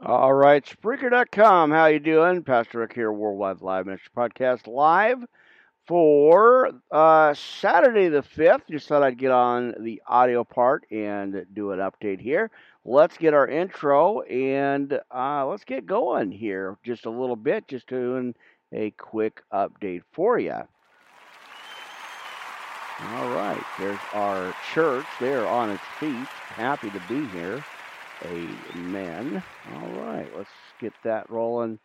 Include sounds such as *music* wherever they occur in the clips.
All right, Spreaker.com. How you doing? Pastor Rick here, Worldwide Live Ministry Podcast, live for uh, Saturday the 5th. Just thought I'd get on the audio part and do an update here. Let's get our intro and uh, let's get going here just a little bit, just doing a quick update for you. All right, there's our church there on its feet. Happy to be here. Amen. All right, let's get that rolling.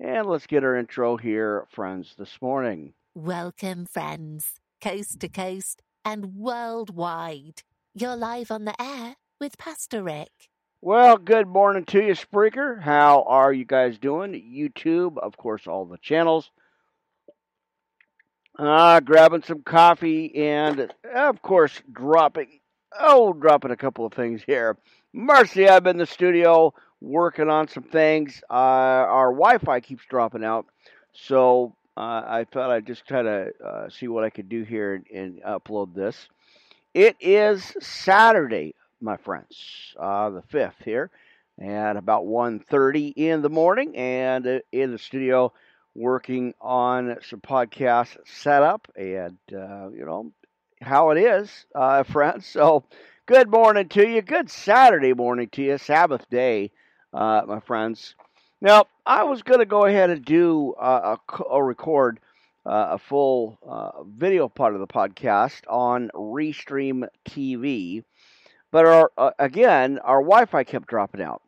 And let's get our intro here, friends, this morning. Welcome, friends, coast to coast and worldwide. You're live on the air with Pastor Rick. Well, good morning to you, Spreaker. How are you guys doing? YouTube, of course, all the channels. Uh, grabbing some coffee and, of course, dropping, oh, dropping a couple of things here. Marcy, I'm in the studio working on some things. Uh, our Wi Fi keeps dropping out. So uh, I thought I'd just kind of uh, see what I could do here and, and, upload this. It is Saturday, my friends, uh, the 5th here, at about 1.30 in the morning, and uh, in the studio working on some podcast setup and, uh, you know, how it is, uh, *laughs* friends. So good morning to you. Good Saturday morning to you. Sabbath day, uh, my friends. Now, I was going to go ahead and do uh, a, a, record uh, a full uh, video part of the podcast on Restream TV, but our, uh, again, our Wi-Fi kept dropping out,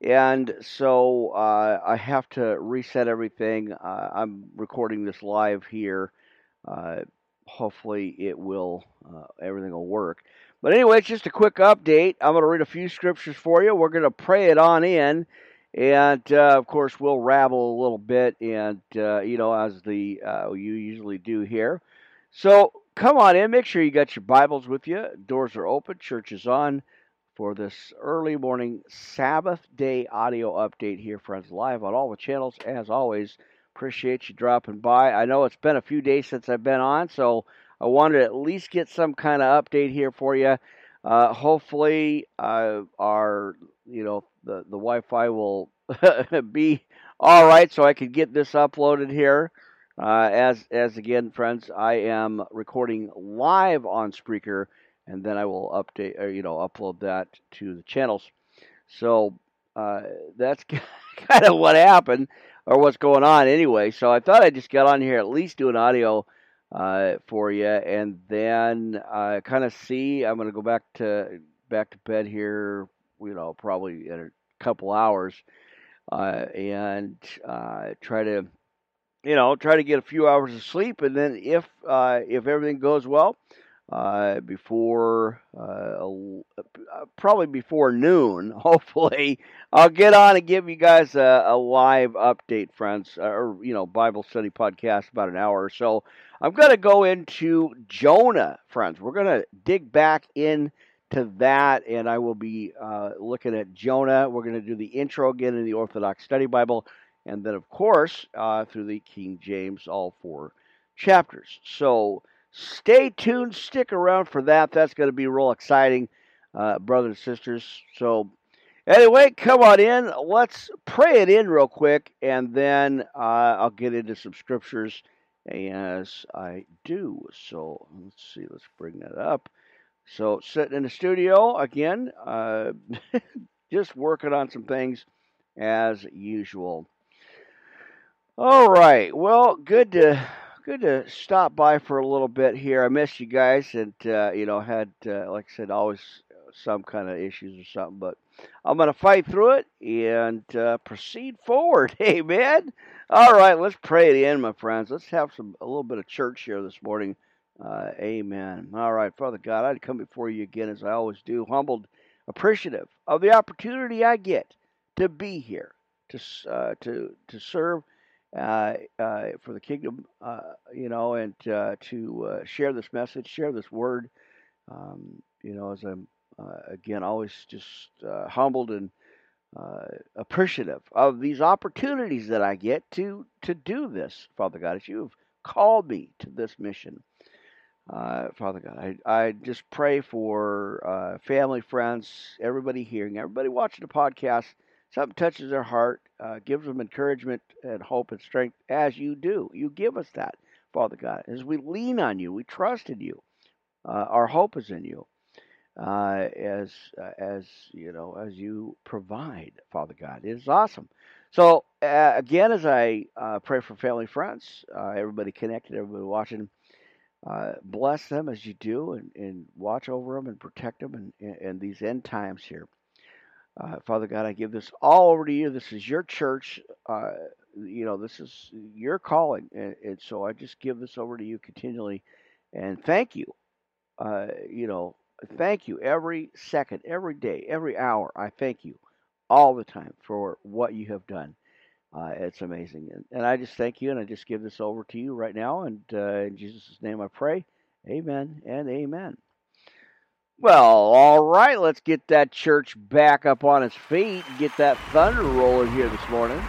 and so uh, I have to reset everything. I'm recording this live here. hopefully, it will everything will work. But anyway, it's just a quick update. I'm going to read a few scriptures for you. We're going to pray it on in and uh, of course, we'll rabble a little bit, and uh, you know, as the uh, you usually do here. So come on in. Make sure you got your Bibles with you. Doors are open. Church is on for this early morning Sabbath day audio update here, friends, live on all the channels. As always, appreciate you dropping by. I know it's been a few days since I've been on, so I wanted to at least get some kind of update here for you. Uh, hopefully, uh, our you know the the Wi-Fi will *laughs* be all right, so I can get this uploaded here. Uh, as as again, friends, I am recording live on Spreaker, and then I will update or you know upload that to the channels. So uh, that's *laughs* kind of what happened or what's going on anyway. So I thought I'd just get on here at least do an audio uh, for you, and then uh, kind of see. I'm going to go back to back to bed here. You know, probably in a couple hours, uh, and uh, try to, you know, try to get a few hours of sleep, and then if uh, if everything goes well. Uh, before probably before noon, *laughs* hopefully, I'll get on and give you guys a, a live update, friends, or you know, Bible study podcast about an hour or so I'm going to go into Jonah, friends. We're going to dig back into that, and I will be uh, looking at Jonah. We're going to do the intro again in the Orthodox Study Bible, and then, of course, uh, through the King James, all four chapters. So stay tuned, stick around for that. That's going to be real exciting, uh, brothers and sisters. So, anyway, come on in. Let's pray it in real quick, and then uh, I'll get into some scriptures as I do. So let's see, let's bring that up. So sitting in the studio again, uh, *laughs* just working on some things as usual. All right, well, good to good to stop by for a little bit here. I missed you guys, and uh, you know had uh, like I said, always some kind of issues or something, but I'm going to fight through it and uh, proceed forward. *laughs* Amen. All right, let's pray it in, my friends. Let's have some a little bit of church here this morning. Uh, amen. All right, Father God, I'd come before you again as I always do, humbled, appreciative of the opportunity I get to be here, to uh, to to serve uh, uh, for the kingdom, uh, you know, and uh, to share this message, share this word. Um, you know, as I'm again, always just humbled and appreciative of these opportunities that I get to to do this, Father God, as you've called me to this mission. Uh, Father God, I, I just pray for uh, family, friends, everybody hearing, everybody watching the podcast, something touches their heart, uh, gives them encouragement and hope and strength, as you do. You give us that, Father God. As we lean on you, we trust in you. Uh, our hope is in you. Uh, as uh, as you know, as you provide, Father God, it is awesome. So uh, again, as I uh, pray for family, friends, everybody connected, everybody watching, bless them as you do, and, and watch over them and protect them in, in, in these end times here. Uh, Father God, I give this all over to you. This is your church. Uh, you know, this is your calling. And, and, so I just give this over to you continually. And thank you. Uh, you know, thank you every second, every day, every hour. I thank you all the time for what you have done. Uh, it's amazing. And, and, I just thank you. And I just give this over to you right now. And uh, in Jesus' name I pray. Amen and amen. Well, all right, let's get that church back up on its feet and get that thunder rolling here this morning.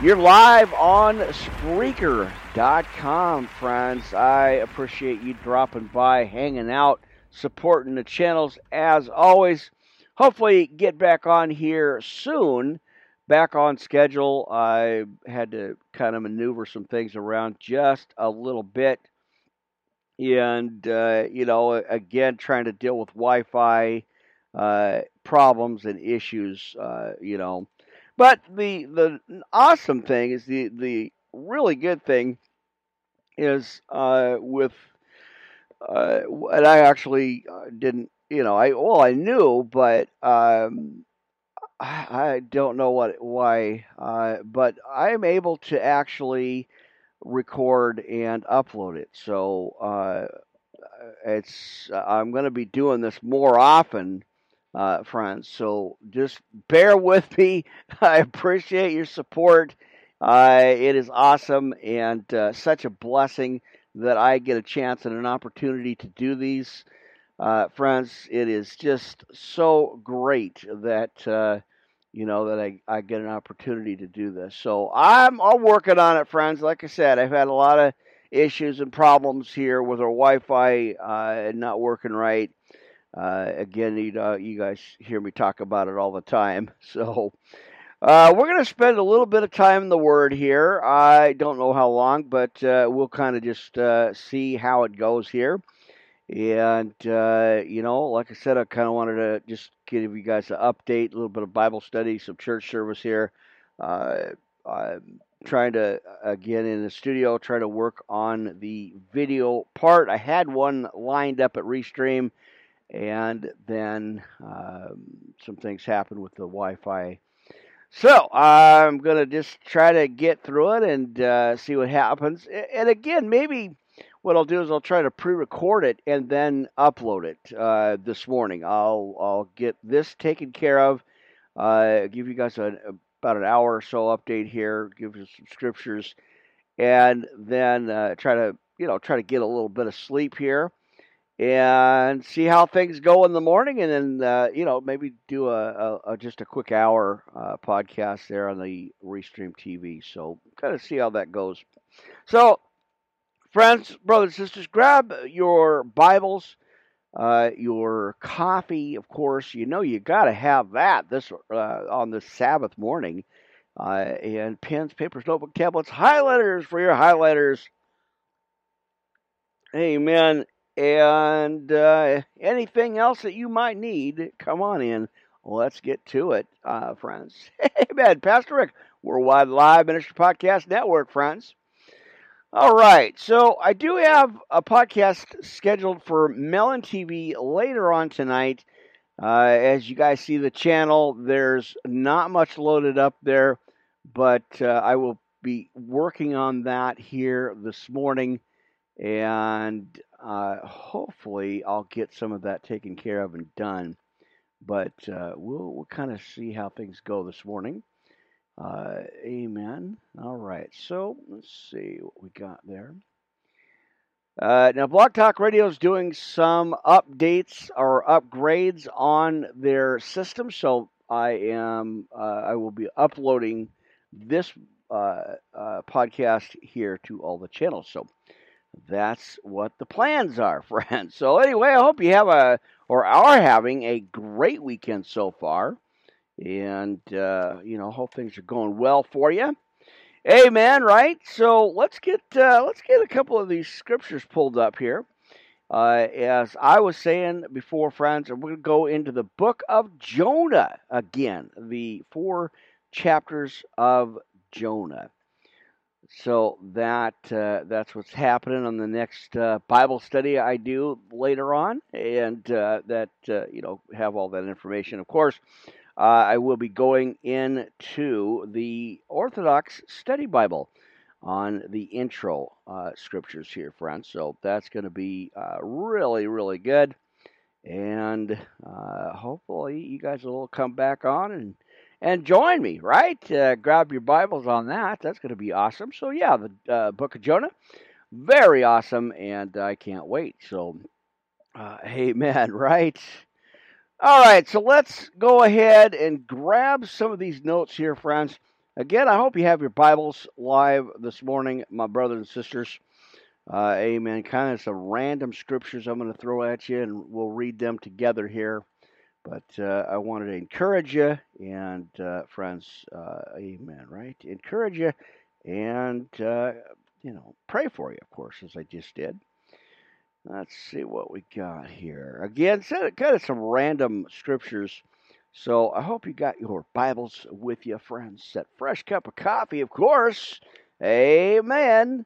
You're live on Spreaker.com, friends. I appreciate you dropping by, hanging out, supporting the channels as always. Hopefully, get back on here soon, back on schedule. I had to kind of maneuver some things around just a little bit and uh, you know, again, trying to deal with Wi-Fi uh, problems and issues, uh, you know. But the the awesome thing is the the really good thing is uh, with uh, and I actually uh, didn't, you know, I well I knew, but um, I, I don't know what why, but I'm able to actually record and upload it. So uh, it's I'm going to be doing this more often, uh, friends. So just bear with me. *laughs* I appreciate your support. Uh, it is awesome and uh, such a blessing that I get a chance and an opportunity to do these. Uh, friends, it is just so great that uh, you know, that I, I get an opportunity to do this. So I'm I'm working on it, friends. Like I said, I've had a lot of issues and problems here with our Wi-Fi uh, not working right. Uh, again, you, know, you guys hear me talk about it all the time. *laughs* So uh, we're going to spend a little bit of time in the Word here. I don't know how long, but uh, we'll kind of just uh, see how it goes here. And, uh, you know, like I said, I kind of wanted to just give you guys an update, a little bit of Bible study, some church service here. Uh, I'm trying to, again, in the studio, try to work on the video part. I had one lined up at Restream, and then um, some things happened with the Wi Fi. So I'm going to just try to get through it and uh, see what happens. And again, maybe what I'll do is I'll try to pre-record it and then upload it uh, this morning. I'll I'll get this taken care of. Uh, give you guys a, about an hour or so update here. Give you some scriptures, and then uh, try to you know try to get a little bit of sleep here, and see how things go in the morning, and then uh, you know maybe do a, a, a just a quick hour uh, podcast there on the Restream TV. So kind of see how that goes. So Friends, brothers, sisters, grab your Bibles, uh, your coffee, of course. You know you got to have that this uh, on this Sabbath morning, uh, and pens, papers, notebook, tablets, highlighters for your highlighters. Amen. And uh, anything else that you might need, come on in. Let's get to it, uh, friends. *laughs* Amen. Pastor Rick, Worldwide Live Ministry Podcast Network, friends. All right. So I do have a podcast scheduled for Melon TV later on tonight. Uh, as you guys see the channel, there's not much loaded up there, but uh, I will be working on that here this morning, and uh, hopefully I'll get some of that taken care of and done. But uh, we'll we'll kind of see how things go this morning. Uh, amen. All right. So let's see what we got there. Uh, now, Blog Talk Radio is doing some updates or upgrades on their system. So I am uh, I will be uploading this uh, uh, podcast here to all the channels. So that's what the plans are, *laughs* friends. So anyway, I hope you have a or are having a great weekend so far and uh, you know, hope things are going well for you. Amen. Right. So let's get uh, let's get a couple of these scriptures pulled up here. Uh, as I was saying before, friends, we're going to go into the book of Jonah again, the four chapters of Jonah. So that uh, that's what's happening on the next uh, Bible study I do later on, and uh, that uh, you know have all that information. Of course, uh, I will be going into the Orthodox Study Bible on the intro uh, scriptures here, friends. So that's going to be really really good, and hopefully you guys will come back on and and join me, right? Uh, grab your Bibles on that. That's going to be awesome. So, yeah, the uh, book of Jonah, very awesome, and I can't wait. So, uh, *laughs* amen, right? All right, so let's go ahead and grab some of these notes here, friends. Again, I hope you have your Bibles live this morning, my brothers and sisters. Uh, amen. Kind of some random scriptures I'm going to throw at you, and we'll read them together here. But uh, I wanted to encourage you, and uh, friends, uh, amen, right? Encourage you, and, uh, you know, pray for you, of course, as I just did. Let's see what we got here. Again, kind of some random scriptures. So I hope you got your Bibles with you, friends. That fresh cup of coffee, of course. Amen.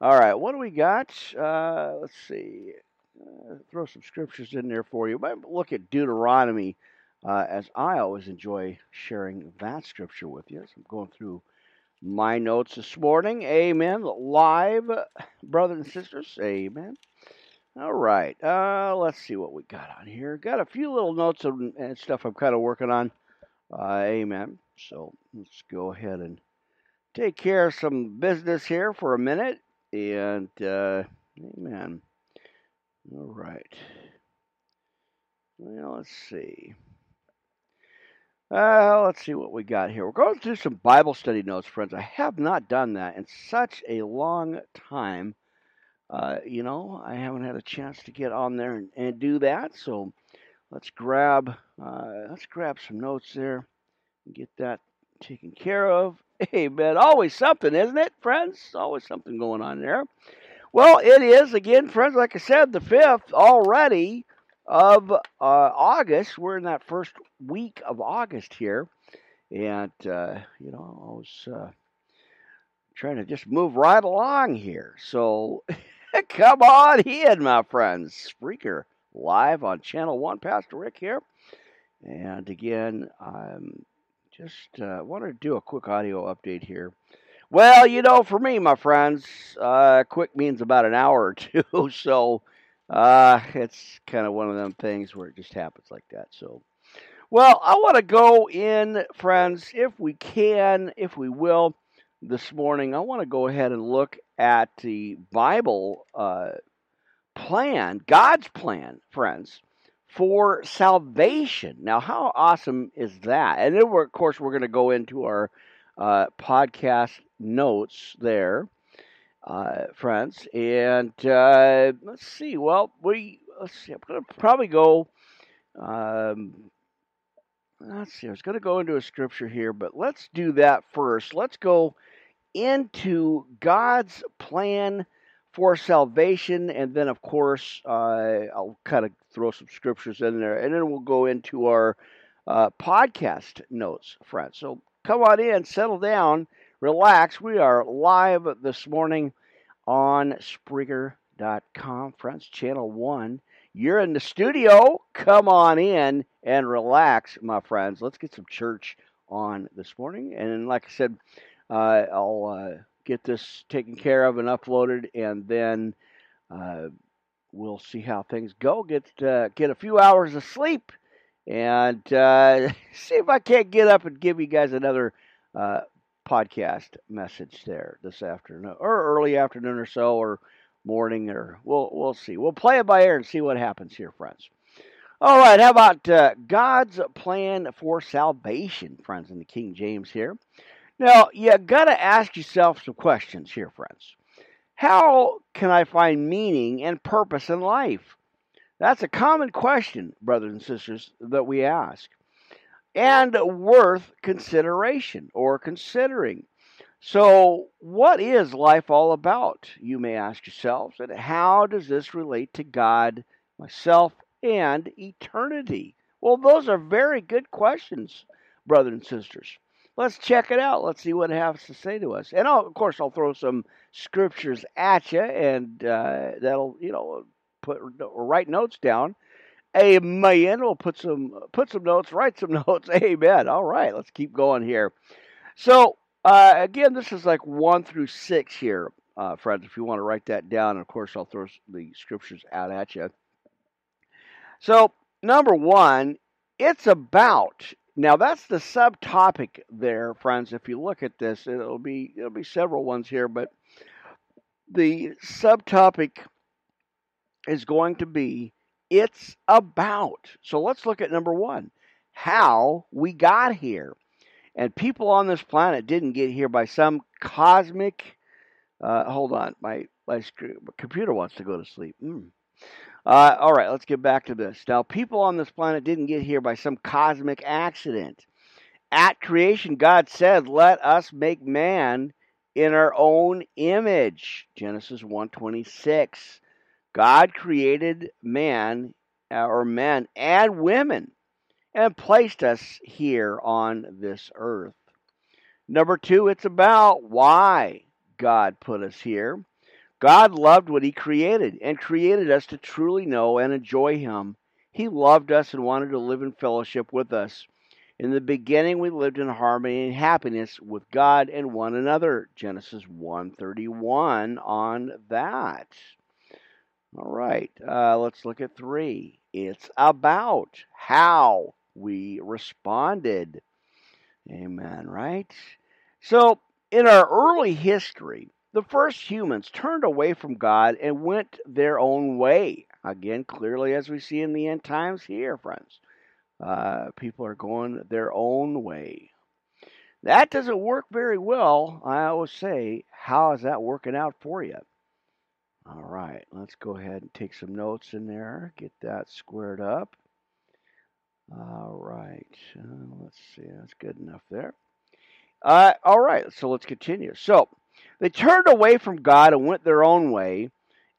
All right, what do we got? Uh, let's see uh, throw some scriptures in there for you. But look at Deuteronomy, uh, as I always enjoy sharing that scripture with you. So I'm going through my notes this morning. Amen. Live, brothers and sisters. Amen. All right. Uh, let's see what we got on here. Got a few little notes and stuff I'm kind of working on. Uh, amen. So let's go ahead and take care of some business here for a minute. And uh, amen. All right. Well, let's see. Uh, let's see what we got here. We're going through some Bible study notes, friends. I have not done that in such a long time. Uh, you know, I haven't had a chance to get on there and, and do that. So let's grab uh, let's grab some notes there and get that taken care of. *laughs* Hey, man, always something, isn't it, friends? Always something going on there. Well, it is, again, friends, like I said, the 5th already of uh, August. We're in that first week of August here. And, uh, you know, I was uh, trying to just move right along here. So *laughs* *laughs* come on in, my friends. Spreaker live on Channel 1. Pastor Rick here. And again, I'm just uh, wanted to do a quick audio update here. Well, you know, for me, my friends, uh, quick means about an hour or *laughs* two. So uh, it's kind of one of them things where it just happens like that. So, well, I want to go in, friends, if we can, if we will, this morning. I want to go ahead and look at the Bible uh, plan, God's plan, friends, for salvation. Now, how awesome is that? And then, of course, we're going to go into our uh, podcast notes there, uh, friends. And uh, let's see. Well, we let's see. I'm going to probably go. Um, let's see. I was going to go into a scripture here, but let's do that first. Let's go into God's plan for salvation, and then, of course, uh, I'll kind of throw some scriptures in there, and then we'll go into our uh, podcast notes, friends. So come on in, settle down, relax. We are live this morning on Spreaker.com, friends, channel one. You're in the studio. Come on in and relax, my friends. Let's get some church on this morning. And like I said, I'll uh, get this taken care of and uploaded, and then uh, we'll see how things go. Get uh, get a few hours of sleep and uh, *laughs* see if I can't get up and give you guys another uh, podcast message there this afternoon or early afternoon or so or morning or we'll we'll see. We'll play it by ear and see what happens here, friends. All right, how about uh, God's plan for salvation, friends, in the King James here? Now, you got to ask yourself some questions here, friends. How can I find meaning and purpose in life? That's a common question, brothers and sisters, that we ask. and worth consideration or considering. So, what is life all about? You may ask yourselves, and how does this relate to God, myself, and eternity? Well, those are very good questions, brothers and sisters. Let's check it out. Let's see what it has to say to us. And I'll, of course, I'll throw some scriptures at you, and uh, that'll, you know, put write notes down. Amen. We'll put some put some notes, write some *laughs* notes. Amen. All right, let's keep going here. So uh, again, this is like one through six here, uh, friends. If you want to write that down, of course, I'll throw the scriptures out at you. So number one, it's about now that's the subtopic there, friends. If you look at this, it'll be it'll be several ones here, but the subtopic is going to be it's about. So let's look at number one, how we got here. And people on this planet didn't get here by some cosmic. Uh, hold on, my my computer wants to go to sleep. Mm. Uh, all right, let's get back to this. Now, people on this planet didn't get here by some cosmic accident. At creation, God said, "Let us make man in our own image." Genesis 1:26. God created man uh, or men and women and placed us here on this earth. Number 2, it's about why God put us here. God loved what He created and created us to truly know and enjoy Him. He loved us and wanted to live in fellowship with us. In the beginning we lived in harmony and happiness with God and one another. Genesis 131 on that. All right, uh, let's look at 3. It's about how we responded. Amen, right? So, in our early history, the first humans turned away from God and went their own way. Again, clearly, as we see in the end times here, friends, uh, people are going their own way. That doesn't work very well. I always say, how is that working out for you? All right, let's go ahead and take some notes in there, get that squared up. All right, uh, let's see, that's good enough there. Uh, all right, so let's continue. So, they turned away from God and went their own way,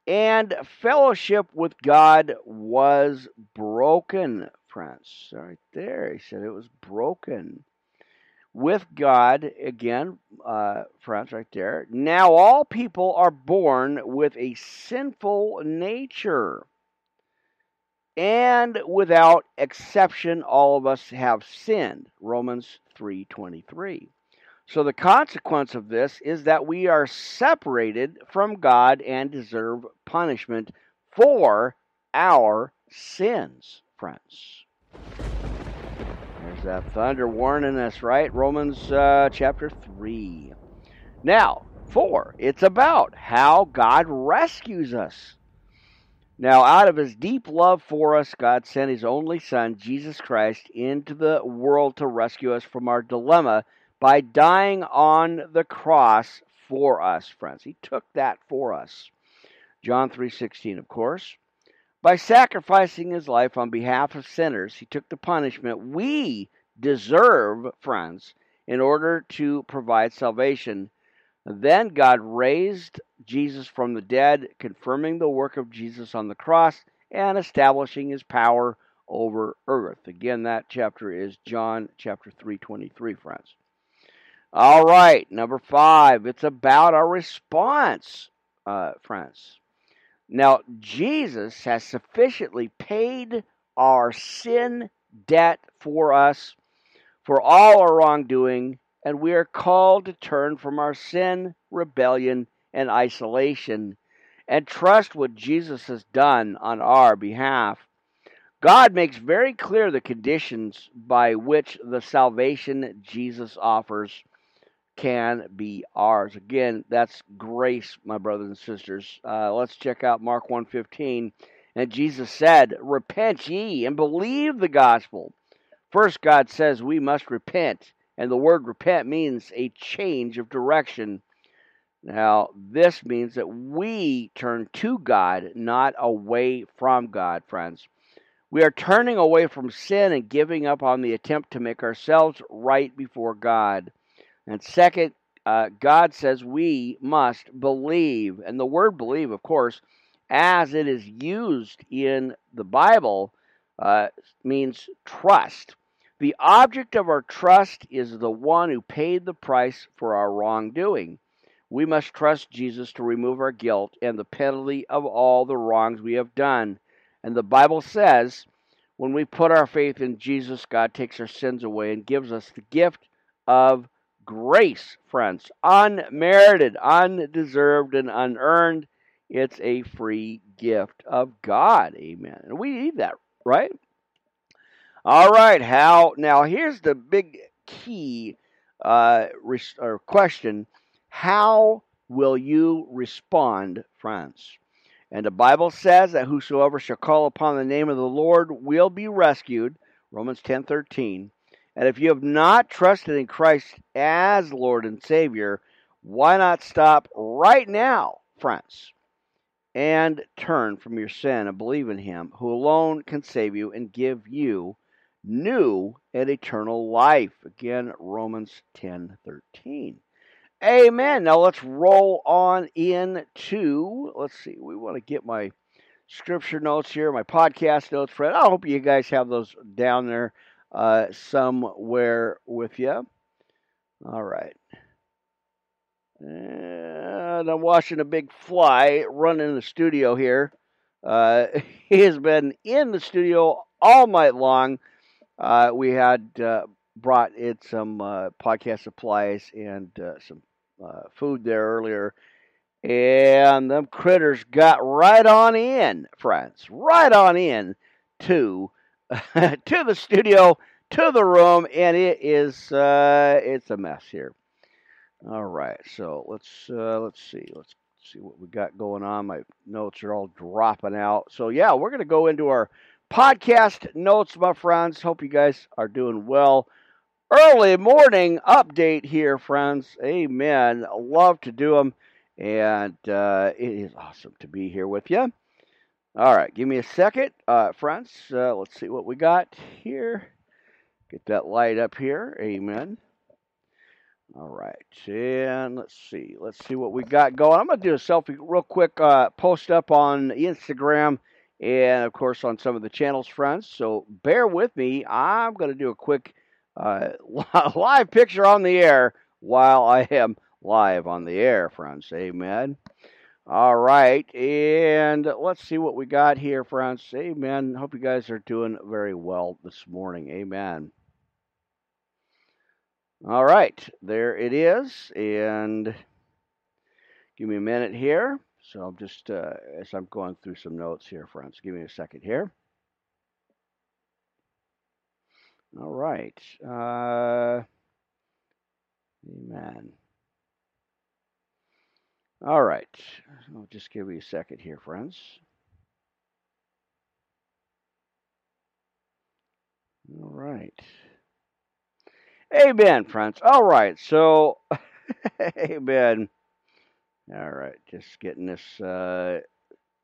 and fellowship with God was broken, friends. Right there, he said it was broken. With God, again, uh, friends, right there. Now all people are born with a sinful nature. And without exception, all of us have sinned. Romans 3.23. So the consequence of this is that we are separated from God and deserve punishment for our sins, friends. There's that thunder warning us, right? Romans uh, chapter 3. Now, 4. It's about how God rescues us. Now, out of his deep love for us, God sent his only Son, Jesus Christ, into the world to rescue us from our dilemma by dying on the cross for us, friends. He took that for us. John 3:16, of course. By sacrificing his life on behalf of sinners, he took the punishment we deserve, friends, in order to provide salvation. Then God raised Jesus from the dead, confirming the work of Jesus on the cross and establishing his power over earth. Again, that chapter is John chapter 3:23, friends. All right, number five, it's about our response, uh, friends. Now, Jesus has sufficiently paid our sin debt for us for all our wrongdoing, and we are called to turn from our sin, rebellion, and isolation and trust what Jesus has done on our behalf. God makes very clear the conditions by which the salvation Jesus offers can be ours. Again, that's grace, my brothers and sisters. Uh, let's check out Mark 1.15. And Jesus said, Repent ye and believe the gospel. First, God says we must repent, and the word repent means a change of direction. Now, this means that we turn to God, not away from God, friends. We are turning away from sin and giving up on the attempt to make ourselves right before God. And second, uh, God says we must believe. And the word believe, of course, as it is used in the Bible, uh, means trust. The object of our trust is the one who paid the price for our wrongdoing. We must trust Jesus to remove our guilt and the penalty of all the wrongs we have done. And the Bible says when we put our faith in Jesus, God takes our sins away and gives us the gift of grace, friends. Unmerited, undeserved, and unearned. It's a free gift of God. Amen. And we need that, right? All right. How now? Here's the big key uh, or question: How will you respond, friends? And the Bible says that whosoever shall call upon the name of the Lord will be rescued. Romans ten thirteen. And if you have not trusted in Christ as Lord and Savior, why not stop right now, friends? and turn from your sin and believe in him who alone can save you and give you new and eternal life. Again, Romans 10 13. Amen. Now let's roll on into, let's see, we want to get my scripture notes here, my podcast notes, Fred. I hope you guys have those down there uh, somewhere with you. All right. And I'm watching a big fly run in the studio here. Uh, *laughs* he has been in the studio all night long. Uh, we had uh, brought in some uh, podcast supplies and uh, some uh, food there earlier. And them critters got right on in, friends, right on in to *laughs* to the studio, to the room, and it is uh, it's a mess here. All right, so let's uh, let's see, let's see what we got going on. My notes are all dropping out. So yeah, we're gonna go into our podcast notes, my friends. Hope you guys are doing well. Early morning update here, friends. Amen. Love to do them, and uh, it is awesome to be here with you. All right, give me a second, uh, friends. Uh, let's see what we got here. Get that light up here. Amen. All right, and let's see. Let's see what we got going. I'm going to do a selfie real quick, uh, post up on Instagram and, of course, on some of the channels, friends. So bear with me. I'm going to do a quick uh, *laughs* live picture on the air while I am live on the air, friends. Amen. All right, and let's see what we got here, friends. Amen. Hope you guys are doing very well this morning. Amen. All right, there it is. And give me a minute here. So I'm just, uh, as I'm going through some notes here, friends, give me a second here. All right. Uh, amen. All right. I'll just give you a second here, friends. All right. Amen, friends. All right, so, *laughs* amen. All right, just getting this, uh,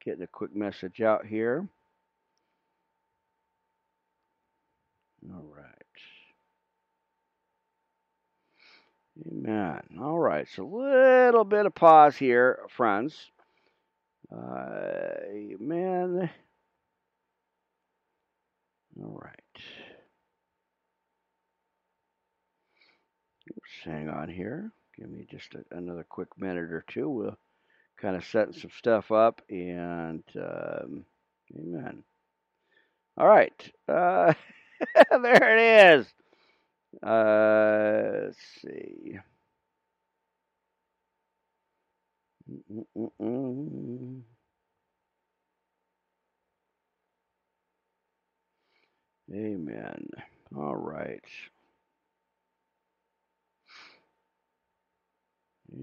getting a quick message out here. All right. Amen. All right, so a little bit of pause here, friends. Uh, amen. All right. hang on here. Give me just a, another quick minute or two. We'll kind of setting some stuff up and um, amen. All right. Uh, *laughs* there it is. Uh, let's see. Mm-mm-mm. Amen. All right.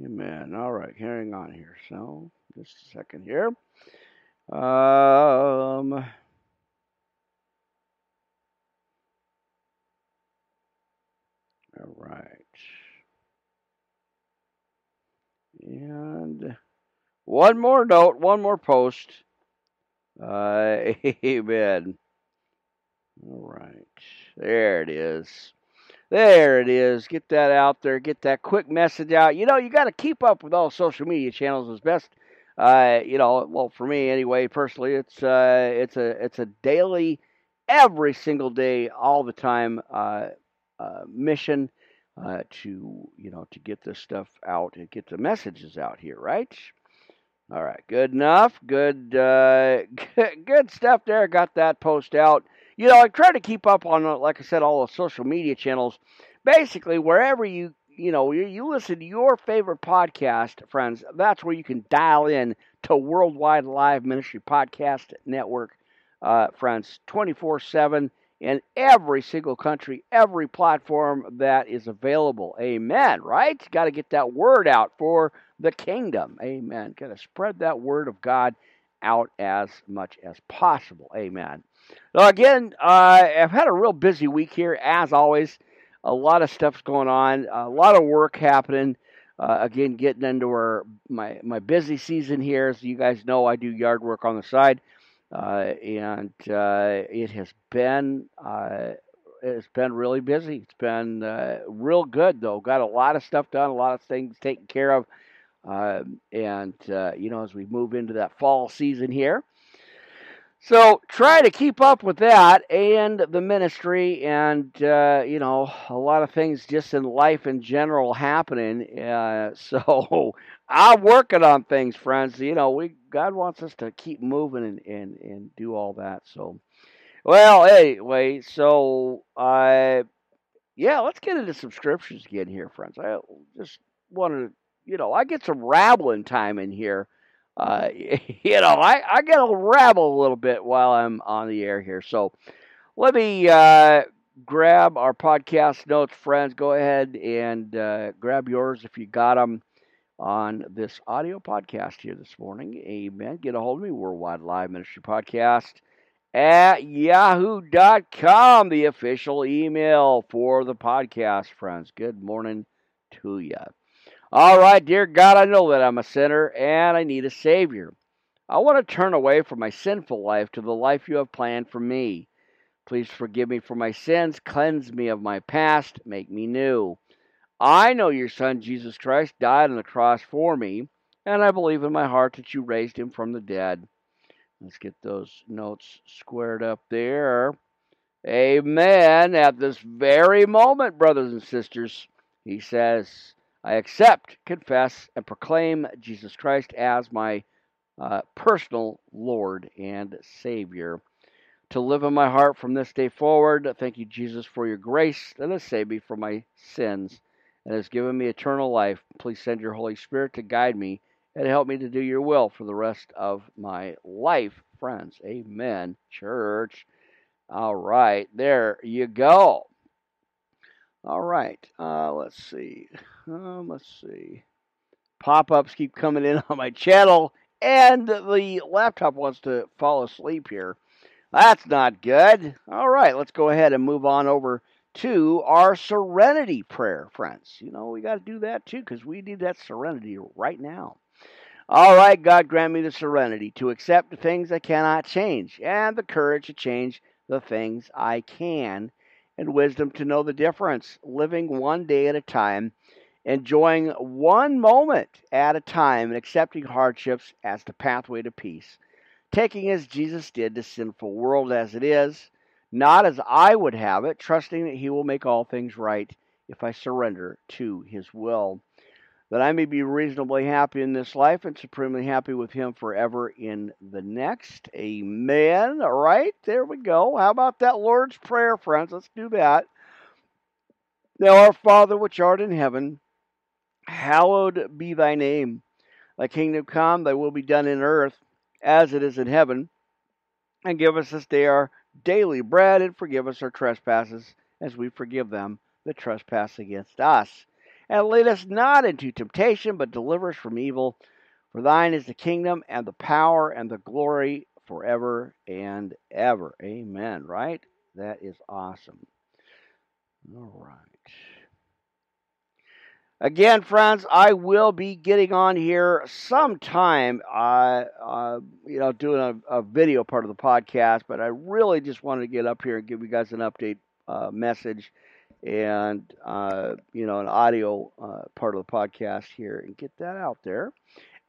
Amen. All right, carrying on here. So, just a second here. Um, all right. And one more note, one more post. Uh, *laughs* amen. All right. There it is. There it is. Get that out there. Get that quick message out. You know, you got to keep up with all social media channels as best. Uh, you know, well, for me anyway, personally, it's uh, it's a it's a daily, every single day, all the time uh, uh, mission uh, to you know to get this stuff out and get the messages out here, right? All right, good enough. Good, uh, *laughs* good, stuff there. Got that post out. You know, I try to keep up on, uh, like I said, all the social media channels. Basically, wherever you, you know, you, you listen to your favorite podcast, friends, that's where you can dial in to Worldwide Live Ministry Podcast Network, uh, friends, 24 7 in every single country, every platform that is available. Amen, right? Got to get that word out for the kingdom. Amen. Got to spread that word of God out as much as possible. Amen. Now, again, uh, I've had a real busy week here, as always. A lot of stuff's going on, a lot of work happening. Uh, again, getting into our my my busy season here. As you guys know, I do yard work on the side, and uh, it has been uh, it's been really busy. It's been uh, real good though. Got a lot of stuff done, a lot of things taken care of. Um, and, uh, you know, as we move into that fall season here. So try to keep up with that and the ministry and, uh, you know, a lot of things just in life in general happening. Uh, *laughs* so I'm working on things, friends. You know, we God wants us to keep moving and, and, and do all that. So, well, anyway, so I, yeah, let's get into subscriptions again here, friends. I just wanted to you know, I get some rabbling time in here. Uh, *laughs* you know, I, I get to rabble a little bit while I'm on the air here. So let me uh, grab our podcast notes, friends. Go ahead and uh, grab yours if you got them on this audio podcast here this morning. Amen. Get a hold of me, Worldwide Live Ministry Podcast at yahoo.com, the official email for the podcast, friends. Good morning to you. All right, dear God, I know that I'm a sinner and I need a Savior. I want to turn away from my sinful life to the life you have planned for me. Please forgive me for my sins, cleanse me of my past, make me new. I know your Son, Jesus Christ, died on the cross for me, and I believe in my heart that you raised him from the dead. Let's get those notes squared up there. Amen. At this very moment, brothers and sisters, he says, I accept, confess, and proclaim Jesus Christ as my uh, personal Lord and Savior. To live in my heart from this day forward, thank you, Jesus, for your grace that has saved me from my sins and has given me eternal life. Please send your Holy Spirit to guide me and help me to do your will for the rest of my life, friends. Amen, church. All right, there you go. All right, uh, let's see. Um, let's see. Pop ups keep coming in *laughs* on my channel, and the laptop wants to fall asleep here. That's not good. All right, let's go ahead and move on over to our serenity prayer, friends. You know, we got to do that too because we need that serenity right now. All right, God, grant me the serenity to accept the things I cannot change and the courage to change the things I can and wisdom to know the difference, living one day at a time enjoying one moment at a time and accepting hardships as the pathway to peace, taking as Jesus did the sinful world as it is, not as I would have it, trusting that He will make all things right if I surrender to His will, that I may be reasonably happy in this life and supremely happy with Him forever in the next. Amen. All right, there we go. How about that Lord's Prayer, friends? Let's do that. Now, our Father which art in heaven, Hallowed be thy name. Thy kingdom come, thy will be done in earth as it is in heaven. And give us this day our daily bread, and forgive us our trespasses, as we forgive them that trespass against us. And lead us not into temptation, but deliver us from evil. For thine is the kingdom, and the power, and the glory forever and ever. Amen. Right? That is awesome. All right. Again, friends, I will be getting on here sometime, uh, uh, you know, doing a, a, video part of the podcast, but I really just wanted to get up here and give you guys an update uh, message and, uh, you know, an audio uh, part of the podcast here and get that out there.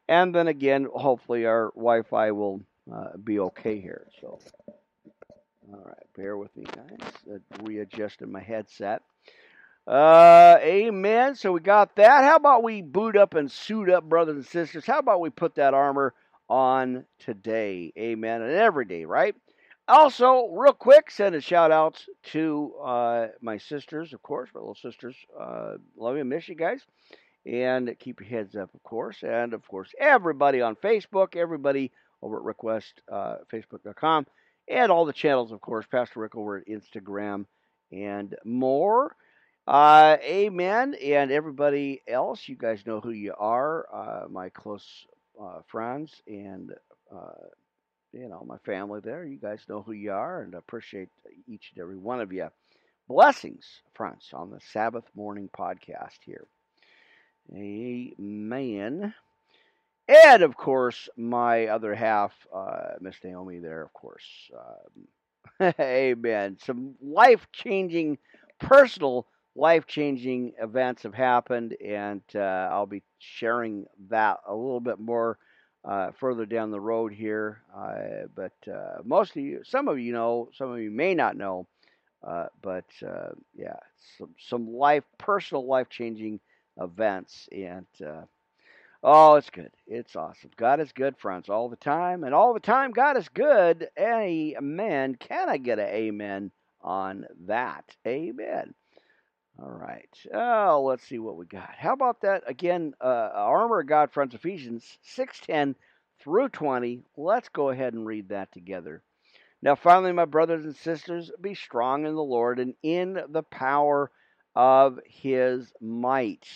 And then again, hopefully our Wi Fi will be okay here. So, all right, bear with me, guys. readjusting my headset. Uh, amen. So we got that. How about we boot up and suit up, brothers and sisters? How about we put that armor on today? Amen. And every day, right? Also, real quick, send a shout out to uh, my sisters, of course, my little sisters. Uh, love you, miss you guys. And keep your heads up, of course. And of course, everybody on Facebook, everybody over at requestfacebook.com, uh, and all the channels, of course, Pastor Rick over at Instagram and more. Uh, amen. And everybody else, you guys know who you are, uh, my close uh, friends and, uh, you know, my family there. You guys know who you are and appreciate each and every one of you. Blessings, friends, on the Sabbath morning podcast here. Amen. And of course, my other half, uh, Miss Naomi, there, of course. Um, *laughs* amen. Some life changing personal life changing events have happened, and uh, I'll be sharing that a little bit more uh, further down the road here. Uh, but uh, most of you, some of you know, some of you may not know. Uh, but uh, yeah, some some life, personal life changing events, and oh, it's good. It's awesome. God is good, friends, all the time, and all the time, God is good. Amen. Can I get an amen on that? Amen. All right. Oh, let's see what we got. How about that again? Uh, Armor of God, friends, Ephesians six ten through twenty. Let's go ahead and read that together. Now, finally, my brothers and sisters, be strong in the Lord and in the power of His might.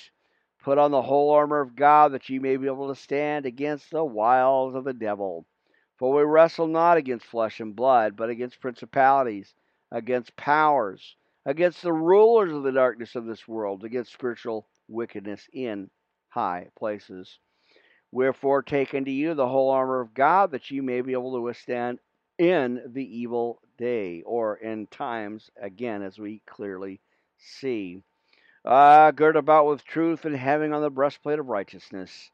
Put on the whole armor of God that ye may be able to stand against the wiles of the devil. For we wrestle not against flesh and blood, but against principalities, against powers against the rulers of the darkness of this world, against spiritual wickedness in high places. Wherefore, take unto you the whole armor of God, that ye may be able to withstand in the evil day, or in times, again, as we clearly see. Uh, gird about with truth, and having on the breastplate of righteousness,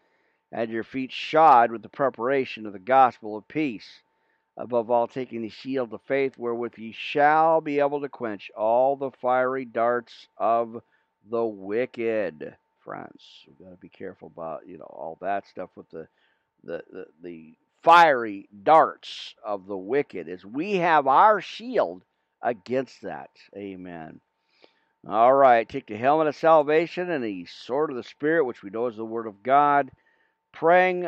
and your feet shod with the preparation of the gospel of peace above all taking the shield of faith wherewith ye shall be able to quench all the fiery darts of the wicked. Friends we've got to be careful about you know all that stuff with the the the, the fiery darts of the wicked as we have our shield against that. Amen. All right take the helmet of salvation and the sword of the spirit which we know is the word of god. Praying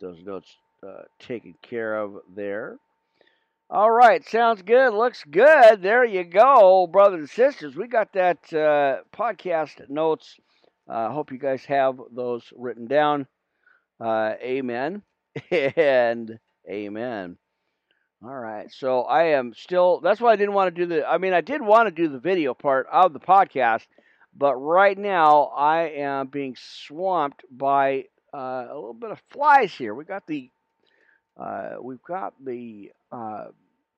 Those notes uh, taken care of there. All right, sounds good. Looks good. There you go, brothers and sisters. We got that uh, podcast notes. I uh, hope you guys have those written down. Uh, amen *laughs* and amen. All right, so I am still. That's why I didn't want to do the. I mean, I did want to do the video part of the podcast, but right now I am being swamped by uh, a little bit of flies here. We got the uh, we've got the uh,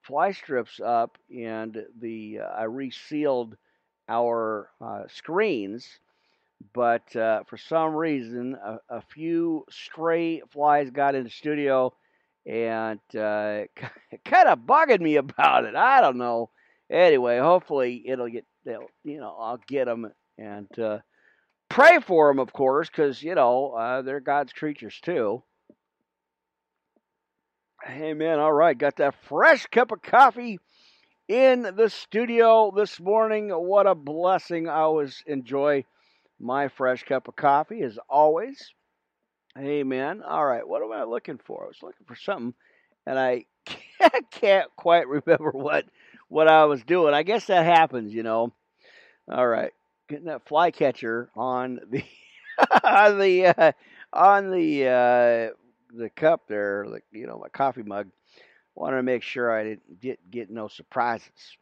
fly strips up, and the uh, I resealed our uh, screens, but uh, for some reason, a, a, few stray flies got in the studio, and *laughs* kind of bugging me about it. I don't know. Anyway, hopefully it'll get you know I'll get them and Pray for them, of course, because, you know, uh, they're God's creatures too. Amen. All right. Got that fresh cup of coffee in the studio this morning. What a blessing. I always enjoy my fresh cup of coffee as always. Amen. All right, what am I looking for? I was looking for something, and I *laughs* can't quite remember what what I was doing. I guess that happens, you know. All right, flycatcher on the *laughs* on the uh, on the uh, the cup there, like you know, my coffee mug. Wanted to make sure I didn't get get no surprises.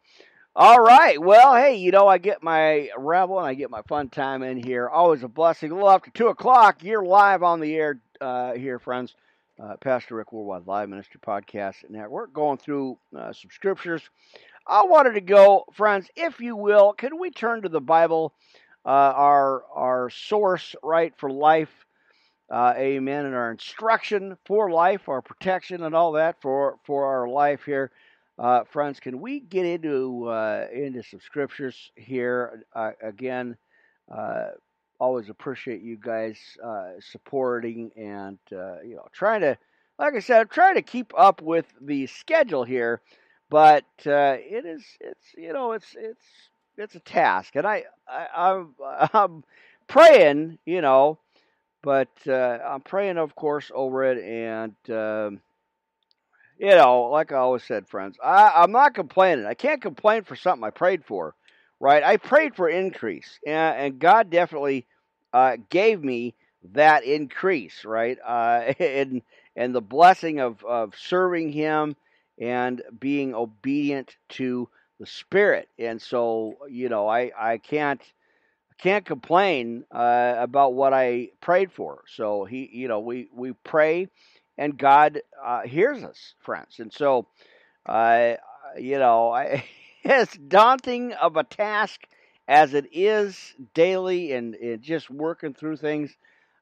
All right. Well, hey, you know, I get my revel and I get my fun time in here. Always a blessing. A little after 2 o'clock, you're live on the air uh, here, friends. Uh, Pastor Rick Worldwide Live Ministry Podcast Network, going through uh, some scriptures. I wanted to go, friends, if you will, can we turn to the Bible, uh, our our source, right, for life, uh, amen, and our instruction for life, our protection, and all that for for our life here. Uh, friends, can we get into uh, into some scriptures here uh, again? Uh, always appreciate you guys supporting and you know trying to, like I said, trying to keep up with the schedule here, but it is it's you know it's it's it's a task, and I, I am I'm, *laughs* I'm praying, you know, but I'm praying, of course, over it and. Um, you know, like I always said, friends, I, I'm not complaining. I can't complain for something I prayed for, right? I prayed for increase, and, and God definitely uh, gave me that increase, right? Uh, *laughs* and and the blessing of of serving Him and being obedient to the Spirit, and so you know, I I can't can't complain uh, about what I prayed for. So he, you know, we we pray and God uh, hears us, friends. And so, uh, you know, I, *laughs* as daunting of a task as it is daily and, and just working through things,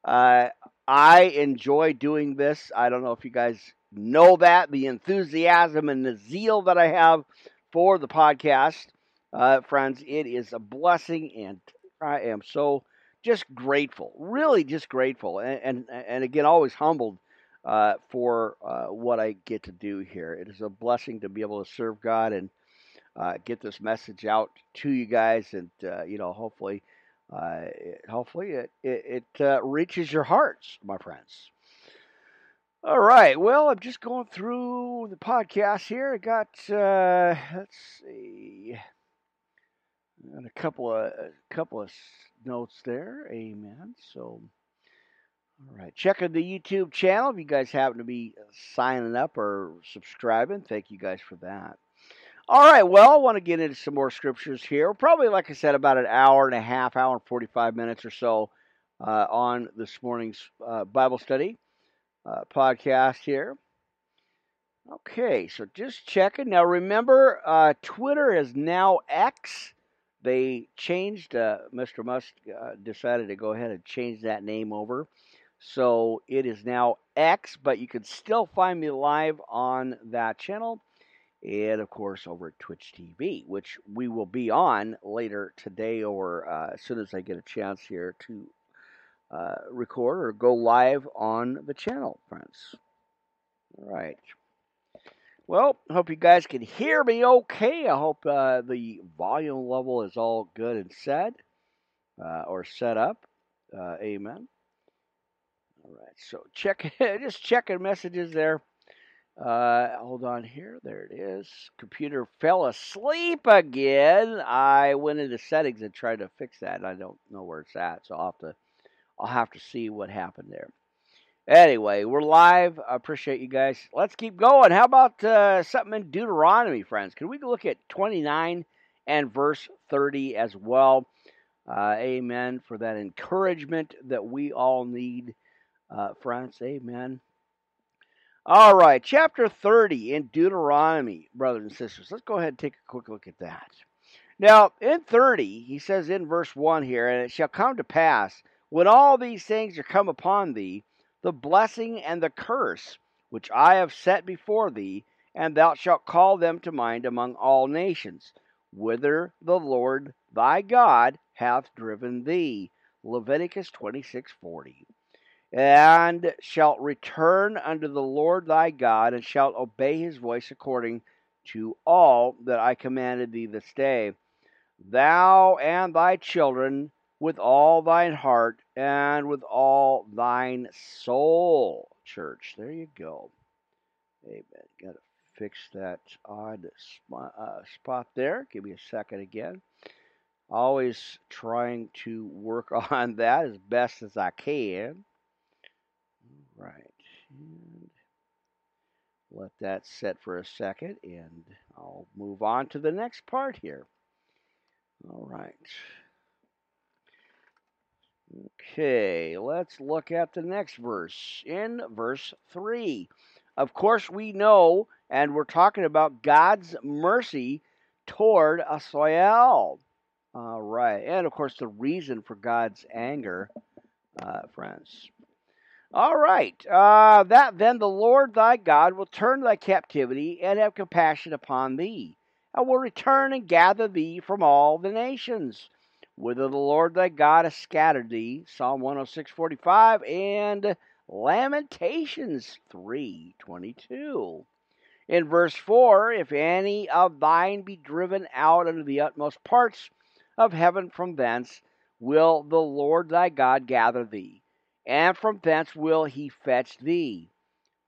uh, I enjoy doing this. I don't know if you guys know that the enthusiasm and the zeal that I have for the podcast, uh, friends. It is a blessing, and I am so just grateful, really just grateful, and and, and again, always humbled uh, for uh, what I get to do here. It is a blessing to be able to serve God and uh, get this message out to you guys, and uh, you know, hopefully, uh, hopefully it it, it reaches your hearts, my friends. All right. Well, I'm just going through the podcast here. I got let's see. And a couple of a couple of notes there. Amen. So all right. Checking the YouTube channel. If you guys happen to be signing up or subscribing, thank you guys for that. All right. Well, I want to get into some more scriptures here. Probably, like I said, about an hour and a half, hour and 45 minutes or so uh, on this morning's uh, Bible study uh, podcast here. Okay. So just checking. Now, remember, uh, Twitter is now X. They changed, uh, Mr. Musk uh, decided to go ahead and change that name over. So it is now X, but you can still find me live on that channel. And of course, over at Twitch TV, which we will be on later today or uh, as soon as I get a chance here to uh, record or go live on the channel, friends. All right. Well, hope you guys can hear me okay. I hope uh, the volume level is all good and set uh, or set up. Uh, amen. All right, so check *laughs* just checking messages there. Uh, hold on here. There it is. Computer fell asleep again. I went into settings and tried to fix that. I don't know where it's at, so I'll have to I'll have to see what happened there. Anyway, we're live. I appreciate you guys. Let's keep going. How about uh, something in Deuteronomy, friends? Can we look at 29 and verse 30 as well? Uh, amen for that encouragement that we all need uh, friends. Amen. All right, chapter 30 in Deuteronomy, brothers and sisters. Let's go ahead and take a quick look at that. Now, in 30, he says in verse 1 here, And it shall come to pass, when all these things are come upon thee, the blessing and the curse which I have set before thee, and thou shalt call them to mind among all nations, whither the Lord thy God hath driven thee. Leviticus 26:40 and shalt return unto the Lord thy God, and shalt obey his voice according to all that I commanded thee this day. Thou and thy children with all thine heart and with all thine soul. Church, there you go. Amen. Got to fix that odd spot, uh, spot there. Give me a second again. Always trying to work *laughs* on that as best as I can. All right. And let that set for a second, and I'll move on to the next part here. All right. Okay, let's look at the next verse. In verse 3, of course, we know, and we're talking about God's mercy toward Israel. All right, and of course, the reason for God's anger, uh, friends. All right, uh, that then the Lord thy God will turn thy captivity and have compassion upon thee, and will return and gather thee from all the nations whither the Lord thy God has scattered thee. Psalm 106:45 and Lamentations 3:22. In verse 4, if any of thine be driven out unto the utmost parts of heaven from thence, will the Lord thy God gather thee, and from thence will he fetch thee.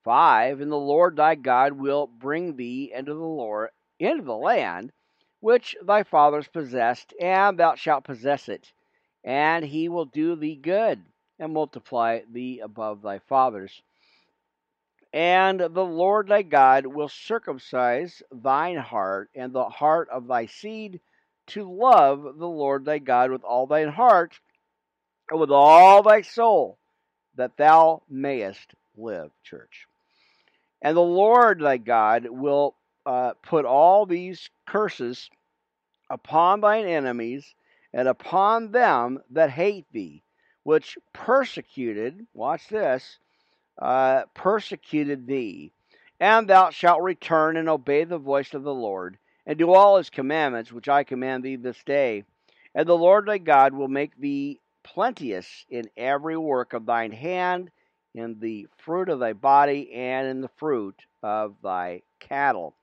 5. And the Lord thy God will bring thee into the Lord into the land which thy fathers possessed, and thou shalt possess it, and he will do thee good and multiply thee above thy fathers. And the Lord thy God will circumcise thine heart and the heart of thy seed to love the Lord thy God with all thine heart and with all thy soul, that thou mayest live, church. And the Lord thy God will uh, put all these curses upon thine enemies and upon them that hate thee, which persecuted, watch this, uh, persecuted thee. And thou shalt return and obey the voice of the Lord, and do all his commandments which I command thee this day. And the Lord thy God will make thee plenteous in every work of thine hand, in the fruit of thy body, and in the fruit of thy cattle,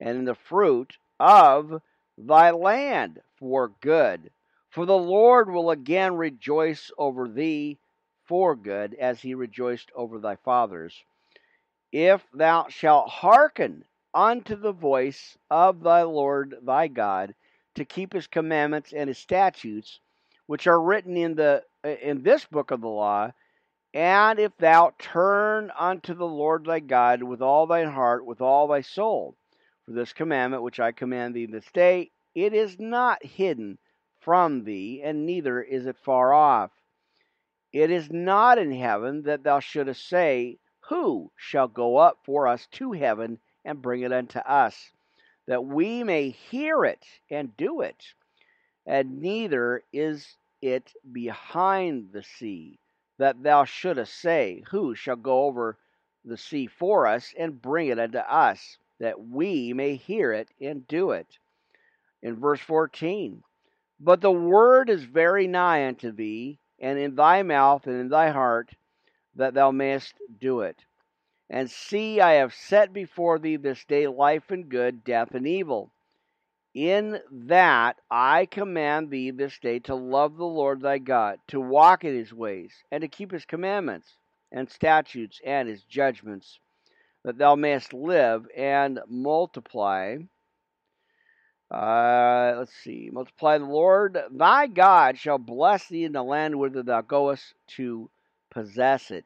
and in the fruit of thy land for good. For the Lord will again rejoice over thee for good, as he rejoiced over thy fathers. If thou shalt hearken unto the voice of thy Lord thy God, to keep his commandments and his statutes, which are written in the in this book of the law, and if thou turn unto the Lord thy God with all thine heart, with all thy soul, for this commandment which I command thee this day, it is not hidden from thee, and neither is it far off. It is not in heaven that thou shouldest say, Who shall go up for us to heaven and bring it unto us, that we may hear it and do it? And neither is it behind the sea, that thou shouldest say, Who shall go over the sea for us and bring it unto us? That we may hear it and do it. In verse 14, but the word is very nigh unto thee, and in thy mouth and in thy heart, that thou mayest do it. And see, I have set before thee this day life and good, death and evil. In that I command thee this day to love the Lord thy God, to walk in his ways, and to keep his commandments and statutes and his judgments that thou mayest live and multiply. Uh, let's see. Multiply the Lord thy God shall bless thee in the land whither thou goest to possess it.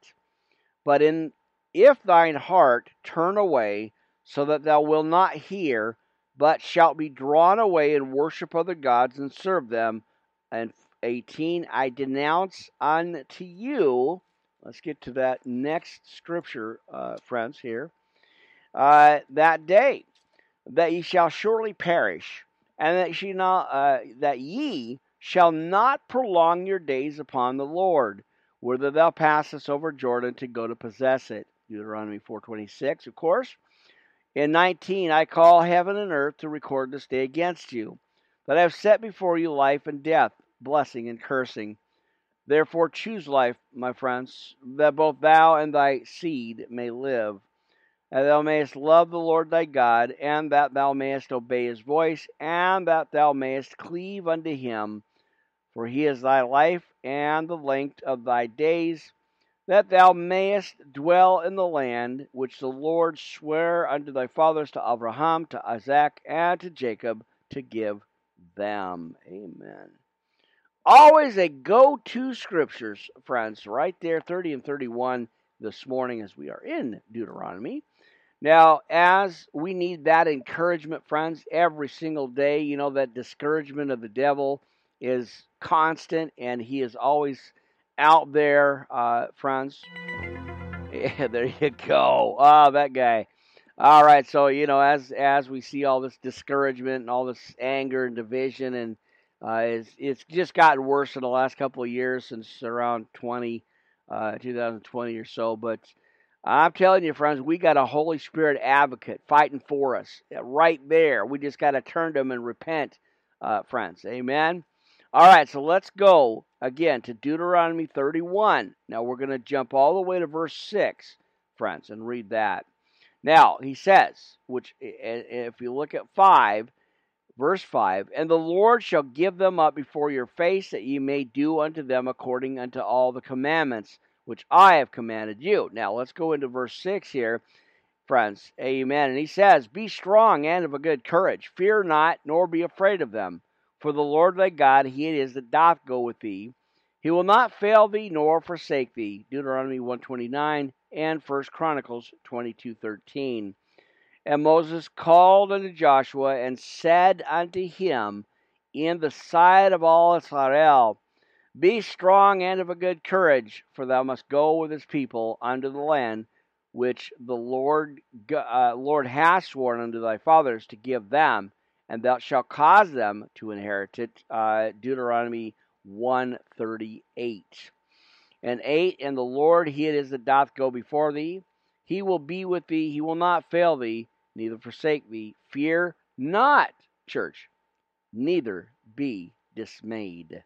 But in if thine heart turn away, so that thou wilt not hear, but shalt be drawn away and worship other gods and serve them. And 18, I denounce unto you Let's get to that next scripture, uh, friends, here. Uh, that day that ye shall surely perish, and that ye, not, uh, that ye shall not prolong your days upon the Lord, whither thou passest over Jordan to go to possess it. Deuteronomy 4:26, of course. In 19, I call heaven and earth to record this day against you, that I have set before you life and death, blessing and cursing. Therefore, choose life, my friends, that both thou and thy seed may live, that thou mayest love the Lord thy God, and that thou mayest obey his voice, and that thou mayest cleave unto him. for he is thy life and the length of thy days, that thou mayest dwell in the land which the Lord sware unto thy fathers to Abraham, to Isaac, and to Jacob to give them. Amen. Always a go to scriptures, friends, right there, 30 and 31 this morning as we are in Deuteronomy. Now, as we need that encouragement, friends, every single day, you know, that discouragement of the devil is constant and he is always out there, uh, friends. Yeah, there you go. Oh, that guy. All right, so you know, as as we see all this discouragement and all this anger and division, and uh, it's it's just gotten worse in the last couple of years since around 20, uh, 2020 or so. But I'm telling you, friends, we got a Holy Spirit advocate fighting for us right there. We just got to turn to Him and repent, uh, friends. Amen. All right, so let's go again to Deuteronomy 31. Now we're going to jump all the way to verse 6, friends, and read that. Now, he says, which if you look at 5, verse 5, and the Lord shall give them up before your face, that ye may do unto them according unto all the commandments which I have commanded you. Now, let's go into verse 6 here, friends. Amen. And he says, Be strong and of a good courage. Fear not, nor be afraid of them. For the Lord thy God, he it is that doth go with thee. He will not fail thee nor forsake thee. Deuteronomy 129 and First Chronicles 22:13. And Moses called unto Joshua and said unto him in the sight of all Israel, Be strong and of a good courage, for thou must go with his people unto the land which the Lord uh, Lord hath sworn unto thy fathers to give them, and thou shalt cause them to inherit it. Uh, Deuteronomy 138. And 8 And the Lord, he it is that doth go before thee. He will be with thee. He will not fail thee, neither forsake thee. Fear not, church, neither be dismayed.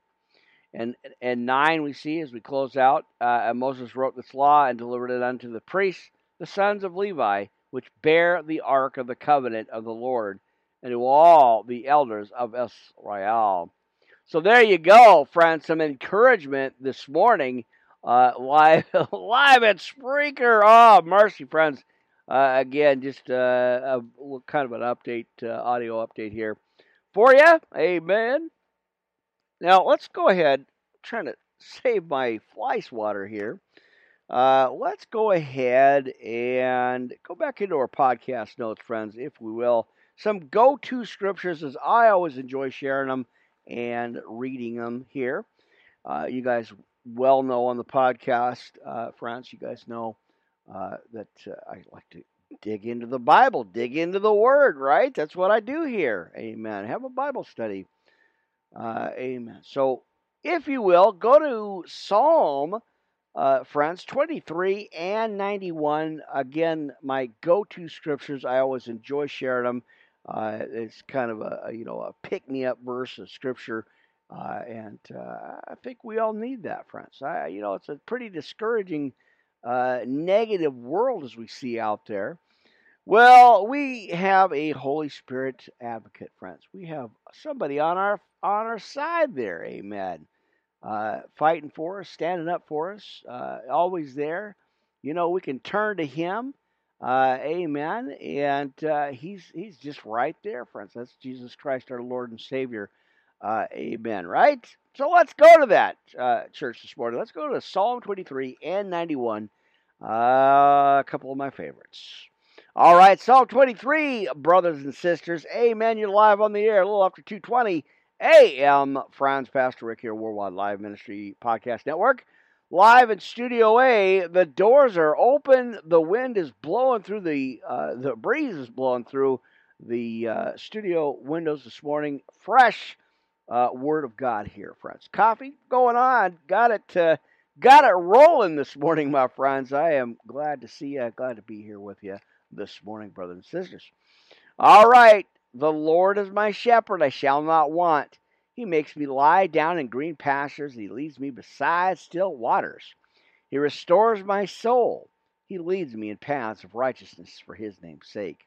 And, and 9 we see as we close out, uh, Moses wrote this law and delivered it unto the priests, the sons of Levi, which bear the ark of the covenant of the Lord, and to all the elders of Israel. So there you go, friends. Some encouragement this morning uh, *laughs* live live at Spreaker. Oh, mercy, friends. Uh, again, just uh, a kind of an update, uh, audio update here for you. Amen. Now let's go ahead. I'm trying to save my fly swatter here. Uh, let's go ahead and go back into our podcast notes, friends, if we will. Some go-to scriptures, as I always enjoy sharing them and reading them here. Uh, you guys well know on the podcast, uh, friends, you guys know uh, that uh, I like to dig into the Bible, dig into the Word, right? That's what I do here. Amen. Have a Bible study. Uh, amen. So, if you will, go to Psalm, uh, friends, 23 and 91. Again, my go to scriptures. I always enjoy sharing them. Uh, it's kind of a, you know a pick me up verse of scripture uh, and uh, I think we all need that, friends. I, you know, it's a pretty discouraging, uh, negative world as we see out there. Well, we have a Holy Spirit advocate, friends. We have somebody on our on our side there. Amen. Uh, fighting for us, standing up for us, uh, always there. You know, we can turn to Him. Uh, amen. And He's He's just right there, friends. That's Jesus Christ, our Lord and Savior. Uh, amen. Right? So let's go to that uh, church this morning. Let's go to Psalm 23 and 91. Uh, a couple of my favorites. All right, Psalm 23, brothers and sisters. Amen. You're live on the air a little after 220 a.m. Franz Pastor Rick here, Worldwide Live Ministry Podcast Network. Live in Studio A, the doors are open. The wind is blowing through the uh, the breeze is blowing through the uh, studio windows this morning. Fresh uh, Word of God here, friends. Coffee going on. Got it. Uh, got it rolling this morning, my friends. I am glad to see you. Glad to be here with you this morning, brothers and sisters. All right. The Lord is my shepherd; I shall not want. He makes me lie down in green pastures. He leads me beside still waters. He restores my soul. He leads me in paths of righteousness for his name's sake.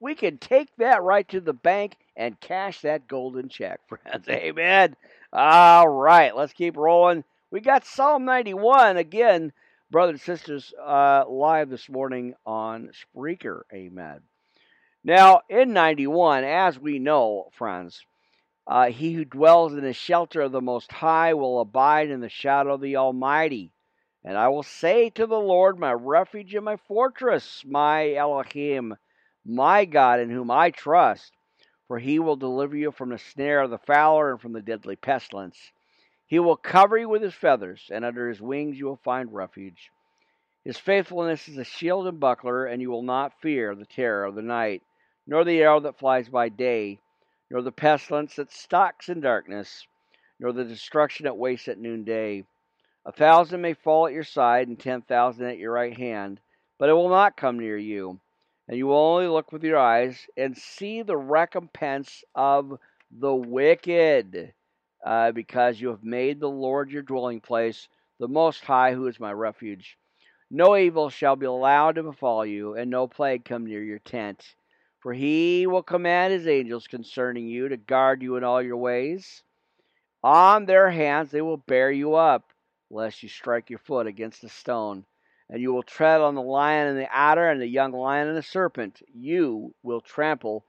We can take that right to the bank and cash that golden check, *laughs* friends. Amen. All right, let's keep rolling. We got Psalm 91 again, brothers and sisters, uh, live this morning on Spreaker. Amen. Now, in 91, as we know, friends, uh, he who dwells in the shelter of the Most High will abide in the shadow of the Almighty. And I will say to the Lord, my refuge and my fortress, my Elohim, my God in whom I trust for he will deliver you from the snare of the fowler and from the deadly pestilence. He will cover you with his feathers, and under his wings you will find refuge. His faithfulness is a shield and buckler, and you will not fear the terror of the night, nor the arrow that flies by day, nor the pestilence that stalks in darkness, nor the destruction that wastes at noonday. A thousand may fall at your side, and ten thousand at your right hand, but it will not come near you and you will only look with your eyes and see the recompense of the wicked, uh, because you have made the Lord your dwelling place, the Most High, who is my refuge. No evil shall be allowed to befall you, and no plague come near your tent. For he will command his angels concerning you to guard you in all your ways. On their hands they will bear you up, lest you strike your foot against a stone and you will tread on the lion and the adder and the young lion and the serpent. You will trample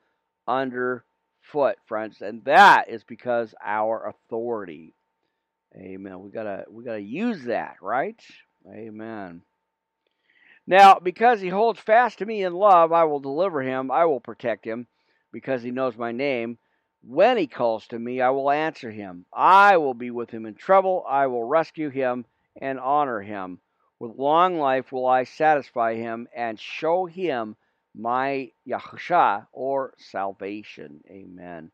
underfoot, friends, and that is because our authority. Amen. We gotta we gotta use that, right? Amen. Now, because he holds fast to me in love, I will deliver him. I will protect him, because he knows my name. When he calls to me, I will answer him. I will be with him in trouble. I will rescue him and honor him. With long life will I satisfy him and show him my Yahusha or salvation. Amen.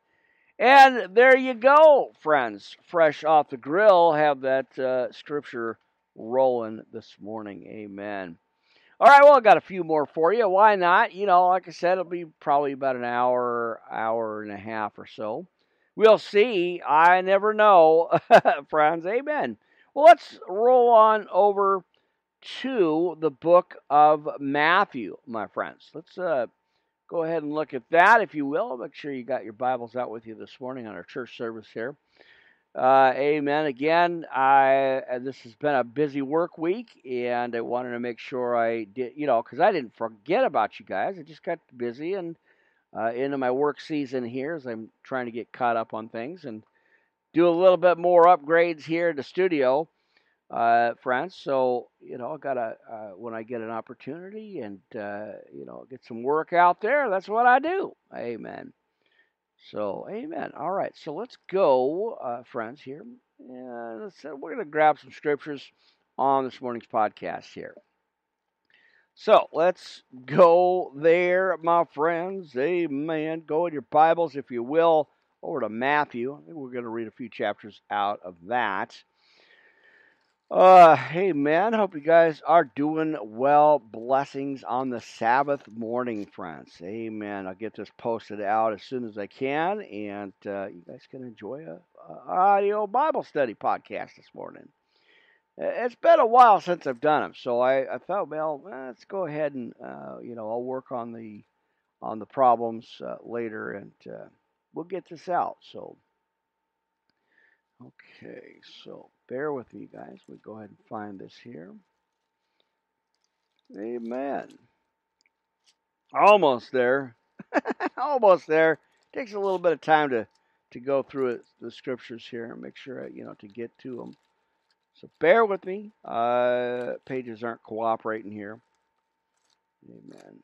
And there you go, friends. Fresh off the grill, have that uh, scripture rolling this morning. Amen. All right, well, I got a few more for you. Why not? You know, like I said, it'll be probably about an hour, hour and a half or so. We'll see. I never know, *laughs* friends. Amen. Well, let's roll on over to the book of Matthew, my friends. Let's uh, go ahead and look at that, if you will. Make sure you got your Bibles out with you this morning on our church service here. Uh, amen. Again, I uh, this has been a busy work week, and I wanted to make sure I did, you know, because I didn't forget about you guys. I just got busy and uh, into my work season here as I'm trying to get caught up on things and do a little bit more upgrades here the studio uh, friends. So you know, I gotta uh, when I get an opportunity and uh, you know get some work out there, that's what I do. Amen. So, amen. All right, so let's go, uh, friends. Here, and uh, we're gonna grab some scriptures on this morning's podcast here. So let's go there, my friends. Amen. Go in your Bibles, if you will, over to Matthew. We're going to read a few chapters out of that. Uh, hey man, hope you guys are doing well. Blessings on the Sabbath morning, friends. Amen. I'll get this posted out as soon as I can, and uh, you guys can enjoy a, a, audio Bible study podcast this morning. It's been a while since I've done them, so I, I thought, well, let's go ahead and uh, you know I'll work on the on the problems uh, later, and uh, we'll get this out. So Okay, so bear with me, guys. We go ahead and find this here. Amen. Almost there. *laughs* Almost there. Takes a little bit of time to to go through it, the scriptures here and make sure you know to get to them. So bear with me. Uh, pages aren't cooperating here. Amen.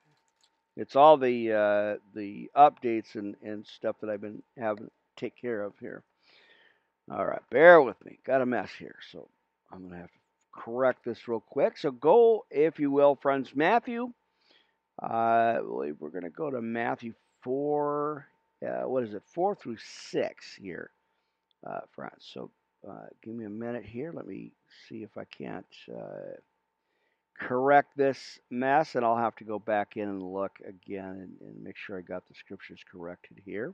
It's all the uh, the updates and, and stuff that I've been having to take care of here. All right, bear with me. Got a mess here, so I'm going to have to correct this real quick. So go, if you will, friends, Matthew. Uh, I believe we're going to go to Matthew 4. Uh, what is it? 4 through 6 here, uh, friends. So uh, give me a minute here. Let me see if I can't uh, correct this mess, and I'll have to go back in and look again and, and make sure I got the scriptures corrected here.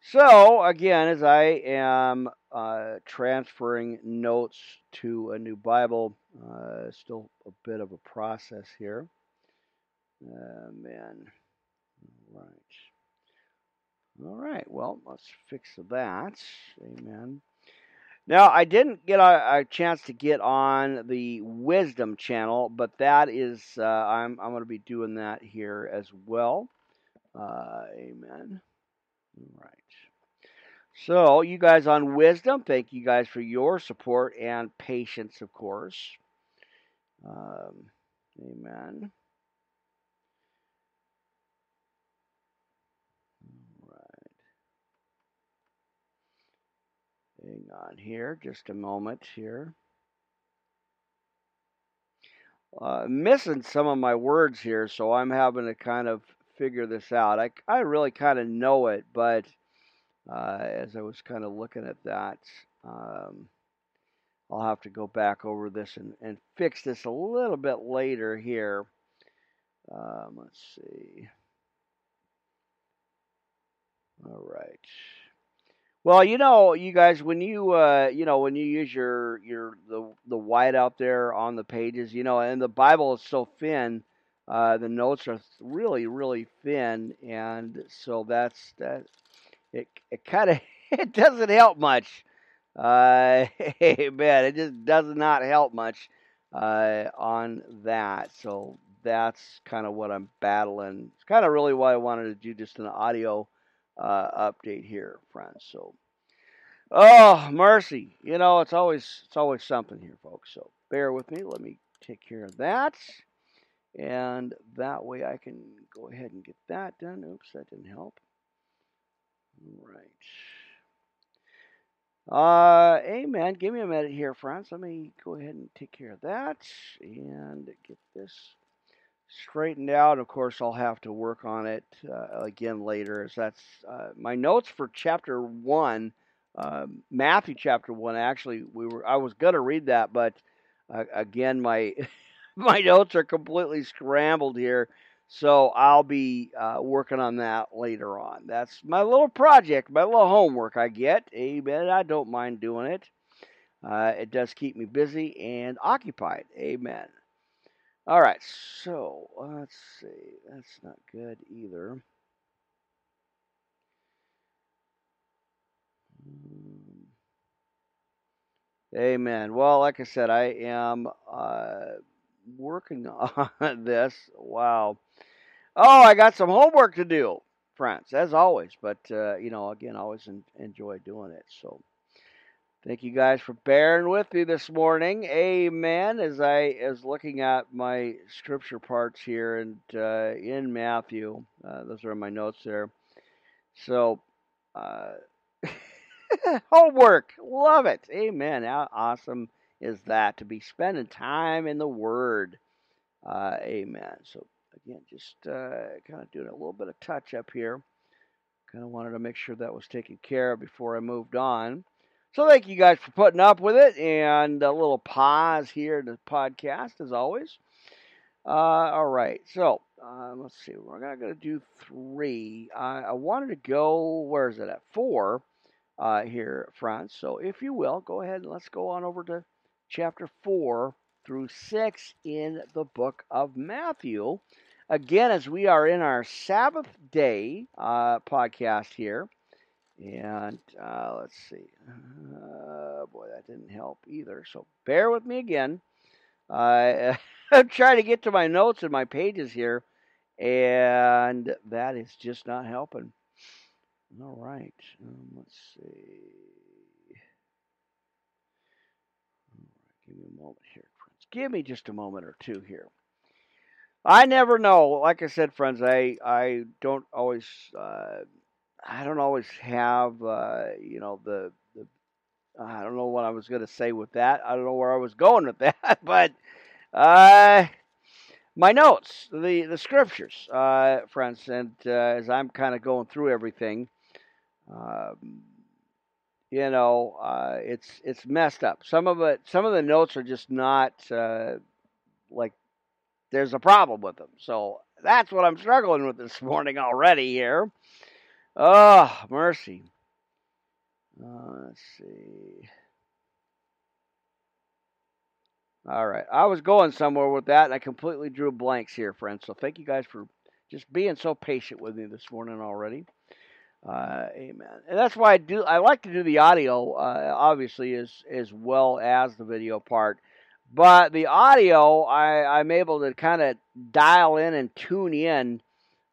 So, again, as I am uh, transferring notes to a new Bible, uh, still a bit of a process here. Amen. All right. All right. Well, let's fix that. Amen. Now, I didn't get a, a chance to get on the Wisdom channel, but that is, uh, I'm, I'm going to be doing that here as well. Uh, amen. Right. So, you guys on Wisdom, thank you guys for your support and patience, of course. Um, amen. Hang on here, just a moment here. Uh, missing some of my words here, so I'm having to kind of figure this out. I, I really kind of know it, but uh, as I was kind of looking at that, um, I'll have to go back over this and, and fix this a little bit later here. Um, let's see. All right. Well, you know, you guys, when you uh, you know, when you use your your the the white out there on the pages, you know, and the Bible is so thin, uh, the notes are really really thin, and so that's that. It it kind of *laughs* it doesn't help much. Uh, *laughs* man, it just does not help much uh, on that. So that's kind of what I'm battling. It's kind of really why I wanted to do just an audio uh, update here, friends. So, oh mercy, you know it's always it's always something here, folks. So bear with me. Let me take care of that, and that way I can go ahead and get that done. Oops, that didn't help. Right. Uh, amen. Give me a minute here, friends. Let me go ahead and take care of that and get this straightened out. Of course, I'll have to work on it uh, again later. As that's uh, my notes for chapter one, uh, Matthew chapter one. Actually, we were I was gonna read that, but uh, again, my *laughs* my notes are completely scrambled here. So I'll be uh, working on that later on. That's my little project, my little homework I get. Amen. I don't mind doing it. Uh, it does keep me busy and occupied. Amen. All right, so let's see. That's not good either. Hmm. Amen. Well, like I said, I am uh, working *laughs* on this. Wow. Oh, I got some homework to do, friends, as always. But, uh, you know, again, always enjoy doing it. So Thank you guys for bearing with me this morning. Amen. As I is looking at my scripture parts here and uh, in Matthew, uh, those are my notes there. So, uh, *laughs* homework, love it. Amen. Awesome is that to be spending time in the Word? Uh, amen. So again, just uh, kind of doing a little bit of touch up here. Kind of wanted to make sure that was taken care of before I moved on. So thank you guys for putting up with it, and a little pause here in the podcast as always. Uh, all right, so uh, let's see. We're going to do three. Uh, I wanted to go. Where is it at? Four uh, here, friends. So if you will, go ahead and let's go on over to chapter four through six in the book of Matthew. Again, as we are in our Sabbath day uh, podcast here. And uh, let's see. Uh, boy, that didn't help either. So bear with me again. Uh, *laughs* I'm trying to get to my notes and my pages here, and that is just not helping. All right. Um, let's see. All right, give me a moment here, friends. Give me just a moment or two here. I never know. Like I said, friends, I I don't always uh, I don't always have, uh, you know, the, the, I don't know what I was going to say with that. I don't know where I was going with *laughs* that, but, uh, my notes, the, the scriptures, uh, friends, and, uh, as I'm kind of going through everything, um, you know, uh, it's it's messed up. Some of it, some of the notes are just not uh, like there's a problem with them. So that's what I'm struggling with this *laughs* morning already here. Oh, mercy. Uh, let's see. All right. I was going somewhere with that, and I completely drew blanks here, friends. So thank you guys for just being so patient with me this morning already. Uh, amen. And that's why I do. I like to do the audio, uh, obviously, as as well as the video part. But the audio, I, I'm able to kind of dial in and tune in.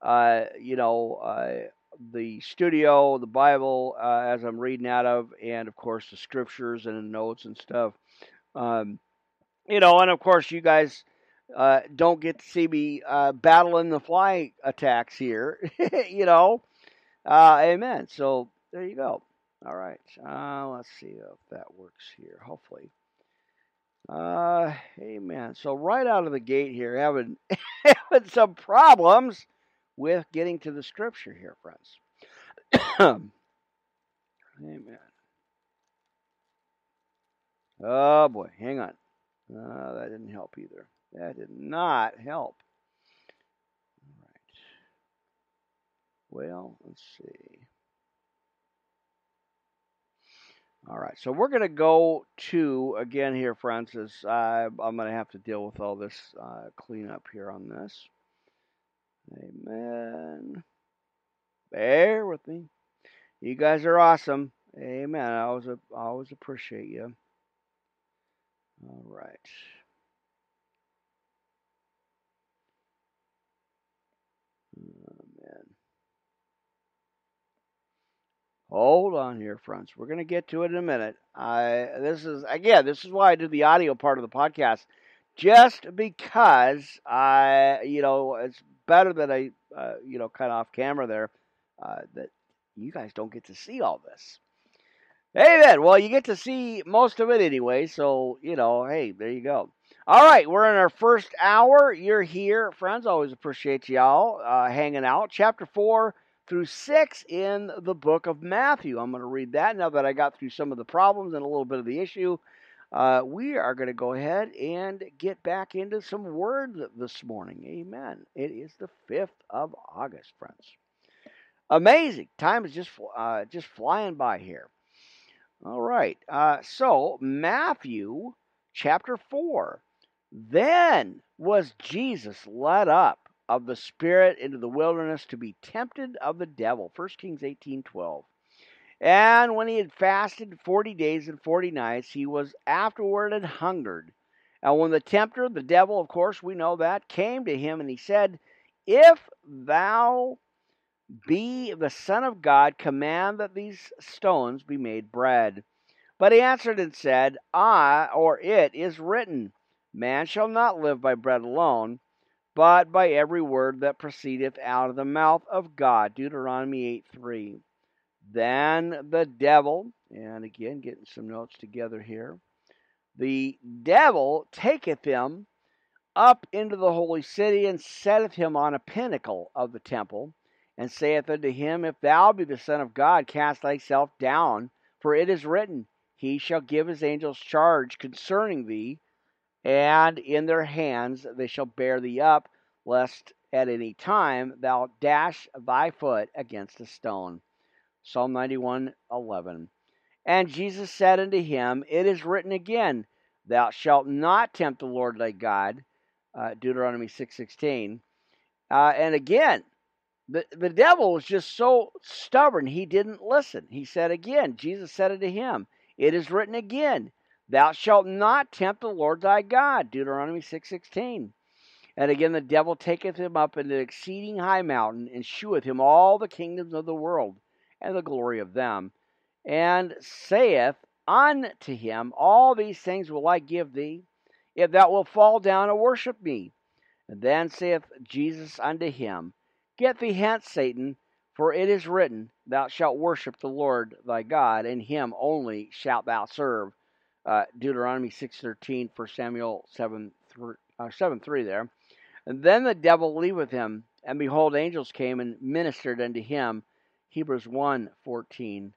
Uh, you know, uh, the studio, the Bible, uh, as I'm reading out of, and of course the scriptures and the notes and stuff. Um, you know, and of course you guys uh, don't get to see me uh, battling the fly attacks here. *laughs* you know, uh, amen. So there you go. All right. Uh, let's see if that works here. Hopefully. Uh, amen. So right out of the gate here, having *laughs* having some problems with getting to the scripture here, friends. *coughs* amen. Oh boy, hang on. Uh, that didn't help either. That did not help. All right. Well, let's see. All right, so we're going to go to, again here, Francis, uh, I'm going to have to deal with all this uh, cleanup here on this. Amen. Bear with me. You guys are awesome. Amen. I always, I always appreciate you. All right. Hold on here, friends. We're going to get to it in a minute. I this is again, this is why I do the audio part of the podcast, just because I, you know, it's better that I, uh, you know, cut off camera there, uh, that you guys don't get to see all this. Hey, then. Well, you get to see most of it anyway, so, you know, hey, there you go. All right, we're in our first hour. You're here, friends. Always appreciate y'all uh, hanging out. Chapter 4 through 6 in the book of Matthew. I'm going to read that now that I got through some of the problems and a little bit of the issue. Uh, we are going to go ahead and get back into some word this morning. Amen. It is the 5th of August, friends. Amazing. Time is just uh, just flying by here. All right. Uh, so, Matthew chapter 4. Then was Jesus led up of the Spirit into the wilderness to be tempted of the devil. 1 Kings 18 12. And when he had fasted 40 days and 40 nights, he was afterward and hungered. And when the tempter, the devil, of course, we know that, came to him and he said, If thou be the Son of God, command that these stones be made bread. But he answered and said, I, or it is written, Man shall not live by bread alone, but by every word that proceedeth out of the mouth of God. Deuteronomy 8 3. Then the devil, and again, getting some notes together here, the devil taketh him up into the holy city and setteth him on a pinnacle of the temple and saith unto him, If thou be the Son of God, cast thyself down, for it is written, He shall give his angels charge concerning thee, and in their hands they shall bear thee up, lest at any time thou dash thy foot against a stone. Psalm 91 11. And Jesus said unto him, It is written again, Thou shalt not tempt the Lord thy God. Uh, Deuteronomy 6 16. Uh, and again, the, the devil was just so stubborn, he didn't listen. He said again, Jesus said unto him, It is written again, Thou shalt not tempt the Lord thy God. Deuteronomy 6.16. And again the devil taketh him up into an exceeding high mountain, and sheweth him all the kingdoms of the world, and the glory of them, and saith unto him, All these things will I give thee, if thou wilt fall down and worship me. And then saith Jesus unto him, Get thee hence, Satan, for it is written, Thou shalt worship the Lord thy God, and him only shalt thou serve. Uh, Deuteronomy 6.13, 1 Samuel 7 3, uh, 7 3 there. And then the devil leaveth him, and behold, angels came and ministered unto him. Hebrews 1 14.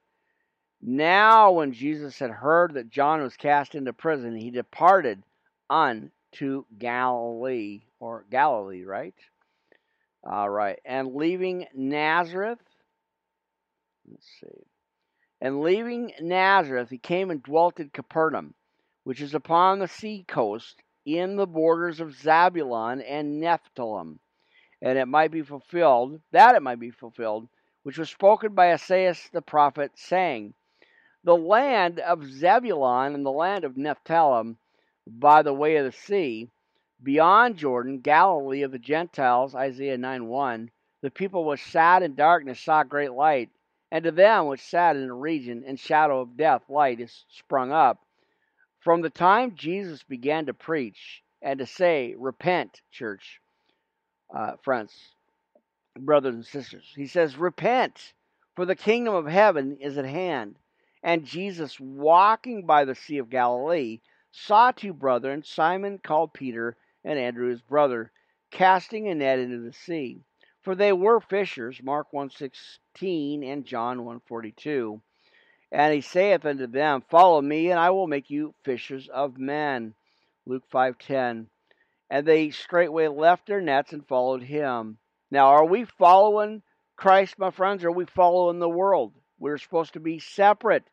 Now, when Jesus had heard that John was cast into prison, he departed unto Galilee, or Galilee, right? All right. And leaving Nazareth, let's see. And leaving Nazareth, he came and dwelt in Capernaum, which is upon the sea coast, in the borders of Zabulon and Nephthalim. And it might be fulfilled, that it might be fulfilled, which was spoken by Esaias the prophet, saying, The land of Zebulun and the land of Nephthalim by the way of the sea, beyond Jordan, Galilee of the Gentiles, Isaiah 9 1, the people which sat in darkness saw great light, and to them which sat in the region and shadow of death, light is sprung up. From the time Jesus began to preach and to say, Repent, church, uh, friends, brothers and sisters, he says, Repent, for the kingdom of heaven is at hand. And Jesus, walking by the Sea of Galilee, saw two brethren, Simon called Peter, and Andrew his brother, casting a net into the sea. For they were fishers, Mark 1.16 and John 1.42. And he saith unto them, Follow me, and I will make you fishers of men. Luke 5.10. And they straightway left their nets and followed him. Now, are we following Christ, my friends, or are we following the world? We're supposed to be separate.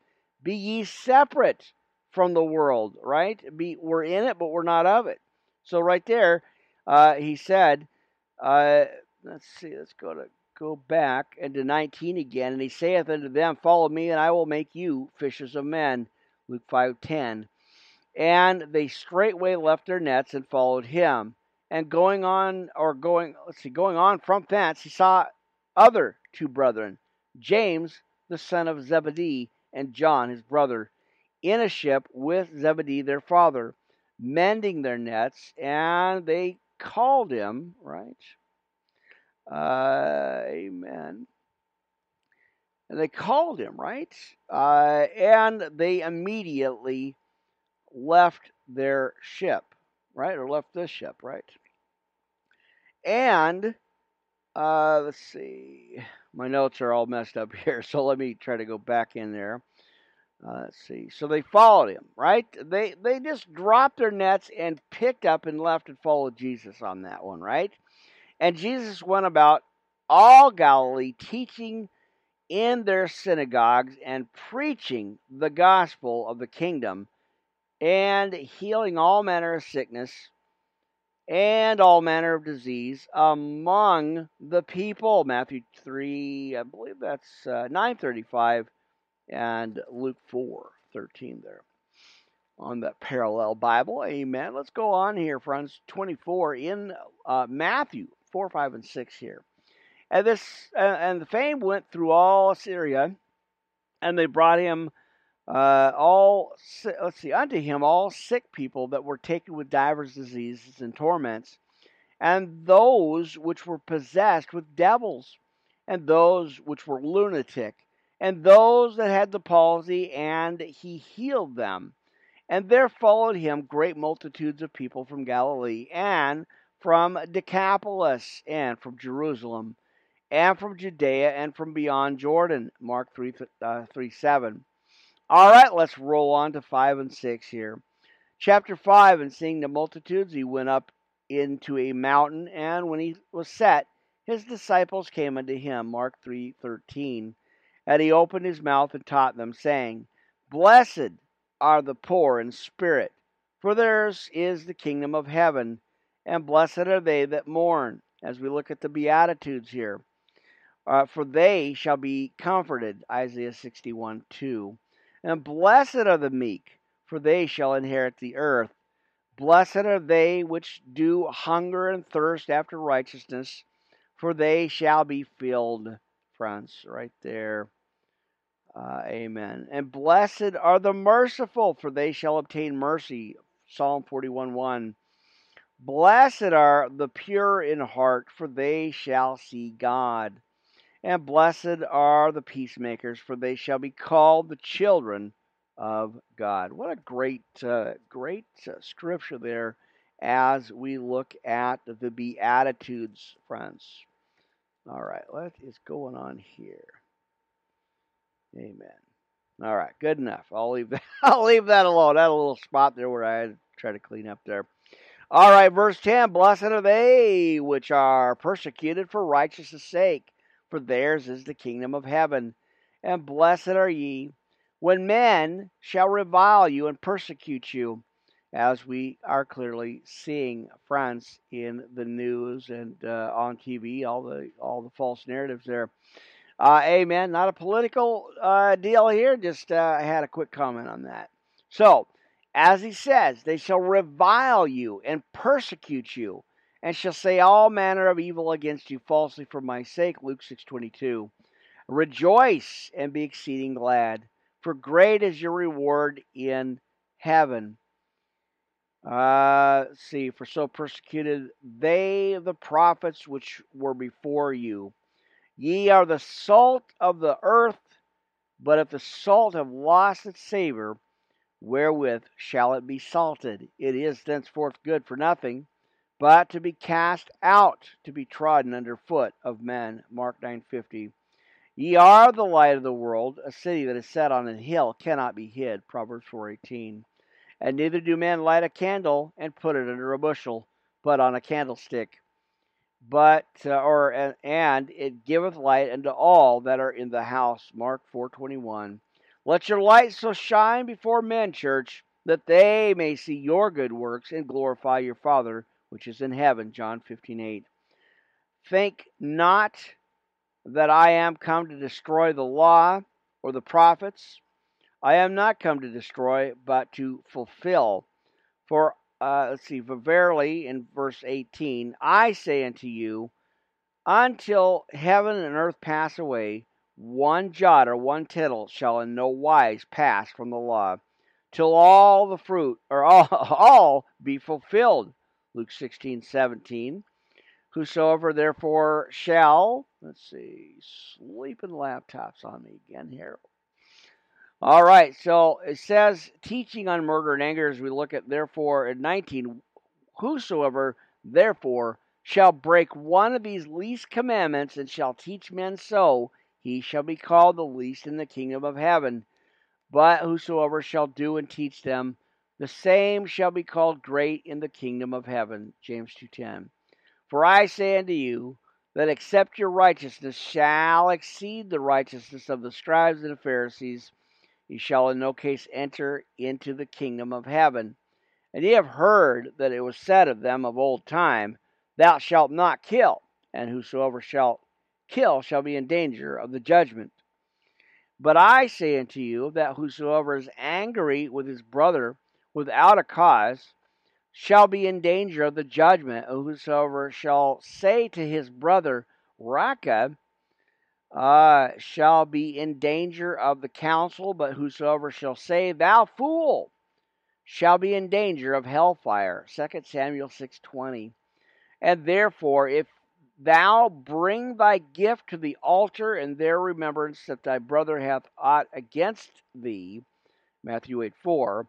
Be ye separate from the world, right? Be we're in it, but we're not of it. So right there, uh, he said, uh, let's see, let's go to go back into 19 again, and he saith unto them, Follow me, and I will make you fishers of men. Luke 5:10. And they straightway left their nets and followed him. And going on, or going, let's see, going on from thence, he saw other two brethren, James the son of Zebedee, and John his brother, in a ship with Zebedee their father, mending their nets, and they called him, right? Amen. And they called him, right? Uh, and they immediately left their ship, right? Or left this ship, right? And uh, let's see. My notes are all messed up *laughs* here, so let me try to go back in there. Uh, let's see. So they followed him, right? They they just dropped their nets and picked up and left and followed Jesus on that one, right? And Jesus went about all Galilee, teaching in their synagogues and preaching the gospel of the kingdom and healing all manner of sickness and all manner of disease among the people. Matthew 3, I believe that's uh, 935 and Luke 4 13 there on the parallel Bible. Amen. Let's go on here, friends. 24 in uh, Matthew 4, 5, and 6 here. And this uh, and the fame went through all Syria, and they brought him uh, all let's see unto him all sick people that were taken with divers diseases and torments, and those which were possessed with devils, and those which were lunatic, and those that had the palsy, and he healed them. And there followed him great multitudes of people from Galilee, and from Decapolis, and from Jerusalem, and from Judea, and from beyond Jordan. Mark 3, uh, 3 7. All right, let's roll on to 5 and 6 here. Chapter 5 And seeing the multitudes, he went up into a mountain, and when he was set, his disciples came unto him. Mark 3 13. And he opened his mouth and taught them, saying, Blessed are the poor in spirit, for theirs is the kingdom of heaven. And blessed are they that mourn, as we look at the Beatitudes here. Uh, for they shall be comforted, Isaiah 61 2. And blessed are the meek, for they shall inherit the earth. Blessed are they which do hunger and thirst after righteousness, for they shall be filled. Friends, right there. Uh, amen. And blessed are the merciful, for they shall obtain mercy. Psalm 41 1. Blessed are the pure in heart, for they shall see God. And blessed are the peacemakers, for they shall be called the children of God. What a great, uh, great uh, scripture there as we look at the Beatitudes, friends. All right, what is going on here? Amen. All right, good enough. I'll leave that. *laughs* I'll leave that alone. That little spot there where I had to try to clean up there. All right, verse ten: Blessed are they which are persecuted for righteousness' sake, for theirs is the kingdom of heaven. And blessed are ye when men shall revile you and persecute you, as we are clearly seeing, friends, in the news and uh, on TV, all the all the false narratives there. Uh, amen. Not a political uh, deal here. Just uh, had a quick comment on that. So, as he says, they shall revile you and persecute you, and shall say all manner of evil against you falsely for my sake. Luke six twenty two. Rejoice and be exceeding glad, for great is your reward in heaven. Uh, see, for so persecuted they the prophets which were before you. Ye are the salt of the earth, but if the salt have lost its savor, wherewith shall it be salted? It is thenceforth good for nothing, but to be cast out, to be trodden under foot of men. Mark nine fifty. Ye are the light of the world. A city that is set on a hill cannot be hid. Proverbs four eighteen. And neither do men light a candle and put it under a bushel, but on a candlestick but uh, or and it giveth light unto all that are in the house mark 421 let your light so shine before men church that they may see your good works and glorify your father which is in heaven john 15:8 think not that i am come to destroy the law or the prophets. I am not come to destroy but to fulfill. For uh, let's see, verily in verse 18, I say unto you, until heaven and earth pass away, one jot or one tittle shall in no wise pass from the law, till all the fruit or all, *laughs* all be fulfilled. Luke 16, 17. Whosoever therefore shall, let's see, sleeping laptops on me again here. All right, so it says teaching on murder and anger as we look at therefore in 19 whosoever therefore shall break one of these least commandments and shall teach men so he shall be called the least in the kingdom of heaven. But whosoever shall do and teach them the same shall be called great in the kingdom of heaven. James 2:10 For I say unto you that except your righteousness shall exceed the righteousness of the scribes and the Pharisees ye shall in no case enter into the kingdom of heaven. And ye have heard that it was said of them of old time, Thou shalt not kill, and whosoever shall kill shall be in danger of the judgment. But I say unto you that whosoever is angry with his brother without a cause shall be in danger of the judgment, and whosoever shall say to his brother, Raca, uh, shall be in danger of the council, but whosoever shall say, Thou fool, shall be in danger of hellfire. 2 Samuel 6.20 And therefore, if thou bring thy gift to the altar, and there remembrance that thy brother hath aught against thee, Matthew 8 4,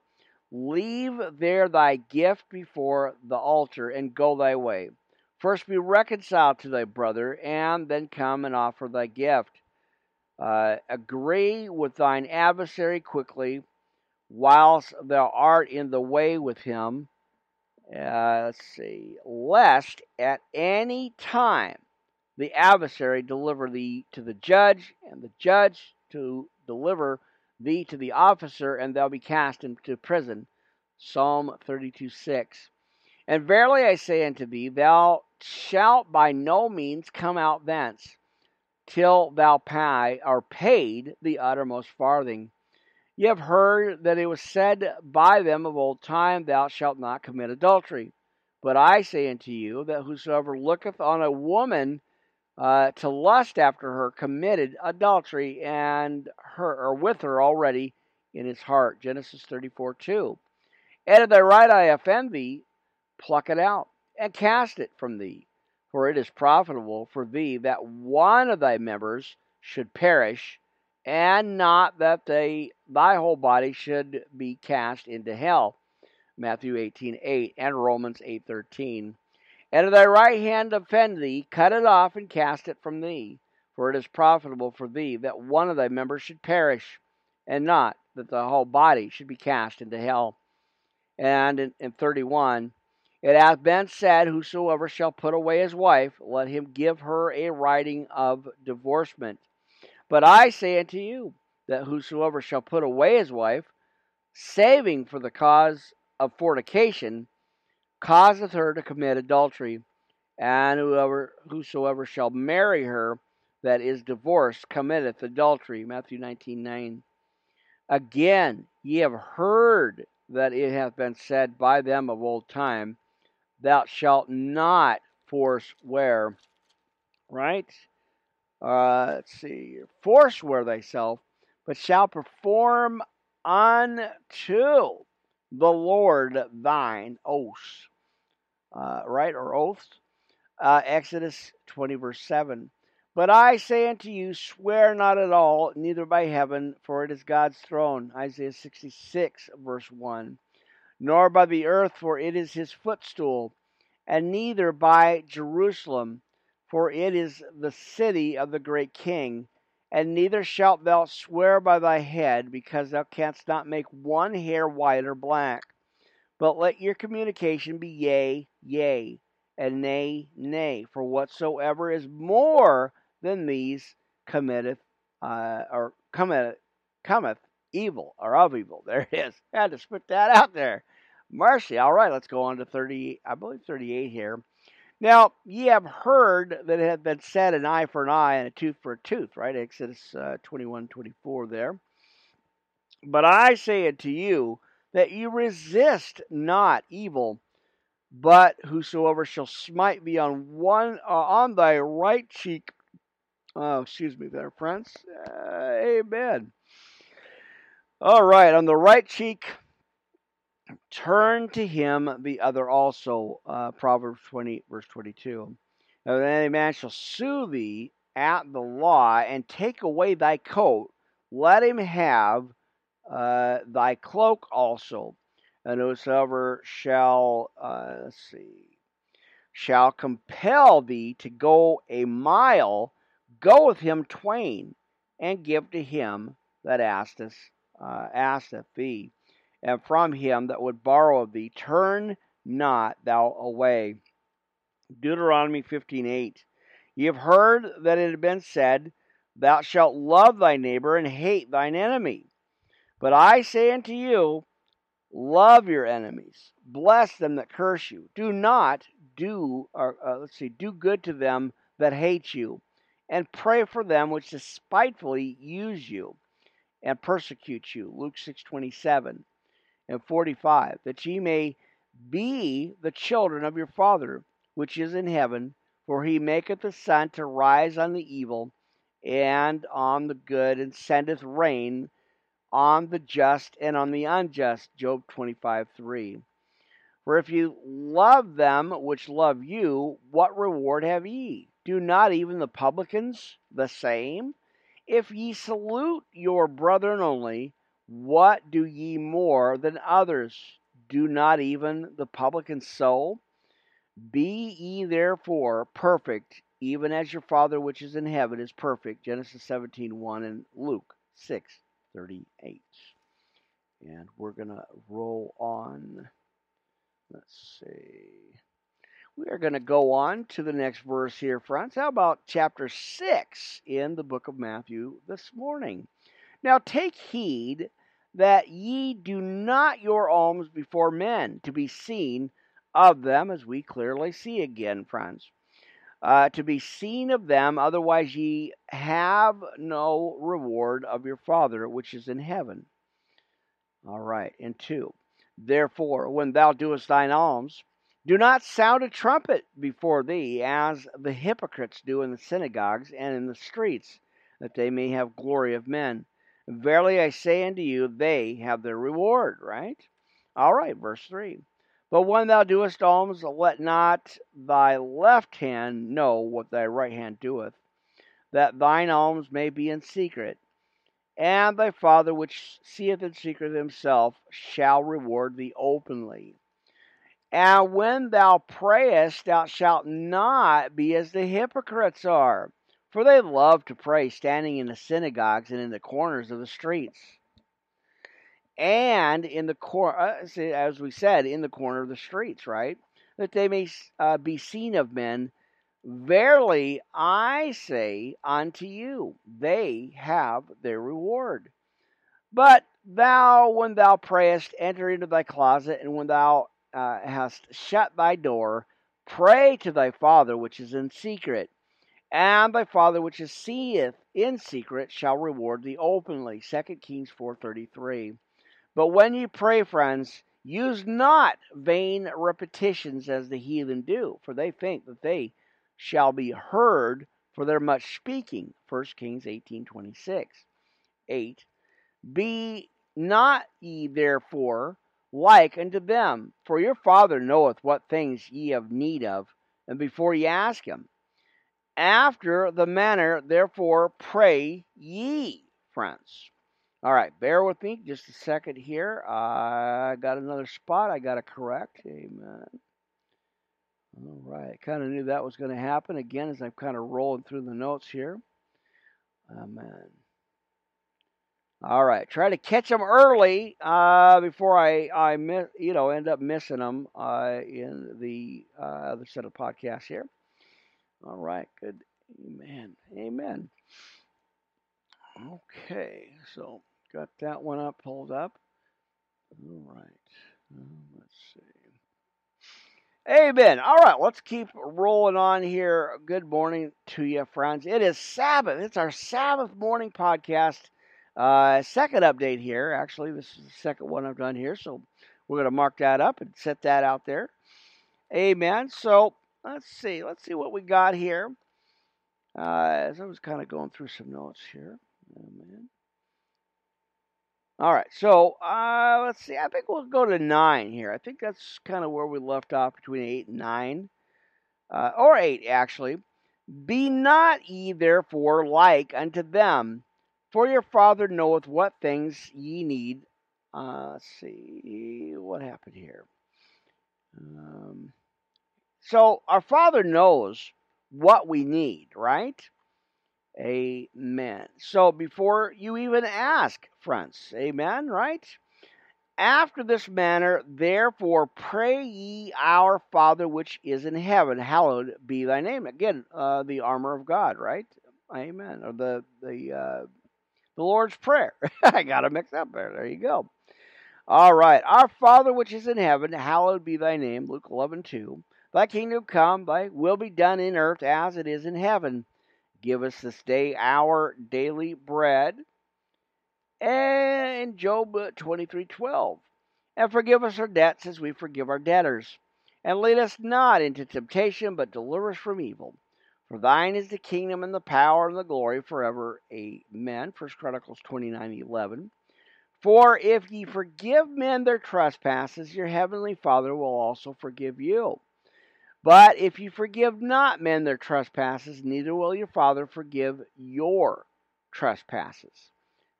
leave there thy gift before the altar, and go thy way. First be reconciled to thy brother, and then come and offer thy gift. Uh, agree with thine adversary quickly, whilst thou art in the way with him. Uh, let's see, lest at any time the adversary deliver thee to the judge, and the judge to deliver thee to the officer, and thou be cast into prison. Psalm 32 6. And verily I say unto thee, thou shalt by no means come out thence, till thou pay or paid the uttermost farthing. Ye have heard that it was said by them of old time, Thou shalt not commit adultery. But I say unto you that whosoever looketh on a woman uh, to lust after her committed adultery and her or with her already in his heart. Genesis 34 2. And if thy right eye offend thee, pluck it out, and cast it from thee. For it is profitable for thee that one of thy members should perish, and not that they, thy whole body should be cast into hell. Matthew 18:8 8, and Romans 8:13. And if thy right hand offend thee, cut it off and cast it from thee. For it is profitable for thee that one of thy members should perish, and not that the whole body should be cast into hell. And in, in 31, it hath been said, Whosoever shall put away his wife, let him give her a writing of divorcement. But I say unto you, that whosoever shall put away his wife, saving for the cause of fornication, causeth her to commit adultery. And whoever whosoever shall marry her that is divorced committeth adultery. Matthew nineteen nine. Again, ye have heard that it hath been said by them of old time, Thou shalt not forswear. Right? Uh, let's see. Forswear thyself, but shall perform unto the Lord thine oaths. Uh, right? Or oaths. Uh, Exodus 20, verse 7. But I say unto you, swear not at all, neither by heaven, for it is God's throne. Isaiah 66, verse 1. Nor by the earth, for it is his footstool, and neither by Jerusalem, for it is the city of the great king. And neither shalt thou swear by thy head, because thou canst not make one hair white or black. But let your communication be yea, yea, and nay, nay. For whatsoever is more than these committeth uh, or cometh cometh evil or of evil. *laughs* There it is. I had to spit that out there. Mercy. All right, let's go on to thirty. I believe thirty-eight here. Now ye have heard that it hath been said, an eye for an eye and a tooth for a tooth. Right, Exodus uh, twenty-one, twenty-four. There. But I say unto you that you resist not evil, but whosoever shall smite thee on one uh, on thy right cheek Oh, excuse me there, friends. Uh, amen. All right, on the right cheek, turn to him the other also. Uh, Proverbs 20, verse 22. Now, any man shall sue thee at the law and take away thy coat, let him have uh, thy cloak also. And whosoever shall, uh, let's see, shall compel thee to go a mile, Go with him twain, and give to him that asketh, uh, asketh thee, and from him that would borrow of thee, turn not thou away. Deuteronomy 15:8. Ye have heard that it had been said, Thou shalt love thy neighbor and hate thine enemy. But I say unto you, love your enemies, bless them that curse you. Do not do, or uh, let's see, do good to them that hate you, and pray for them which despitefully use you and persecute you. Luke 6:27 and 45 that ye may be the children of your father which is in heaven for he maketh the sun to rise on the evil and on the good and sendeth rain on the just and on the unjust Job 25:3 For if you love them which love you what reward have ye do not even the publicans the same? If ye salute your brethren only, what do ye more than others? Do not even the publicans so? Be ye therefore perfect, even as your Father which is in heaven is perfect. Genesis 17 1 and Luke 6 38. And we're going to roll on. Let's see. We are going to go on to the next verse here, friends. How about chapter 6 in the book of Matthew this morning? Now take heed that ye do not your alms before men to be seen of them, as we clearly see again, friends. Uh, to be seen of them, otherwise ye have no reward of your Father which is in heaven. All right, and two. Therefore, when thou doest thine alms, do not sound a trumpet before thee, as the hypocrites do in the synagogues and in the streets, that they may have glory of men. Verily I say unto you, they have their reward, right? All right, verse 3. But when thou doest alms, let not thy left hand know what thy right hand doeth, that thine alms may be in secret. And thy Father which seeth in secret himself shall reward thee openly. And when thou prayest, thou shalt not be as the hypocrites are, for they love to pray standing in the synagogues and in the corners of the streets. and in the corner, uh, as we said, in the corner of the streets, right? That they may uh, be seen of men. Verily, I say unto you, they have their reward. But thou, when thou prayest, enter into thy closet, and when thou uh, hast shut thy door, pray to thy Father which is in secret, and thy Father which is seeth in secret shall reward thee openly. 2 Kings 4.33 But when ye pray, friends, use not vain repetitions as the heathen do, for they think that they shall be heard for their much speaking. 1 Kings 18.26 8 Be not ye therefore like unto them, for your Father knoweth what things ye have need of, and before ye ask him. After the manner, therefore, pray ye, friends. All right, bear with me just a second here. I got another spot I got to correct. Amen. All right, kind of knew that was going to happen again as I'm kind of rolling through the notes here. Amen. All right, try to catch them early uh, before I I miss, you know end up missing them uh, in the uh, other set of podcasts here. All right, good. Amen. Amen. Okay, so got that one up, pulled up. All right, um, let's see. Amen. All right, let's keep rolling on here. Good morning to you, friends. It is Sabbath. It's our Sabbath morning podcast. Uh, second update here. Actually, this is the second one I've done here, so we're going to mark that up and set that out there. Amen. So let's see. Let's see what we got here. Uh, as I was kind of going through some notes here. Amen. All right, so uh, let's see. I think we'll go to nine here. I think that's kind of where we left off between eight and nine, uh, or eight actually. Be not ye therefore like unto them, for your Father knoweth what things ye need. Uh, see what happened here. Um, so our Father knows what we need, right? Amen. So before you even ask, friends, amen, right? After this manner, therefore, pray ye our Father which is in heaven, hallowed be thy name. Again, uh, the armor of God, right? Amen. Or the the uh, the Lord's prayer. *laughs* I got to mix up there. There you go. All right. Our Father which is in heaven, hallowed be thy name. Luke 11, 2. Thy kingdom come, thy will be done in earth as it is in heaven. Give us this day our daily bread. And Job 23:12. And forgive us our debts as we forgive our debtors. And lead us not into temptation, but deliver us from evil. For thine is the kingdom and the power and the glory forever. Amen. First Chronicles 29:11. For if ye forgive men their trespasses, your heavenly Father will also forgive you. But if you forgive not men their trespasses, neither will your Father forgive your trespasses.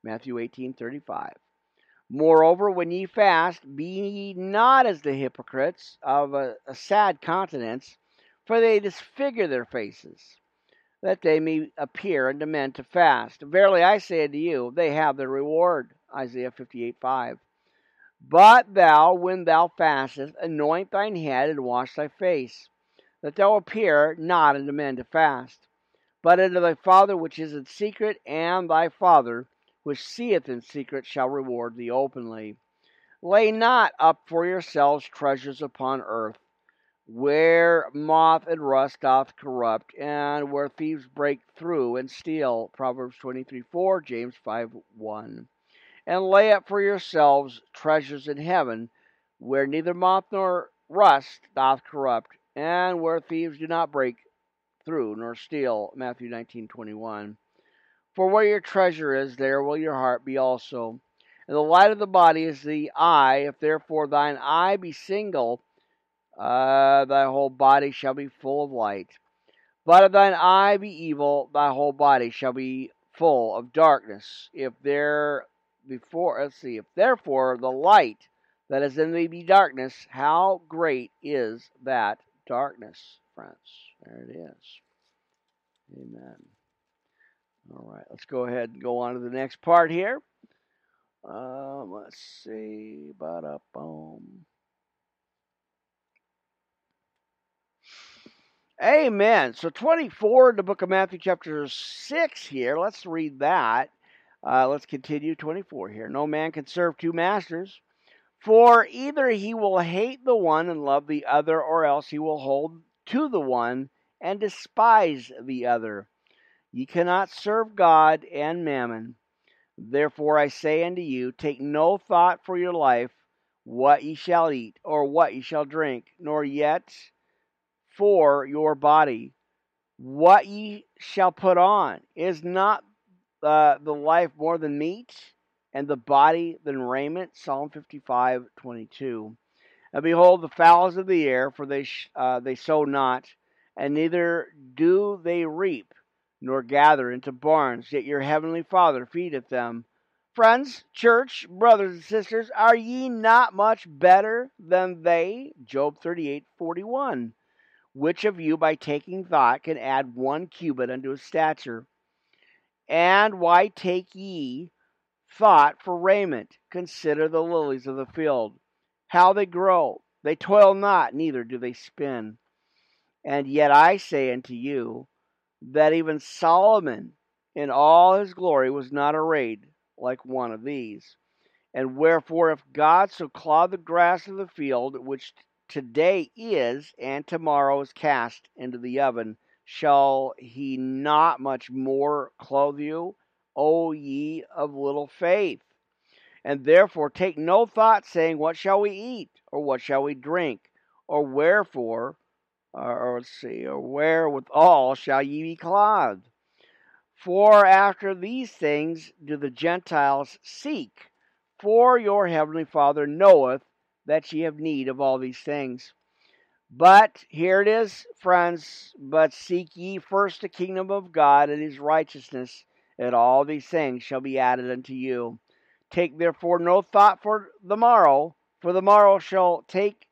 Matthew 18:35. Moreover, when ye fast, be ye not as the hypocrites of a, a sad countenance, for they disfigure their faces, that they may appear unto men to fast. Verily I say unto you, they have their reward. Isaiah 58:5. But thou, when thou fastest, anoint thine head and wash thy face that thou appear not unto men to fast, but unto thy Father which is in secret, and thy Father which seeth in secret shall reward thee openly. Lay not up for yourselves treasures upon earth, where moth and rust doth corrupt, and where thieves break through and steal. Proverbs 23 4, James 5 1. And lay up for yourselves treasures in heaven, where neither moth nor rust doth corrupt, and where thieves do not break through nor steal. Matthew 19:21. For where your treasure is, there will your heart be also. And the light of the body is the eye. If therefore thine eye be single, uh, thy whole body shall be full of light. But if thine eye be evil, thy whole body shall be full of darkness. If there before let's see, if therefore the light that is in thee be darkness, how great is that darkness, friends. There it is. Amen. All right, let's go ahead and go on to the next part here. Um, let's see. Ba boom. Amen. So 24 in the book of Matthew, chapter 6 here. Let's read that. Uh, let's continue 24 here. No man can serve two masters, for either he will hate the one and love the other, or else he will hold to the one and despise the other. Ye cannot serve God and mammon. Therefore I say unto you, take no thought for your life, what ye shall eat, or what ye shall drink, nor yet for your body, what ye shall put on. Is not uh, the life more than meat, and the body than raiment? Psalm 55, 22. And behold, the fowls of the air, for they, sh- uh, they sow not, and neither do they reap, nor gather into barns, yet your heavenly Father feedeth them. Friends, church, brothers and sisters, are ye not much better than they? Job 38, 41. Which of you, by taking thought, can add one cubit unto his stature? And why take ye thought for raiment? Consider the lilies of the field, how they grow. They toil not, neither do they spin. And yet I say unto you, that even Solomon in all his glory was not arrayed like one of these. And wherefore, if God so clothe the grass of the field, which today is, and tomorrow is cast into the oven, shall he not much more clothe you, O ye of little faith? And therefore take no thought, saying, What shall we eat? Or what shall we drink? Or wherefore, or, or let's see, or wherewithal shall ye be clothed? For after these things do the Gentiles seek. For your heavenly Father knoweth that ye have need of all these things. But here it is, friends. But seek ye first the kingdom of God and his righteousness, and all these things shall be added unto you. Take therefore no thought for the morrow, for the morrow shall take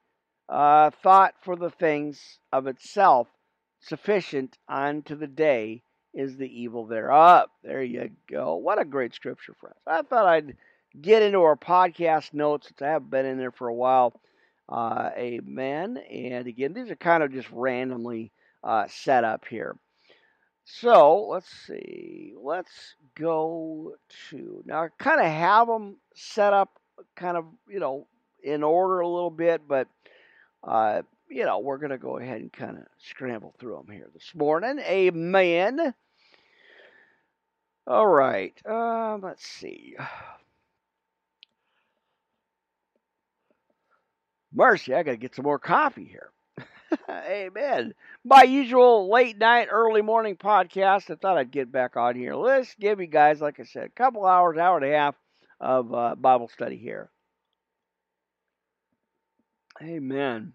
uh, thought for the things of itself. Sufficient unto the day is the evil thereof. There you go. What a great scripture, friends. I thought I'd get into our podcast notes I haven't been in there for a while. Uh, amen. And again, these are kind of just randomly uh, set up here. So let's see. Let's go to now. I kind of have them set up, kind of you know in order a little bit, but uh, you know we're gonna go ahead and kind of scramble through them here this morning. Amen. All right. Uh, let's see. Mercy, I got to get some more coffee here. *laughs* Amen. My usual late night, early morning podcast. I thought I'd get back on here. Let's give you guys, like I said, a couple hours, hour and a half of uh, Bible study here. Amen.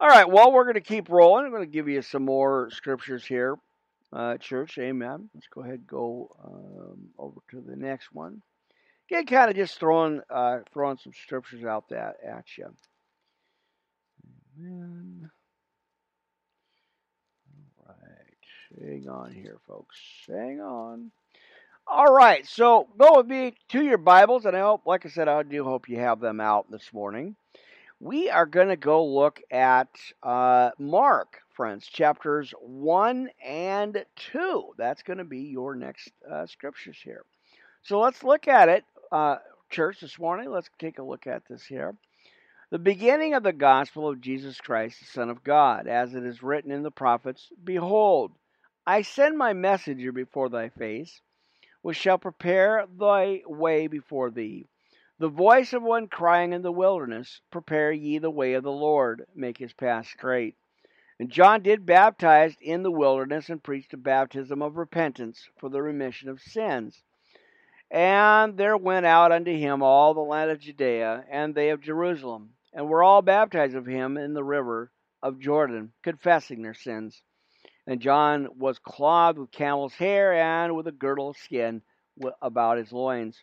All right, well, we're going to keep rolling. I'm going to give you some more scriptures here, uh, church. Amen. Let's go ahead and go um, over to the next one. Again, kind of just throwing uh, throwing some scriptures out that at you. Amen. All right, hang on here, folks. Hang on. All right, so go with me to your Bibles, and I hope, like I said, I do hope you have them out this morning. We are going to go look at uh, Mark, friends, chapters 1 and 2. That's going to be your next uh, scriptures here. So let's look at it uh, church this morning. Let's take a look at this here. The beginning of the gospel of Jesus Christ, the Son of God, as it is written in the prophets Behold, I send my messenger before thy face, which shall prepare thy way before thee. The voice of one crying in the wilderness, Prepare ye the way of the Lord, make his path straight. And John did baptize in the wilderness and preached a baptism of repentance for the remission of sins. And there went out unto him all the land of Judea, and they of Jerusalem, and were all baptized of him in the river of Jordan, confessing their sins. And John was clothed with camel's hair and with a girdle of skin about his loins.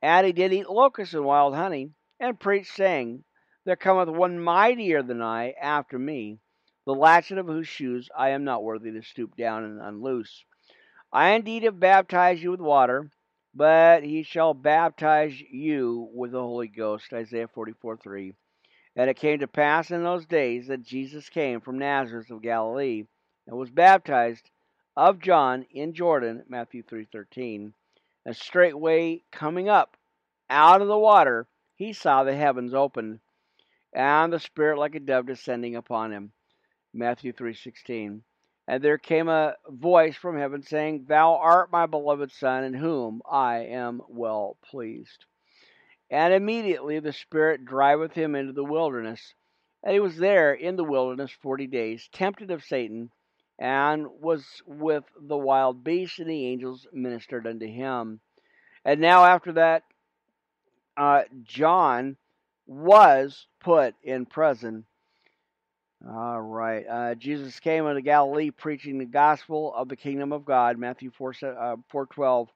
And he did eat locusts and wild honey, and preached, saying, There cometh one mightier than I after me, the latchet of whose shoes I am not worthy to stoop down and unloose. I indeed have baptized you with water but he shall baptize you with the Holy Ghost. Isaiah 44 3. And it came to pass in those days that Jesus came from Nazareth of Galilee and was baptized of John in Jordan, Matthew 3:13. And straightway coming up out of the water, he saw the heavens opened, and the Spirit like a dove descending upon him, Matthew 3:16. And there came a voice from heaven saying, Thou art my beloved Son, in whom I am well pleased. And immediately the Spirit driveth him into the wilderness. And he was there in the wilderness forty days, tempted of Satan, and was with the wild beasts, and the angels ministered unto him. And now, after that, uh, John was put in prison. All right. Uh, Jesus came into Galilee preaching the gospel of the kingdom of God, Matthew 4, uh, 4 12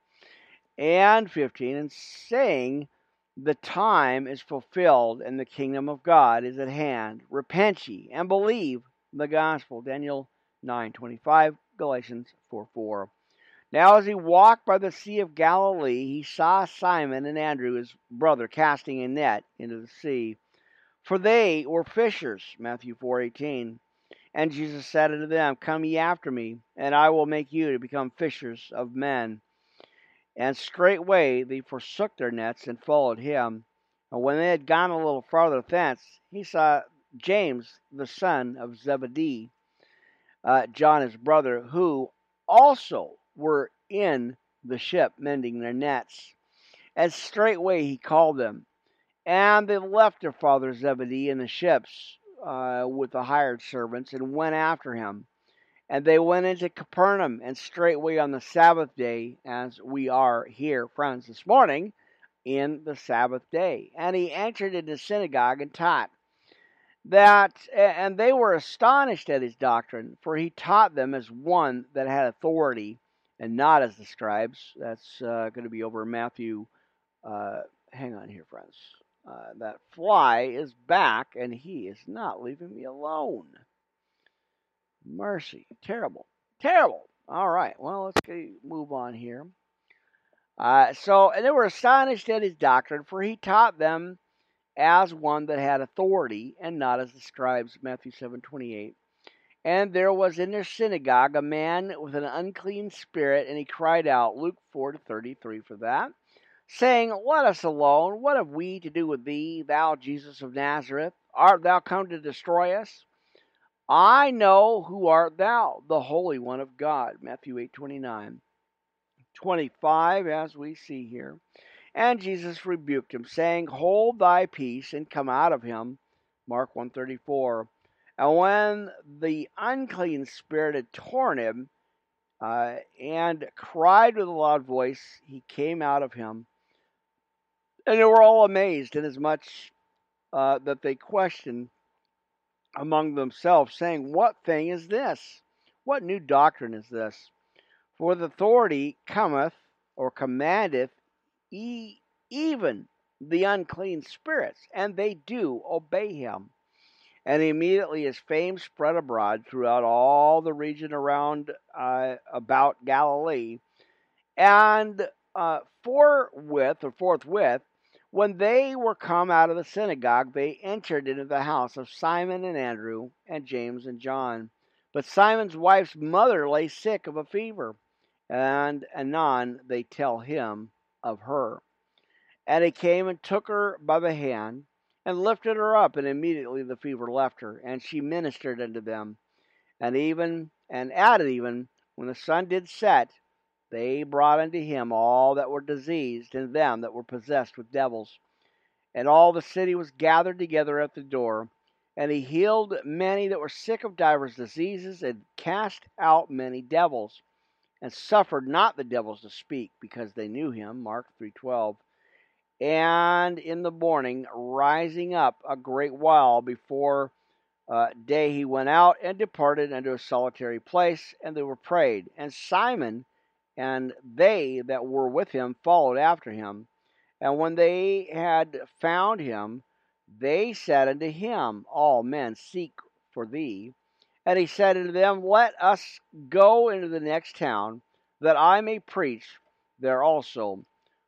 and 15, and saying, the time is fulfilled and the kingdom of God is at hand. Repent ye and believe the gospel. Daniel 9:25, Galatians 4 4. Now as he walked by the sea of Galilee, he saw Simon and Andrew his brother casting a net into the sea, for they were fishers. Matthew 4:18. And Jesus said unto them, Come ye after me, and I will make you to become fishers of men. And straightway they forsook their nets and followed him. And when they had gone a little farther thence, he saw James, the son of Zebedee, uh, John his brother, who also were in the ship mending their nets. And straightway he called them. And they left their father Zebedee in the ships uh, with the hired servants and went after him. And they went into Capernaum, and straightway on the Sabbath day, as we are here, friends, this morning, in the Sabbath day. And he entered into the synagogue and taught that, and they were astonished at his doctrine, for he taught them as one that had authority, and not as the scribes. That's uh, going to be over Matthew. Uh, hang on here, friends. Uh, that fly is back, and he is not leaving me alone. Mercy. Terrible. Terrible. All right. Well, let's move on here. Uh, so, and they were astonished at his doctrine, for he taught them as one that had authority, and not as the scribes. Matthew seven twenty eight. And there was in their synagogue a man with an unclean spirit, and he cried out, Luke four to thirty three for that, saying, Let us alone. What have we to do with thee, thou Jesus of Nazareth? Art thou come to destroy us? I know who art thou, the Holy One of God. Matthew 8 29. 25, as we see here. And Jesus rebuked him, saying, Hold thy peace and come out of him. Mark 134. And when the unclean spirit had torn him uh, and cried with a loud voice, he came out of him. And they were all amazed, inasmuch uh, that they questioned among themselves, saying, What thing is this? What new doctrine is this? For the authority cometh or commandeth e- even the unclean spirits, and they do obey him. And immediately his fame spread abroad throughout all the region around uh, about Galilee. And uh, forthwith, or forthwith, when they were come out of the synagogue, they entered into the house of Simon and Andrew, and James and John. But Simon's wife's mother lay sick of a fever, and anon they tell him of her. And he came and took her by the hand, and lifted her up, and immediately the fever left her, and she ministered unto them. And even and at even when the sun did set, they brought unto him all that were diseased, and them that were possessed with devils. And all the city was gathered together at the door. And he healed many that were sick of divers diseases, and cast out many devils, and suffered not the devils to speak, because they knew him. Mark 3:12. And in the morning, rising up a great while before uh, day, he went out and departed unto a solitary place, and they were prayed. And Simon and they that were with him followed after him. And when they had found him, they said unto him, All men seek for thee. And he said unto them, Let us go into the next town, that I may preach there also.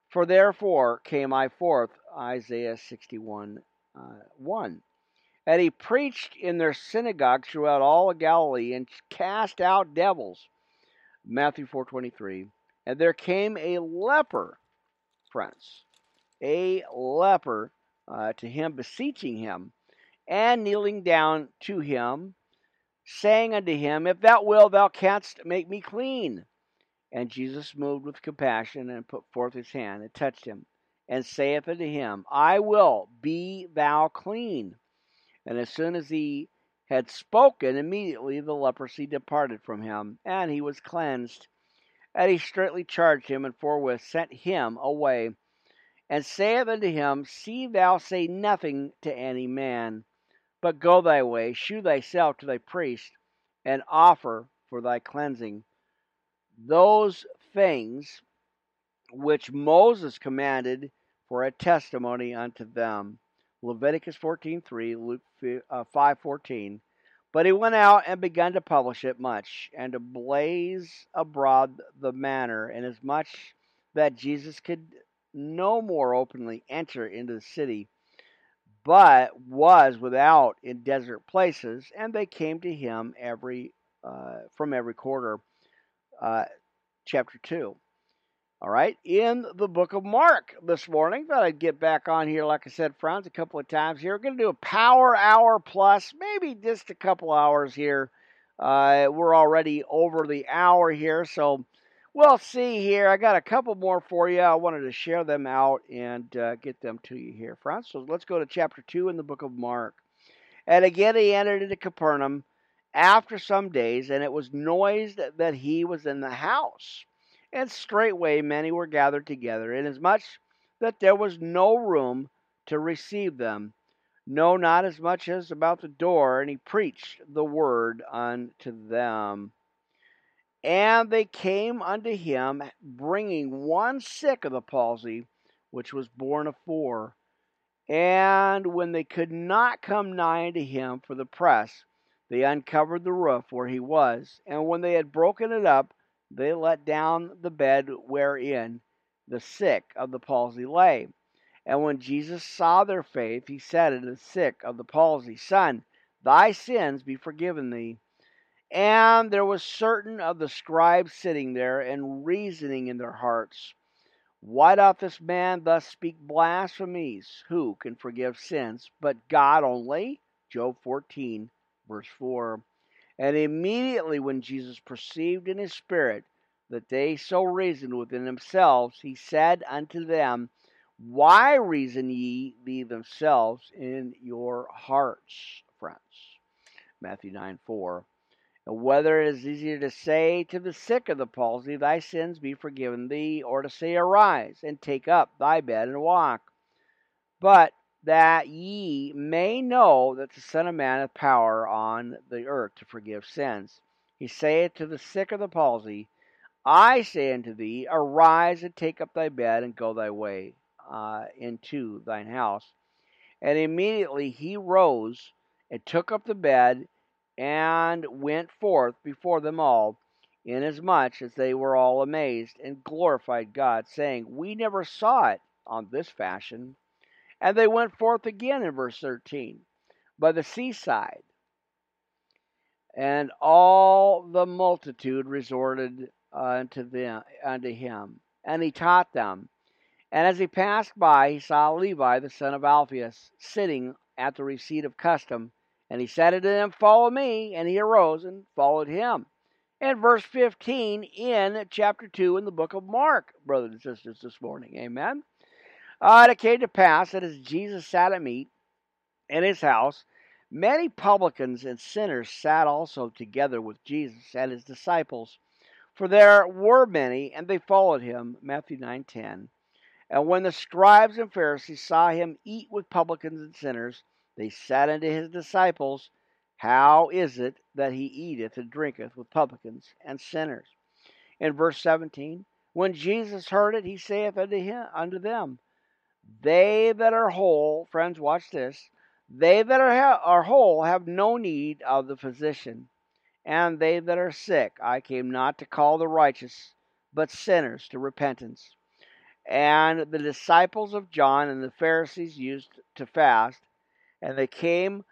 For therefore came I forth, Isaiah 61 uh, 1. And he preached in their synagogues throughout all Galilee and cast out devils. Matthew 4:23. And there came a leper, friends, a leper uh, to him, beseeching him, and kneeling down to him, saying unto him, If thou wilt, thou canst make me clean. And Jesus, moved with compassion, and put forth his hand and touched him, and saith unto him, I will, be thou clean. And as soon as he had spoken, immediately the leprosy departed from him, and he was cleansed. And he straightly charged him, and forthwith sent him away, and saith unto him, See thou say nothing to any man, but go thy way, shew thyself to thy priest, and offer for thy cleansing those things which Moses commanded for a testimony unto them. Leviticus 14:3, Luke 5:14. Uh, but he went out and began to publish it much, and to blaze abroad the manner, inasmuch that Jesus could no more openly enter into the city, but was without in desert places, and they came to him every uh, from every quarter. Uh, chapter two. All right, in the book of Mark this morning. Thought I'd get back on here, like I said, friends, a couple of times here. We're going to do a power hour plus, maybe just a couple hours here. Uh, we're already over the hour here, so we'll see here. I got a couple more for you. I wanted to share them out and uh, get them to you here, friends. So let's go to chapter 2 in the book of Mark. And again, he entered into Capernaum after some days, and it was noised that he was in the house. And straightway many were gathered together, inasmuch that there was no room to receive them, no, not as much as about the door, and he preached the word unto them. And they came unto him, bringing one sick of the palsy, which was born four. And when they could not come nigh unto him for the press, they uncovered the roof where he was. And when they had broken it up, they let down the bed wherein the sick of the palsy lay. And when Jesus saw their faith, he said unto the sick of the palsy, Son, thy sins be forgiven thee. And there was certain of the scribes sitting there and reasoning in their hearts, Why doth this man thus speak blasphemies? Who can forgive sins but God only? Job 14, verse 4. And immediately when Jesus perceived in his spirit that they so reasoned within themselves, he said unto them, Why reason ye thee themselves in your hearts, friends? Matthew 9 4. And whether it is easier to say to the sick of the palsy, Thy sins be forgiven thee, or to say, Arise and take up thy bed and walk. But that ye may know that the Son of Man hath power on the earth to forgive sins. He saith to the sick of the palsy, I say unto thee, Arise and take up thy bed and go thy way uh, into thine house. And immediately he rose and took up the bed and went forth before them all, inasmuch as they were all amazed and glorified God, saying, We never saw it on this fashion. And they went forth again in verse 13 by the seaside. And all the multitude resorted unto them unto him, and he taught them. And as he passed by, he saw Levi the son of Alphaeus sitting at the receipt of custom, and he said unto them, Follow me. And he arose and followed him. And verse 15 in chapter 2 in the book of Mark, brothers and sisters, this morning. Amen. Uh, it came to pass that as Jesus sat at meat in his house, many publicans and sinners sat also together with Jesus and his disciples. For there were many, and they followed him. Matthew 9:10. And when the scribes and Pharisees saw him eat with publicans and sinners, they said unto his disciples, How is it that he eateth and drinketh with publicans and sinners? In verse 17, when Jesus heard it, he saith unto him unto them, they that are whole, friends, watch this. They that are, ha- are whole have no need of the physician, and they that are sick. I came not to call the righteous, but sinners to repentance. And the disciples of John and the Pharisees used to fast, and they came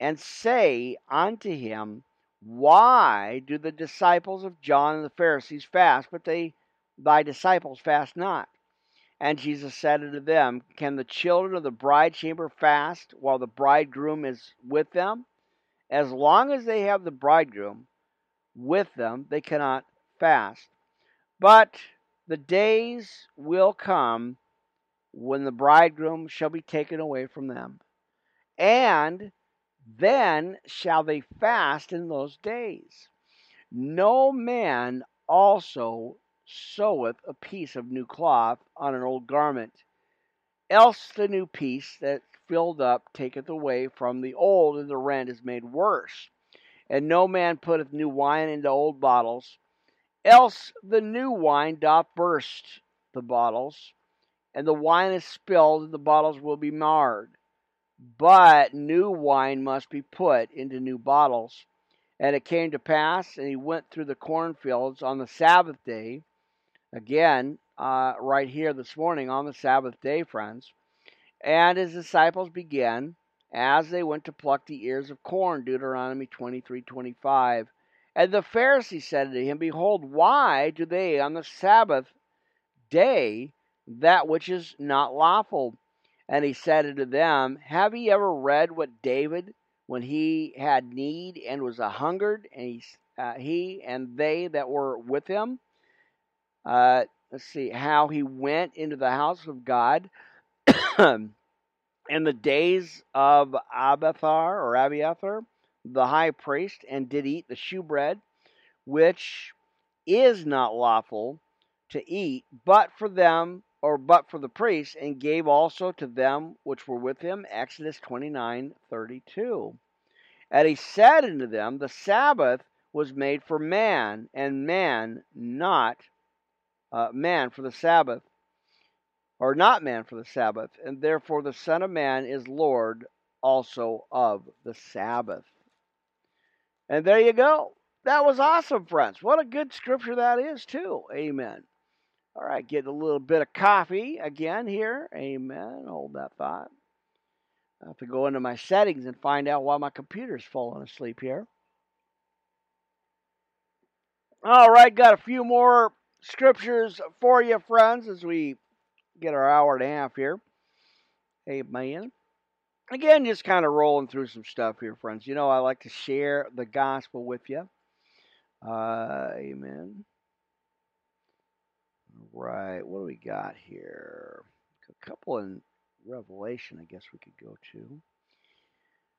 and say unto him, Why do the disciples of John and the Pharisees fast, but they thy disciples fast not? And Jesus said unto them, Can the children of the bride chamber fast while the bridegroom is with them? As long as they have the bridegroom with them, they cannot fast. But the days will come when the bridegroom shall be taken away from them. And then shall they fast in those days. No man also seweth a piece of new cloth on an old garment, else the new piece that filled up taketh away from the old, and the rent is made worse. And no man putteth new wine into old bottles, else the new wine doth burst the bottles, and the wine is spilled, and the bottles will be marred. But new wine must be put into new bottles. And it came to pass, and he went through the cornfields on the Sabbath day. Again, uh, right here this morning on the Sabbath day, friends. And his disciples began as they went to pluck the ears of corn, Deuteronomy 23 25. And the Pharisees said to him, Behold, why do they on the Sabbath day that which is not lawful? And he said unto them, Have ye ever read what David, when he had need and was a hungered, and he, uh, he and they that were with him, uh, let's see, how he went into the house of God *coughs* in the days of Abiathar or Abiathar, the high priest, and did eat the shewbread, which is not lawful to eat, but for them or but for the priests, and gave also to them which were with him. Exodus twenty nine thirty two. And he said unto them, The Sabbath was made for man, and man not uh, man for the Sabbath, or not man for the Sabbath, and therefore the Son of Man is Lord also of the Sabbath. And there you go. That was awesome, friends. What a good scripture that is, too. Amen. All right, get a little bit of coffee again here. Amen. Hold that thought. I have to go into my settings and find out why my computer's falling asleep here. All right, got a few more scriptures for you, friends, as we get our hour and a half here. Amen. Again, just kind of rolling through some stuff here, friends. You know, I like to share the gospel with you. Uh, amen. Right, what do we got here? A couple in Revelation, I guess we could go to.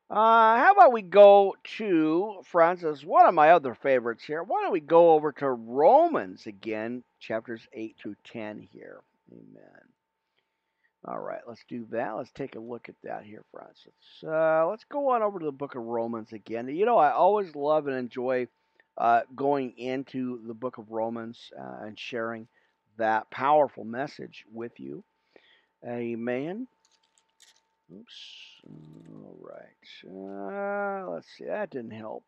Uh, how about we go to, Francis, one of my other favorites here. Why don't we go over to Romans again, chapters 8 through 10 here? Amen. All right, let's do that. Let's take a look at that here, Francis. Uh, let's go on over to the book of Romans again. You know, I always love and enjoy uh, going into the book of Romans uh, and sharing that powerful message with you. Amen. Oops. All right. Uh, let's see. That didn't help.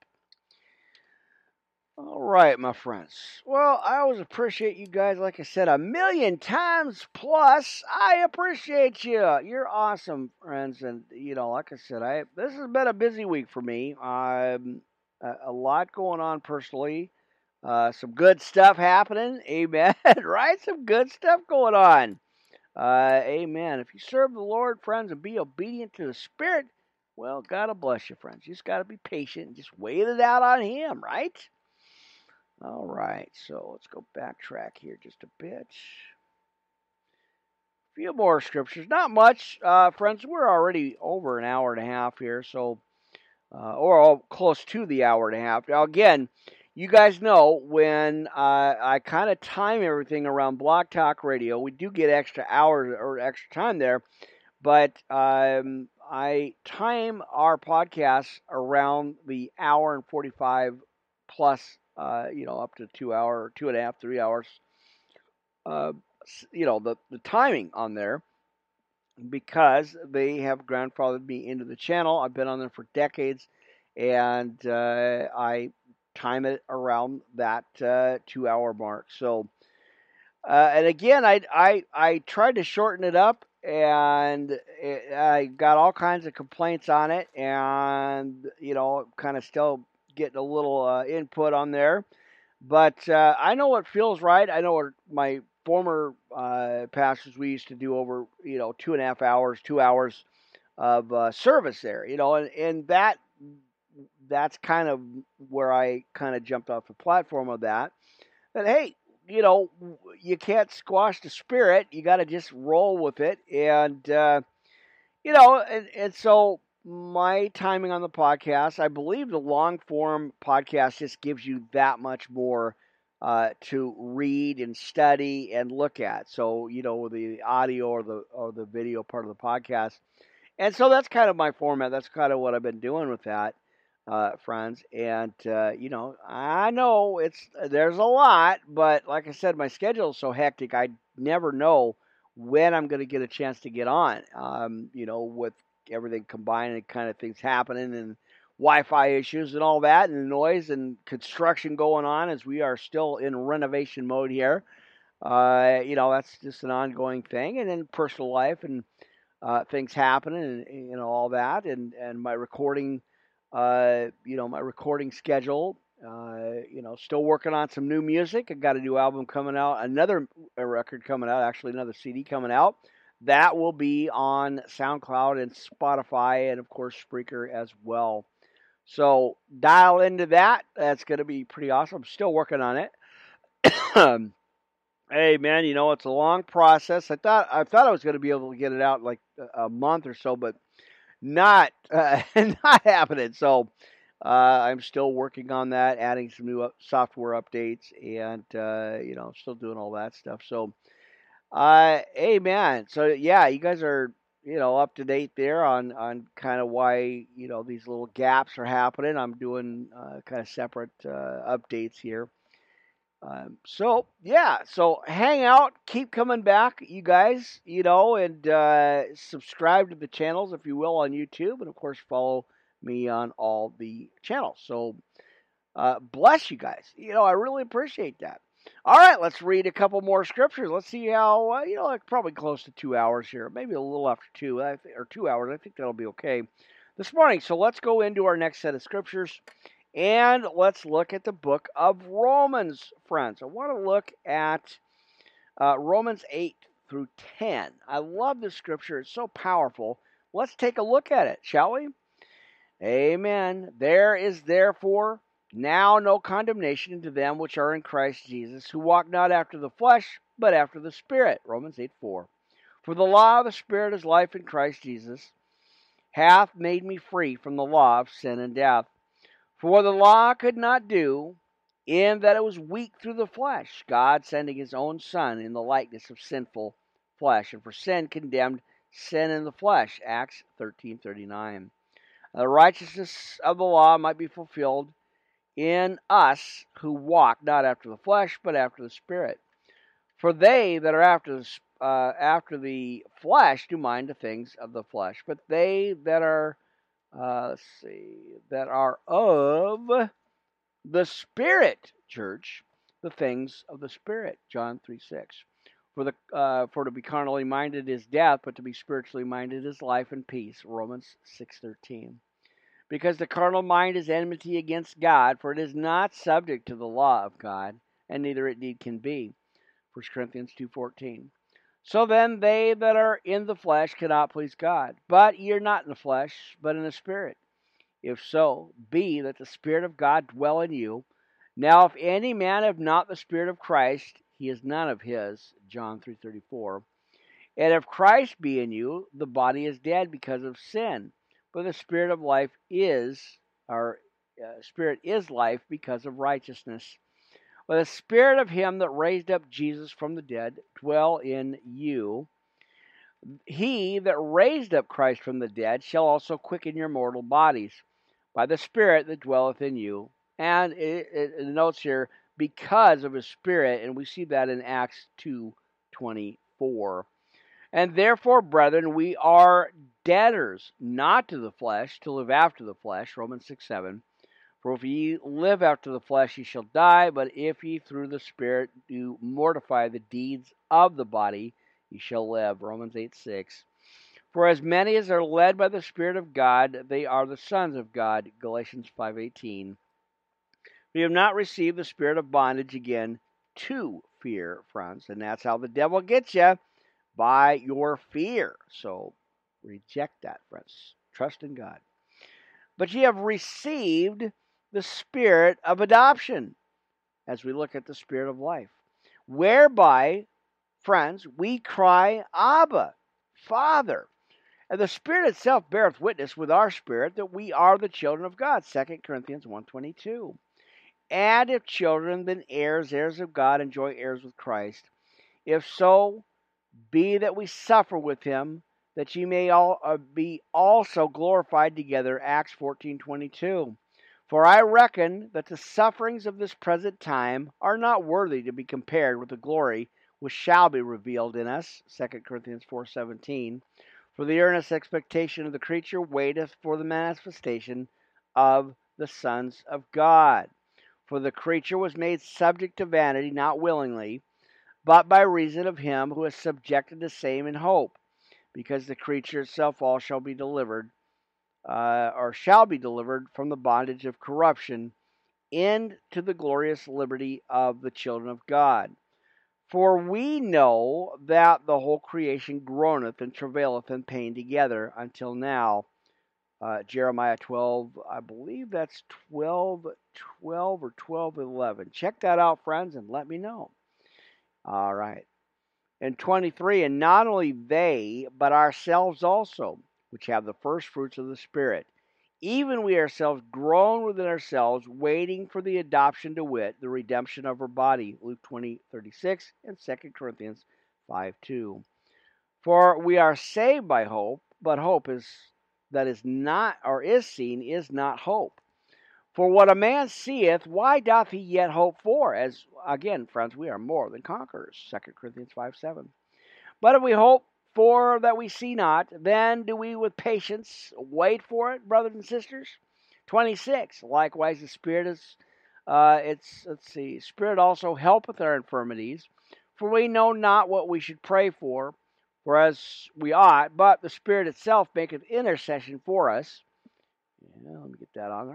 All right, my friends. Well, I always appreciate you guys, like I said, a million times plus. I appreciate you. You're awesome, friends. And, you know, like I said, I this has been a busy week for me. Um, a, a lot going on personally. Uh, some good stuff happening. *laughs* Amen. right? Some good stuff going on. Uh, amen. If you serve the Lord, friends, and be obedient to the Spirit, well, God will bless you, friends. You just got to be patient and just wait it out on Him, right? All right, so let's go backtrack here just a bit. A few more scriptures. Not much, uh, friends. We're already over an hour and a half here, so, uh, or close to the hour and a half. Now, again, you guys know when uh, I kind of time everything around Blog Talk Radio, we do get extra hours or extra time there, but um, I time our podcasts around the hour and 45 plus, uh, you know, up to two hour, two and a half, three hours. Uh, you know, the, the timing on there because they have grandfathered me into the channel. I've been on there for decades and uh, I time it around that uh, two hour mark. So, Uh, and again, I, I I tried to shorten it up, and it, I got all kinds of complaints on it, and you know, kind of still getting a little uh, input on there. But uh, I know what feels right. I know what my former uh, pastors we used to do over you know two and a half hours, two hours of uh, service there. You know, and and that that's kind of where I kind of jumped off the platform of that. That hey, you know, you can't squash the spirit. You got to just roll with it, and uh, you know, and, and so my timing on the podcast, I believe the long form podcast just gives you that much more uh, to read and study and look at. So you know, the audio or the or the video part of the podcast, and so that's kind of my format. That's kind of what I've been doing with that uh, friends. And uh, you know, I know it's there's a lot, but like I said, my schedule is so hectic. I never know when I'm going to get a chance to get on. Um, you know, with everything combined and kind of things happening and Wi-Fi issues and all that, and noise and construction going on as we are still in renovation mode here. Uh, you know, that's just an ongoing thing, and then personal life and uh, things happening, and you know all that, and and my recording uh, you know, my recording schedule. Uh, you know, still working on some new music. I got a new album coming out, another record coming out, actually another CD coming out. That will be on SoundCloud and Spotify, and of course Spreaker as well. So dial into that. That's going to be pretty awesome. Still working on it. *coughs* hey man, you know it's a long process. I thought I thought I was going to be able to get it out like a month or so, but not *laughs* uh, not happening. So uh, I'm still working on that, adding some new software updates, and uh, you know, still doing all that stuff. So, uh, hey man, so yeah, you guys are you know up to date there on on kind of why you know these little gaps are happening. I'm doing uh, kind of separate uh, updates here. Um, so yeah, so hang out, keep coming back, you guys, you know, and uh, subscribe to the channels if you will on YouTube, and of course follow me on all the channels. So uh, bless you guys. You know, I really appreciate that. All right, let's read a couple more scriptures. Let's see how uh, you know, like probably close to two hours here, maybe a little after two, or two hours. I think that'll be okay this morning. So let's go into our next set of scriptures. And let's look at the book of Romans, friends. I want to look at uh, Romans 8 through 10. I love this scripture, it's so powerful. Let's take a look at it, shall we? Amen. There is therefore now no condemnation to them which are in Christ Jesus, who walk not after the flesh, but after the Spirit. Romans 8 4. For the law of the Spirit is life in Christ Jesus, hath made me free from the law of sin and death. For the law could not do, in that it was weak through the flesh, God sending his own Son in the likeness of sinful flesh, and for sin condemned sin in the flesh. Acts 13:39. The righteousness of the law might be fulfilled in us who walk not after the flesh, but after the Spirit. For they that are after the, uh, after the flesh do mind the things of the flesh, but they that are uh, let's see, that are of the Spirit, church, the things of the Spirit. John 3 6. For, the, uh, for to be carnally minded is death, but to be spiritually minded is life and peace. Romans 6.13. Because the carnal mind is enmity against God, for it is not subject to the law of God, and neither it need can be. 1 Corinthians 2.14. So then, they that are in the flesh cannot please God. But ye are not in the flesh, but in the Spirit. If so, be that the Spirit of God dwell in you. Now, if any man have not the Spirit of Christ, he is none of his. John 3.34. And if Christ be in you, the body is dead because of sin. But the Spirit of life is, our uh, Spirit is life because of righteousness. Let the spirit of him that raised up Jesus from the dead dwell in you. He that raised up Christ from the dead shall also quicken your mortal bodies by the Spirit that dwelleth in you. And it, it, it notes here, because of his Spirit, and we see that in Acts 2 24. And therefore, brethren, we are debtors not to the flesh to live after the flesh, Romans 6 7. For if ye live after the flesh, ye shall die. But if ye through the Spirit do mortify the deeds of the body, ye shall live. Romans 8 6. For as many as are led by the Spirit of God, they are the sons of God. Galatians 5:18. We have not received the spirit of bondage again to fear, friends, and that's how the devil gets you by your fear. So reject that, friends. Trust in God. But ye have received the spirit of adoption, as we look at the spirit of life, whereby, friends, we cry, Abba, Father. And the Spirit itself beareth witness with our spirit that we are the children of God. 2 Corinthians 1.22. And if children, then heirs, heirs of God, enjoy heirs with Christ. If so, be that we suffer with him, that ye may all uh, be also glorified together. Acts 14:22. For I reckon that the sufferings of this present time are not worthy to be compared with the glory which shall be revealed in us. 2 Corinthians 4:17. For the earnest expectation of the creature waiteth for the manifestation of the sons of God. For the creature was made subject to vanity, not willingly, but by reason of him who has subjected the same in hope, because the creature itself all shall be delivered, uh, or shall be delivered from the bondage of corruption into the glorious liberty of the children of God. For we know that the whole creation groaneth and travaileth in pain together until now. Uh, Jeremiah 12, I believe that's 12, 12 or 12, 11. Check that out, friends, and let me know. All right. And 23, and not only they, but ourselves also, which have the first fruits of the Spirit, even we ourselves groan within ourselves, waiting for the adoption to wit, the redemption of our body. Luke 20, 36, and 2 Corinthians 5, 2. For we are saved by hope, but hope is that is not or is seen is not hope. For what a man seeth, why doth he yet hope for? As again, friends, we are more than conquerors. 2 Corinthians 5, 7. But if we hope for that we see not, then do we with patience wait for it, brothers and sisters. 26. Likewise, the Spirit is, uh, it's, let's see, Spirit also helpeth our infirmities, for we know not what we should pray for, for as we ought, but the Spirit itself maketh intercession for us. Yeah, let me get that on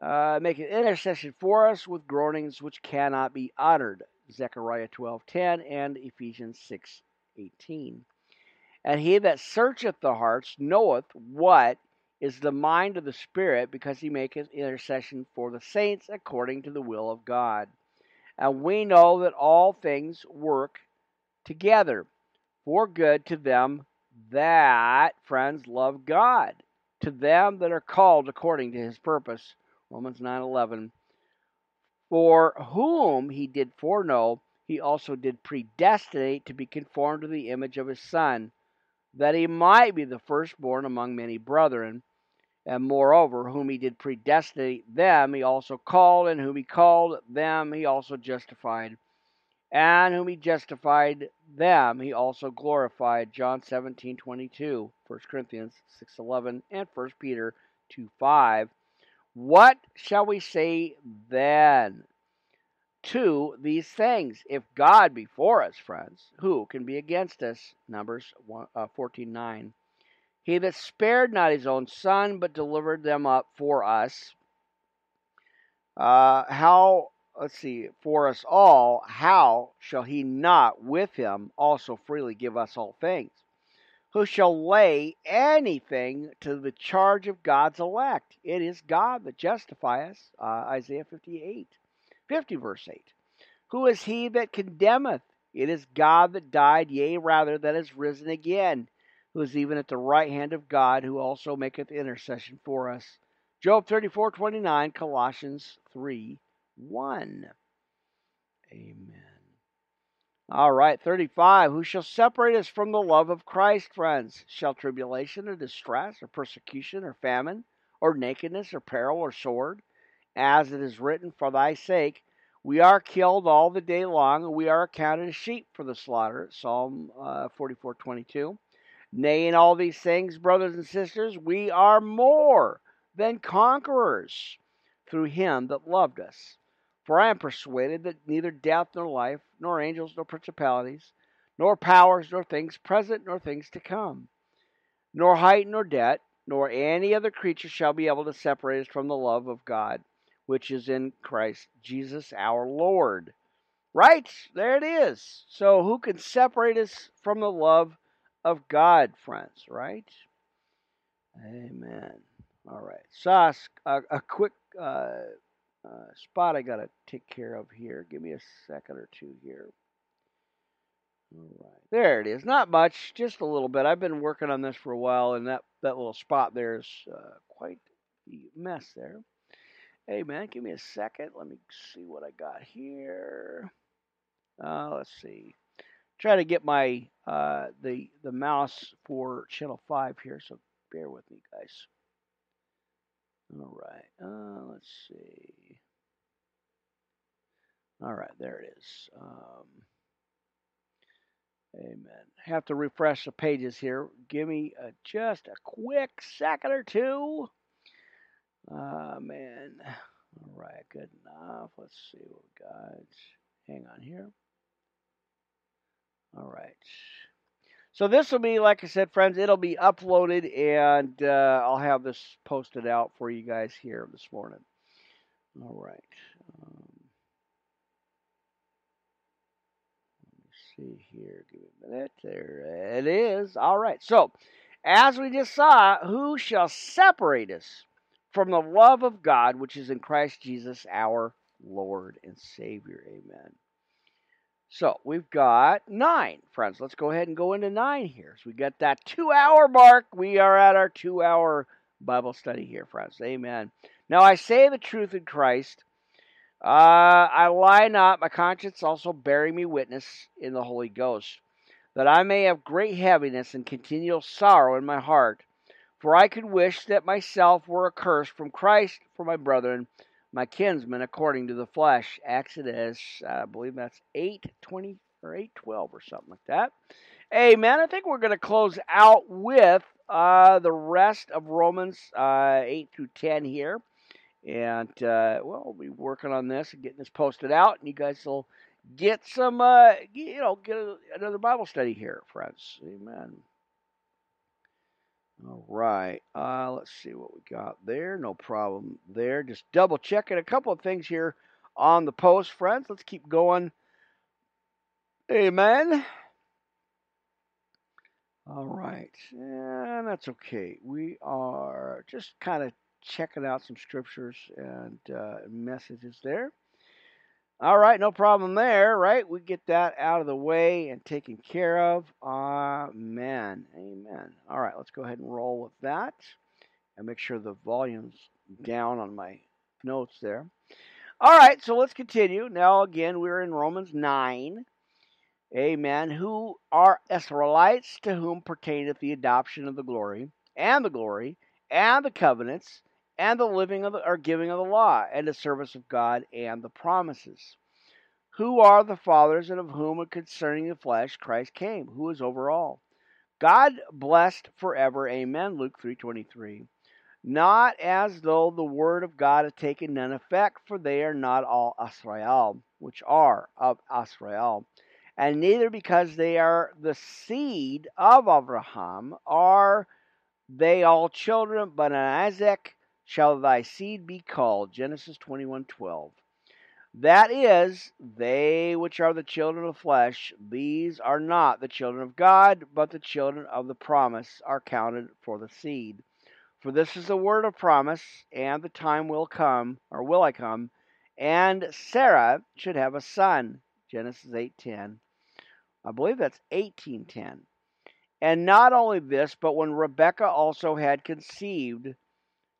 there. Uh, maketh intercession for us with groanings which cannot be uttered. Zechariah 12:10 and Ephesians 6:18. And he that searcheth the hearts knoweth what is the mind of the Spirit, because he maketh intercession for the saints according to the will of God. And we know that all things work together for good to them that, friends, love God, to them that are called according to his purpose. Romans 9:11. For whom he did foreknow, he also did predestinate to be conformed to the image of his son that he might be the firstborn among many brethren. And moreover, whom he did predestinate them, he also called, and whom he called them, he also justified. And whom he justified them, he also glorified. John 17, 22, 1 Corinthians 6, 11, and 1 Peter 2, 5. What shall we say then? To these things. If God be for us, friends, who can be against us? Numbers uh, 14 9. He that spared not his own son, but delivered them up for us. Uh, how, let's see, for us all, how shall he not with him also freely give us all things? Who shall lay anything to the charge of God's elect? It is God that justifies. Uh, Isaiah 58. 50, verse 8. Who is he that condemneth? It is God that died, yea, rather, that is risen again, who is even at the right hand of God, who also maketh intercession for us. Job 34, 29, Colossians 3, 1. Amen. All right, 35. Who shall separate us from the love of Christ, friends? Shall tribulation or distress or persecution or famine or nakedness or peril or sword? As it is written, For thy sake we are killed all the day long, and we are accounted as sheep for the slaughter. Psalm uh, 44 22. Nay, in all these things, brothers and sisters, we are more than conquerors through him that loved us. For I am persuaded that neither death nor life, nor angels nor principalities, nor powers nor things present nor things to come, nor height nor depth, nor any other creature shall be able to separate us from the love of God, which is in Christ Jesus our Lord. Right? There it is. So, who can separate us from the love of God, friends? Right? Amen. All right. Sas, a, a quick uh, uh, spot I got to take care of here. Give me a second or two here. All right. There it is. Not much, just a little bit. I've been working on this for a while, and that, that little spot there is uh, quite the mess there. Hey, man, give me a second. Let me see what I got here. Uh, let's see. Try to get my uh, the the mouse for channel five here, so bear with me, guys. All right. Uh, let's see. All right, there it is. Um, amen. Have to refresh the pages here. Give me a, just a quick second or two. Uh, man. All right, good enough. Let's see what we got. Hang on here. All right. So this will be, like I said, friends, it'll be uploaded, and uh, I'll have this posted out for you guys here this morning. All right. Um, let me see here. Give me a minute. There it is. All right. So, as we just saw, who shall separate us from the love of God, which is in Christ Jesus, our Lord and Savior? Amen. So we've got nine, friends. Let's go ahead and go into nine here. So we got that two hour mark. We are at our two hour Bible study here, friends. Amen. Now I say the truth in Christ. Uh, I lie not, my conscience also bearing me witness in the Holy Ghost, that I may have great heaviness and continual sorrow in my heart. For I could wish that myself were accursed from Christ for my brethren my kinsmen according to the flesh. Exodus, I believe that's 820 or 812 or something like that. Amen. I think we're going to close out with uh, the rest of Romans uh, 8 through 10 here. And, uh, well, we'll be working on this and getting this posted out, and you guys will get some, uh, you know, get a, another Bible study here, friends. Amen. All right. Uh, let's see what we got there. No problem there. Just double checking a couple of things here on the post, friends. Let's keep going. Amen. All right. And that's okay. We are just kind of checking out some scriptures and uh, messages there. All right, no problem there, right? We get that out of the way and taken care of. Amen. Amen. All right, let's go ahead and roll with that and make sure the volume's down on my notes there. All right, so let's continue. Now, again, we're in Romans 9. Amen. Who are Israelites to whom pertaineth the adoption of the glory, and the glory, and the covenants, and the living of the, or giving of the law, and the service of God, and the promises. Who are the fathers, and of whom concerning the flesh Christ came, who is over all. God blessed forever. Amen. Luke 3.23. Not as though the word of God had taken none effect, for they are not all Israel, which are of Israel. And neither because they are the seed of Abraham are they all children, but in Isaac shall thy seed be called. Genesis 21:12. That is, they which are the children of the flesh, these are not the children of God, but the children of the promise are counted for the seed. For this is the word of promise, and the time will come, or will I come, and Sarah should have a son. Genesis 8:10. I believe that's 18:10. And not only this, but when Rebekah also had conceived,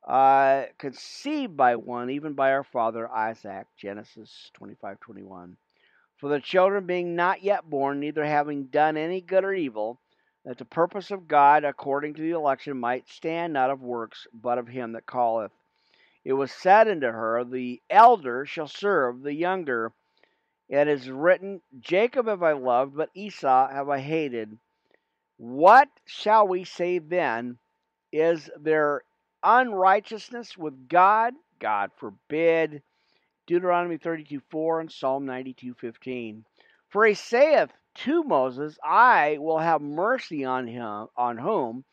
uh, conceived by one, even by our father Isaac, Genesis 25 21. For the children being not yet born, neither having done any good or evil, that the purpose of God according to the election might stand not of works, but of him that calleth. It was said unto her, The elder shall serve the younger. It is written, Jacob have I loved, but Esau have I hated. What shall we say then? Is there unrighteousness with God? God forbid. Deuteronomy 32 4 and Psalm 92 15. For he saith to Moses, I will have mercy on him, on whom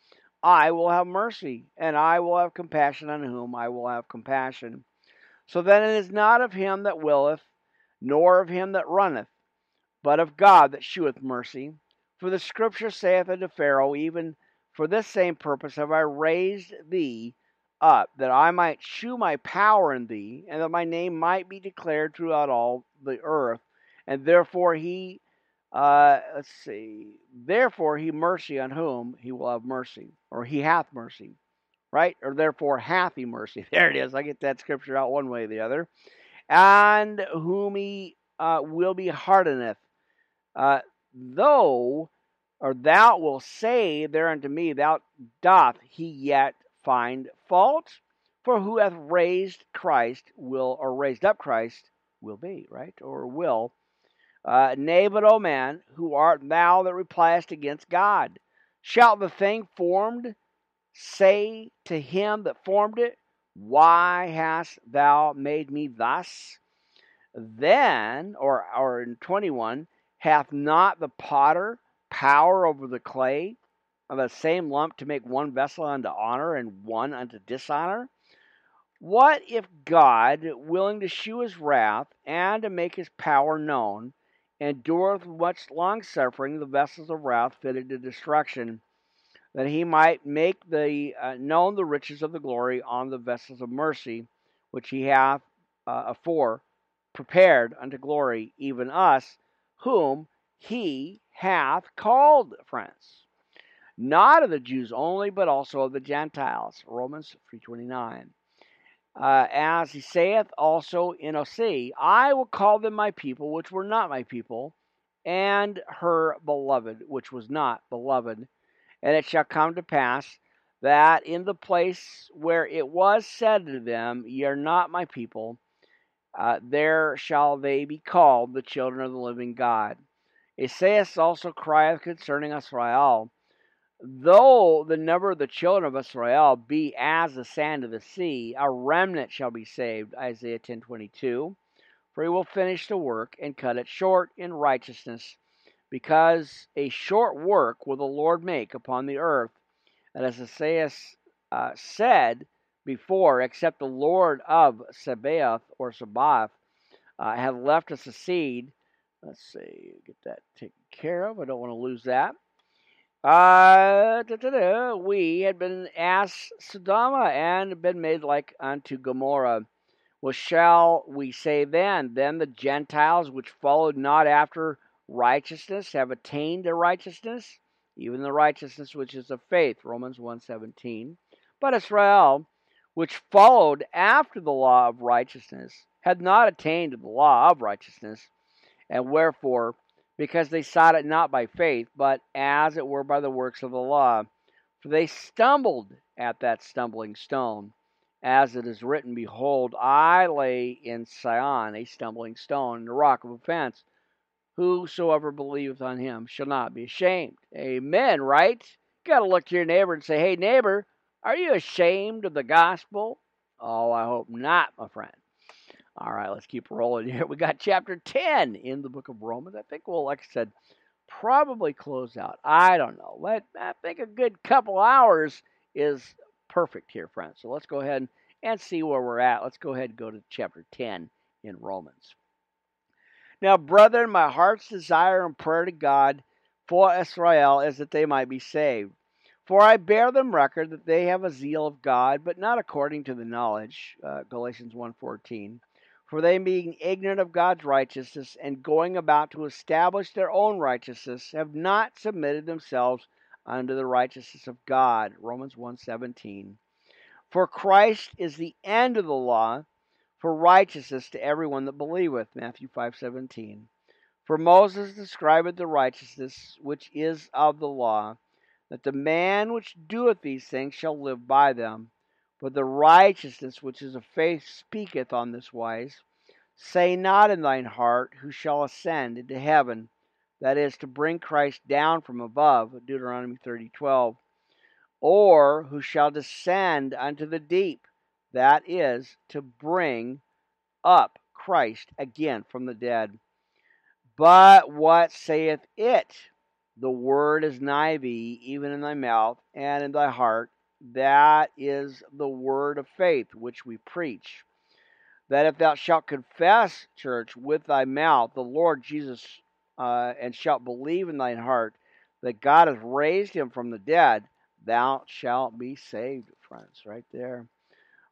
I will have mercy, and I will have compassion on whom I will have compassion. So then it is not of him that willeth, nor of him that runneth, but of God that sheweth mercy. For the scripture saith unto Pharaoh, Even for this same purpose have I raised thee up, that I might shew my power in thee, and that my name might be declared throughout all the earth. And therefore he, uh, let's see, therefore he mercy on whom he will have mercy, or he hath mercy, right? Or therefore hath he mercy. *laughs* There it is. I get that scripture out one way or the other. And whom he uh, will be hardeneth. Uh, though, or thou will say there unto me, thou doth he yet find fault? For who hath raised Christ will, or raised up Christ, will be, right? Or will. Uh, Nay, but, O man, who art thou that repliest against God? Shall the thing formed say to him that formed it, Why hast thou made me thus? Then, or, or in 21, hath not the potter power over the clay of the same lump to make one vessel unto honor and one unto dishonor? What if God, willing to shew his wrath and to make his power known, endureth much long suffering the vessels of wrath fitted to destruction, that he might make the uh, known the riches of the glory on the vessels of mercy, which he hath uh, afore prepared unto glory, even us, whom he hath called friends, not of the Jews only, but also of the Gentiles. Romans 3.29. Uh, as he saith also in Osee, I will call them my people, which were not my people, and her beloved, which was not beloved. And it shall come to pass that in the place where it was said to them, Ye are not my people, uh, there shall they be called the children of the living God. Esaias also crieth concerning Israel, Though the number of the children of Israel be as the sand of the sea, a remnant shall be saved. Isaiah 10:22. For he will finish the work and cut it short in righteousness, because a short work will the Lord make upon the earth. And as Esaias uh, said before, except the Lord of Sabaoth or Sabaoth uh, have left us a seed. Let's see, get that taken care of. I don't want to lose that. Uh, we had been as Sodoma and been made like unto Gomorrah. Well, shall we say then? Then the Gentiles which followed not after righteousness have attained to righteousness, even the righteousness which is of faith. Romans 1.17. But Israel, which followed after the law of righteousness, had not attained to the law of righteousness, and wherefore because they sought it not by faith, but as it were by the works of the law. For they stumbled at that stumbling stone, as it is written, Behold, I lay in Sion a stumbling stone, and a rock of offense. Whosoever believeth on him shall not be ashamed. Amen, right? You got to look to your neighbor and say, Hey, neighbor, are you ashamed of the gospel? Oh, I hope not, my friend. All right, let's keep rolling here. *laughs* We got chapter 10 in the book of Romans. I think we'll, like I said, probably close out. I don't know. Let I think a good couple hours is perfect here, friends. So let's go ahead and, see where we're at. Let's go ahead and go to chapter 10 in Romans. Now, brethren, my heart's desire and prayer to God for Israel is that they might be saved. For I bear them record that they have a zeal of God, but not according to the knowledge. Uh, Galatians 1.14 for they, being ignorant of God's righteousness and going about to establish their own righteousness, have not submitted themselves unto the righteousness of God. Romans 1:17. For Christ is the end of the law for righteousness to everyone that believeth. Matthew 5:17. For Moses describeth the righteousness which is of the law, that the man which doeth these things shall live by them. But the righteousness which is of faith speaketh on this wise Say not in thine heart, Who shall ascend into heaven? That is, to bring Christ down from above, Deuteronomy 30 12. Or, Who shall descend unto the deep? That is to bring up Christ again from the dead. But what saith it? The word is nigh thee, even in thy mouth and in thy heart. That is the word of faith which we preach. That if thou shalt confess, church, with thy mouth the Lord Jesus, uh, and shalt believe in thine heart that God has raised him from the dead, thou shalt be saved, friends, right there.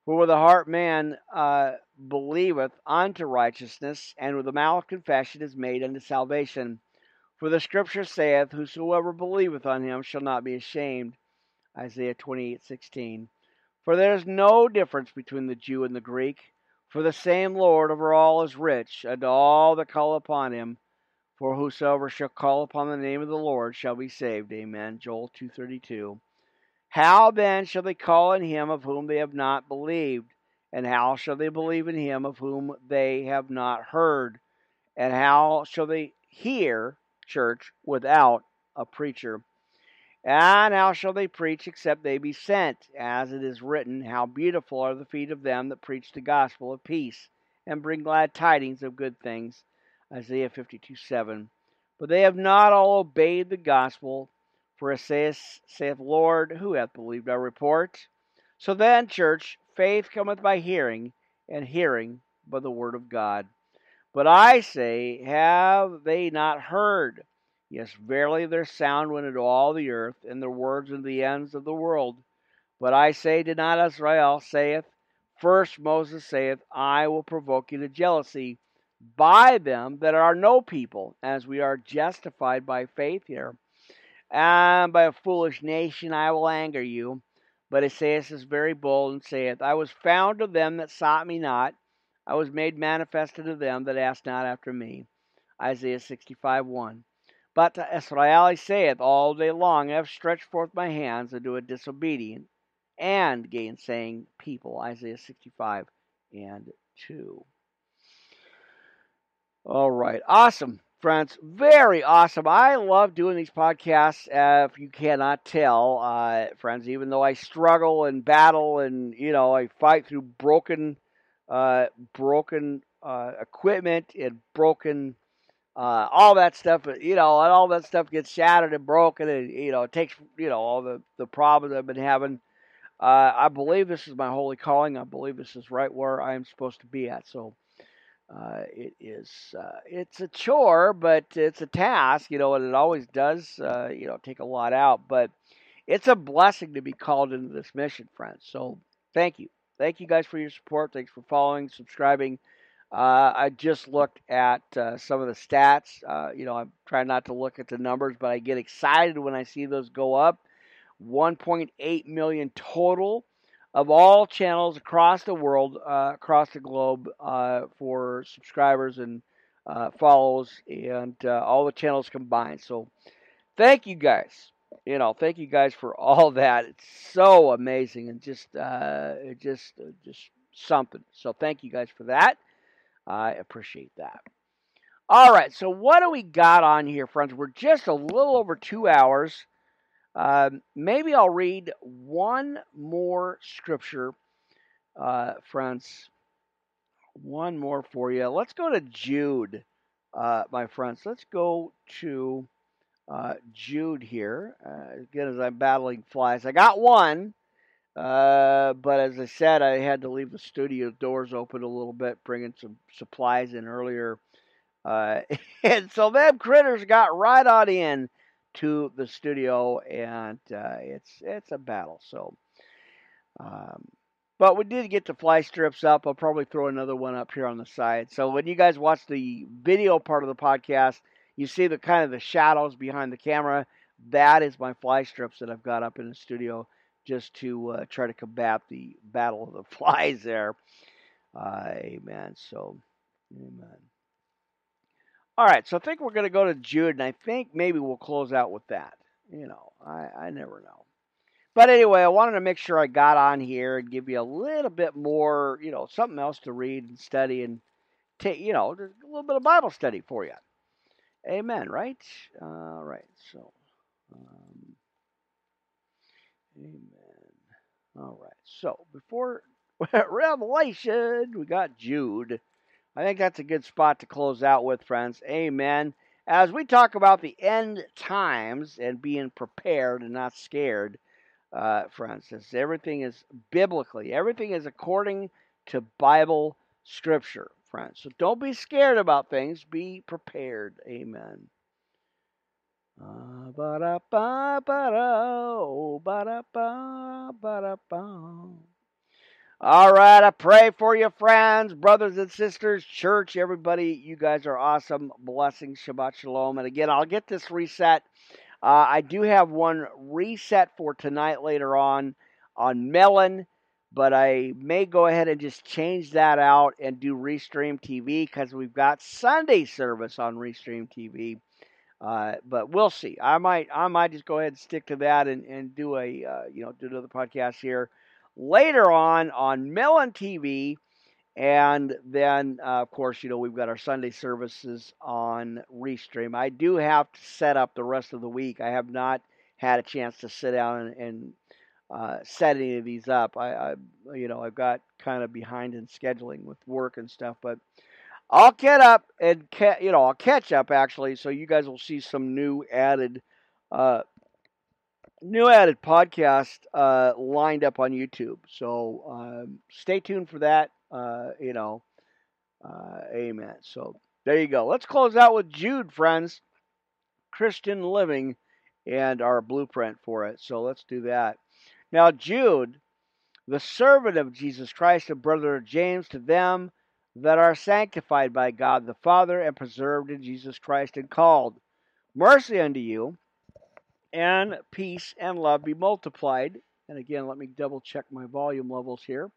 For with the heart man uh, believeth unto righteousness, and with the mouth confession is made unto salvation. For the scripture saith, Whosoever believeth on him shall not be ashamed. Isaiah 28:16. For there is no difference between the Jew and the Greek, for the same Lord over all is rich, and all that call upon him. For whosoever shall call upon the name of the Lord shall be saved. Amen. Joel 2:32. How then shall they call on him of whom they have not believed? And how shall they believe in him of whom they have not heard? And how shall they hear, church, without a preacher? And how shall they preach except they be sent? As it is written, How beautiful are the feet of them that preach the gospel of peace, and bring glad tidings of good things. Isaiah 52 7. But they have not all obeyed the gospel. For it saith, saith Lord, who hath believed our report? So then, church, faith cometh by hearing, and hearing by the word of God. But I say, have they not heard? Yes, verily their sound went into all the earth, and their words into the ends of the world. But I say, did not Israel saith, First Moses saith, I will provoke you to jealousy by them that are no people, as we are justified by faith here. And by a foolish nation I will anger you. But Esaias is very bold and saith, I was found of them that sought me not. I was made manifest unto them that asked not after me. Isaiah 65 1. But Israel saith, All day long I have stretched forth my hands unto a disobedient and gainsaying people. Isaiah 65 and 2. All right. Awesome friends. Very awesome. I love doing these podcasts. Uh, if you cannot tell, uh, friends, even though I struggle and battle and you know I fight through broken, uh, broken uh, equipment and broken. Uh, all that stuff, you know, and all that stuff gets shattered and broken, and you know, it takes, you know, all the the problems I've been having. Uh, I believe this is my holy calling. I believe this is right where I am supposed to be at. So, uh, it is uh, it's a chore, but it's a task, you know, and it always does, uh, you know, take a lot out. But it's a blessing to be called into this mission, friends. So thank you, thank you guys for your support. Thanks for following, subscribing. Uh, I just looked at uh, some of the stats. Uh, you know, I'm trying not to look at the numbers, but I get excited when I see those go up. 1.8 million total of all channels across the world, uh, across the globe, uh, for subscribers and uh, follows, and all the channels combined. So, thank you guys. You know, thank you guys for all *laughs* that. It's so amazing and just, just, just something. So, thank you guys for that. I appreciate that. All right, so what do we got on here, friends? We're just a little over two hours. Um, maybe I'll read one more scripture, uh, friends. One more for you. Let's go to Jude, uh, my friends. Let's go to uh, Jude here. Uh, again, as I'm battling flies, I got one. Uh, but as I said, I had to leave the studio doors open a little bit, bringing some supplies in earlier. Uh, *laughs* and so them critters got right on in to the studio, and uh, it's it's a battle. So, um, but we did get the fly strips up. I'll probably throw another one up here on the side. So when you guys watch the video part of the podcast, you see the kind of the shadows behind the camera. That is my fly strips that I've got up in the studio just to uh, try to combat the battle of the *laughs* flies there. Uh, amen. So, amen. All right, so I think we're going to go to Jude, and I think maybe we'll close out with that. You know, I, I never know. But anyway, I wanted to make sure I got on here and give you a little bit more, you know, something else to read and study and take, you know, a little bit of Bible study for you. Amen, right? All right, so, um, amen. All right, so before *laughs* Revelation. We got Jude. I think that's a good spot to close out with, friends. Amen. As we talk about the end times and being prepared and not scared, uh, friends, as everything is biblically, everything is according to Bible scripture, friends. So don't be scared about things. Be prepared. Amen. Uh, ba-da-ba, ba-da, oh, ba-da-ba, ba-da-ba. All right, I pray for you, friends, brothers and sisters, church, everybody. You guys are awesome. Blessings, Shabbat Shalom. And again, I'll get this reset. Uh, I do have one reset for tonight later on on Melon, but I may go ahead and just change that out and do Restream TV because we've got Sunday service on Restream TV. Uh, but we'll see. I might I might just go ahead and stick to that and, and do a uh, you know do another podcast here later on on Melon TV. And then, uh, of course, you know, we've got our Sunday services on Restream. I do have to set up the rest of the week. I have not had a chance to sit down and, and uh, set any of these up. I, I, you know, I've got kind of behind in scheduling with work and stuff, but I'll get up and, ca- you know, I'll catch up actually, so you guys will see some new added uh, new added podcast uh, lined up on YouTube. So um, stay tuned for that. Uh, you know, uh, amen. So there you go. Let's close out with Jude, friends. Christian living and our blueprint for it. So let's do that. Now, Jude, the servant of Jesus Christ, and brother of James, to them that are sanctified by God the Father and preserved in Jesus Christ and called. Mercy unto you and peace and love be multiplied. And again, let me double check my volume levels here,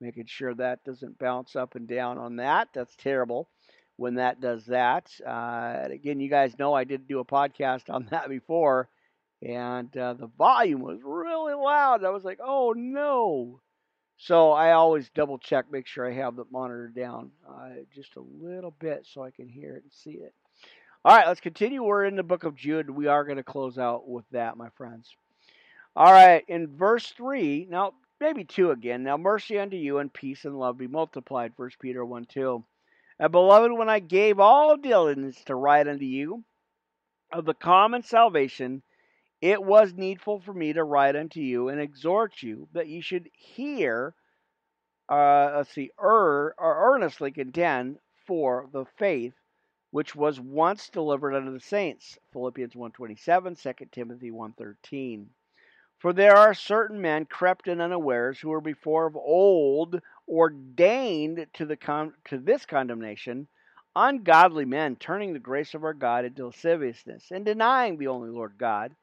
making sure that doesn't bounce up and down on that. That's terrible when that does that. Uh, again, you guys know I did do a podcast on *laughs* that before, and uh, the volume was really loud. I was like, oh no. So I always double check, make sure I have the monitor down uh, just a little bit so I can hear it and see it. All right, let's continue. We're in the book of Jude. We are going to close out with that, my friends. All right, in verse 3, now maybe 2 again. Now mercy unto you and peace and love be multiplied. 1 Peter 1 2. And beloved, when I gave all diligence to write unto you of the common salvation, it was needful for me to write unto you and exhort you that you should hear, uh, let's see, er, or earnestly contend for the faith which was once delivered unto the saints. Philippians 1.27, 2 Timothy 1.13. For there are certain men crept in unawares who were before of old ordained to, the con- to this condemnation, ungodly men turning the grace of our God into lasciviousness, and denying the only Lord God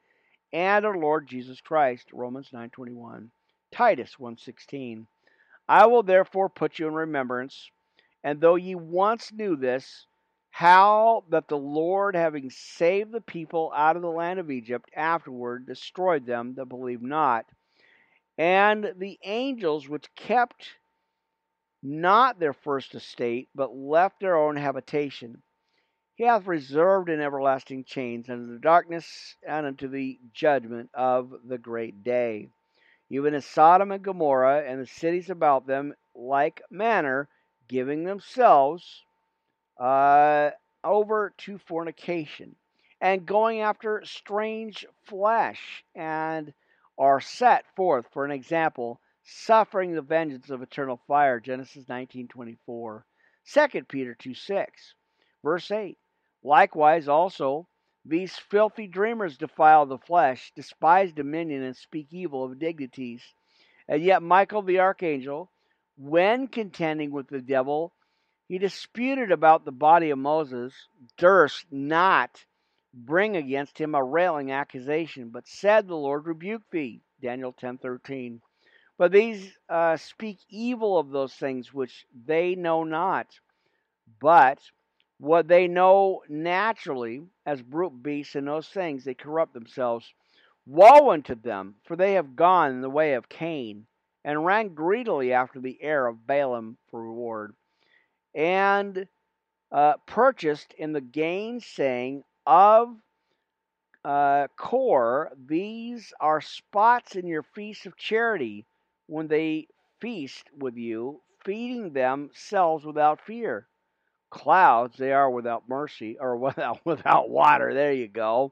and our Lord Jesus Christ. Romans 9.21. Titus 1.16. I will therefore put you in remembrance, and though ye once knew this, how that the Lord, having saved the people out of the land of Egypt, afterward destroyed them that believe not, and the angels which kept not their first estate, but left their own habitation. He hath reserved in everlasting chains unto the darkness and unto the judgment of the great day. Even as Sodom and Gomorrah and the cities about them, like manner, giving themselves uh, over to fornication and going after strange flesh and are set forth for an example suffering the vengeance of eternal fire genesis 19.24 2 peter 2 6 verse 8 likewise also these filthy dreamers defile the flesh despise dominion and speak evil of dignities and yet michael the archangel when contending with the devil he disputed about the body of Moses, durst not bring against him a railing accusation, but said, The Lord rebuke thee. Daniel 10:13. But these uh, speak evil of those things which they know not, but what they know naturally, as brute beasts in those things, they corrupt themselves. Woe unto them, for they have gone in the way of Cain, and ran greedily after the heir of Balaam for reward and uh, purchased in the gainsaying of uh, Core. These are spots in your feast of charity when they feast with you, feeding themselves without fear. Clouds they are without mercy, or *laughs* without without water. There you go.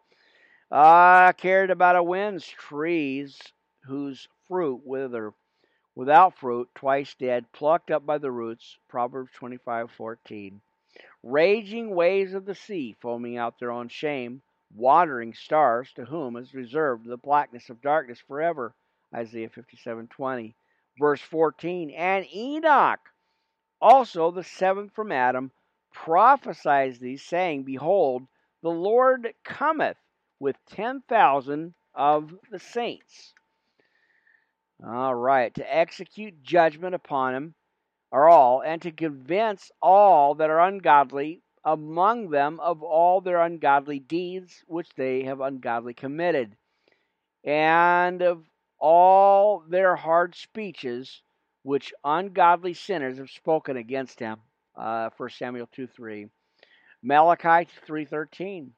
Ah, uh, cared about a winds, trees whose fruit wither, without fruit, twice dead, plucked up by the roots. Proverbs twenty-five fourteen. Raging waves of the sea, foaming out their own shame, wandering stars, to whom is reserved the blackness of darkness forever. Isaiah fifty-seven twenty. Verse 14, and Enoch, also the seventh from Adam, prophesies these, saying, Behold, the Lord cometh with ten thousand of the saints. All right, to execute judgment upon him are all, and to convince all that are ungodly among them of all their ungodly deeds which they have ungodly committed, and of all their hard speeches which ungodly sinners have spoken against him. Uh, 1 Samuel 2 3. Malachi 3.13.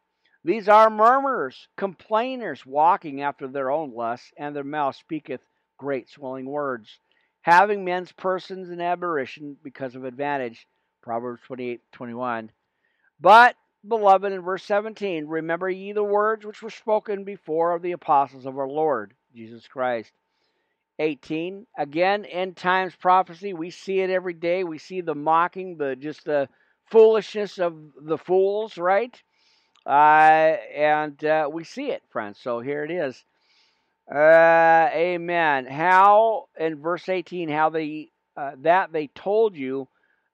These are murmurers, complainers, walking after their own lusts, and their mouth speaketh great swelling words, having men's persons in aberration because of advantage. Proverbs 28 21. But, beloved, in verse 17, remember ye the words which were spoken before of the apostles of our Lord Jesus Christ. 18 again end times prophecy we see it every day. We see the mocking the just the foolishness of the fools right? Uh, and uh, we see it friends. So here it is. Uh, amen. How in verse 18 how they uh, that they told you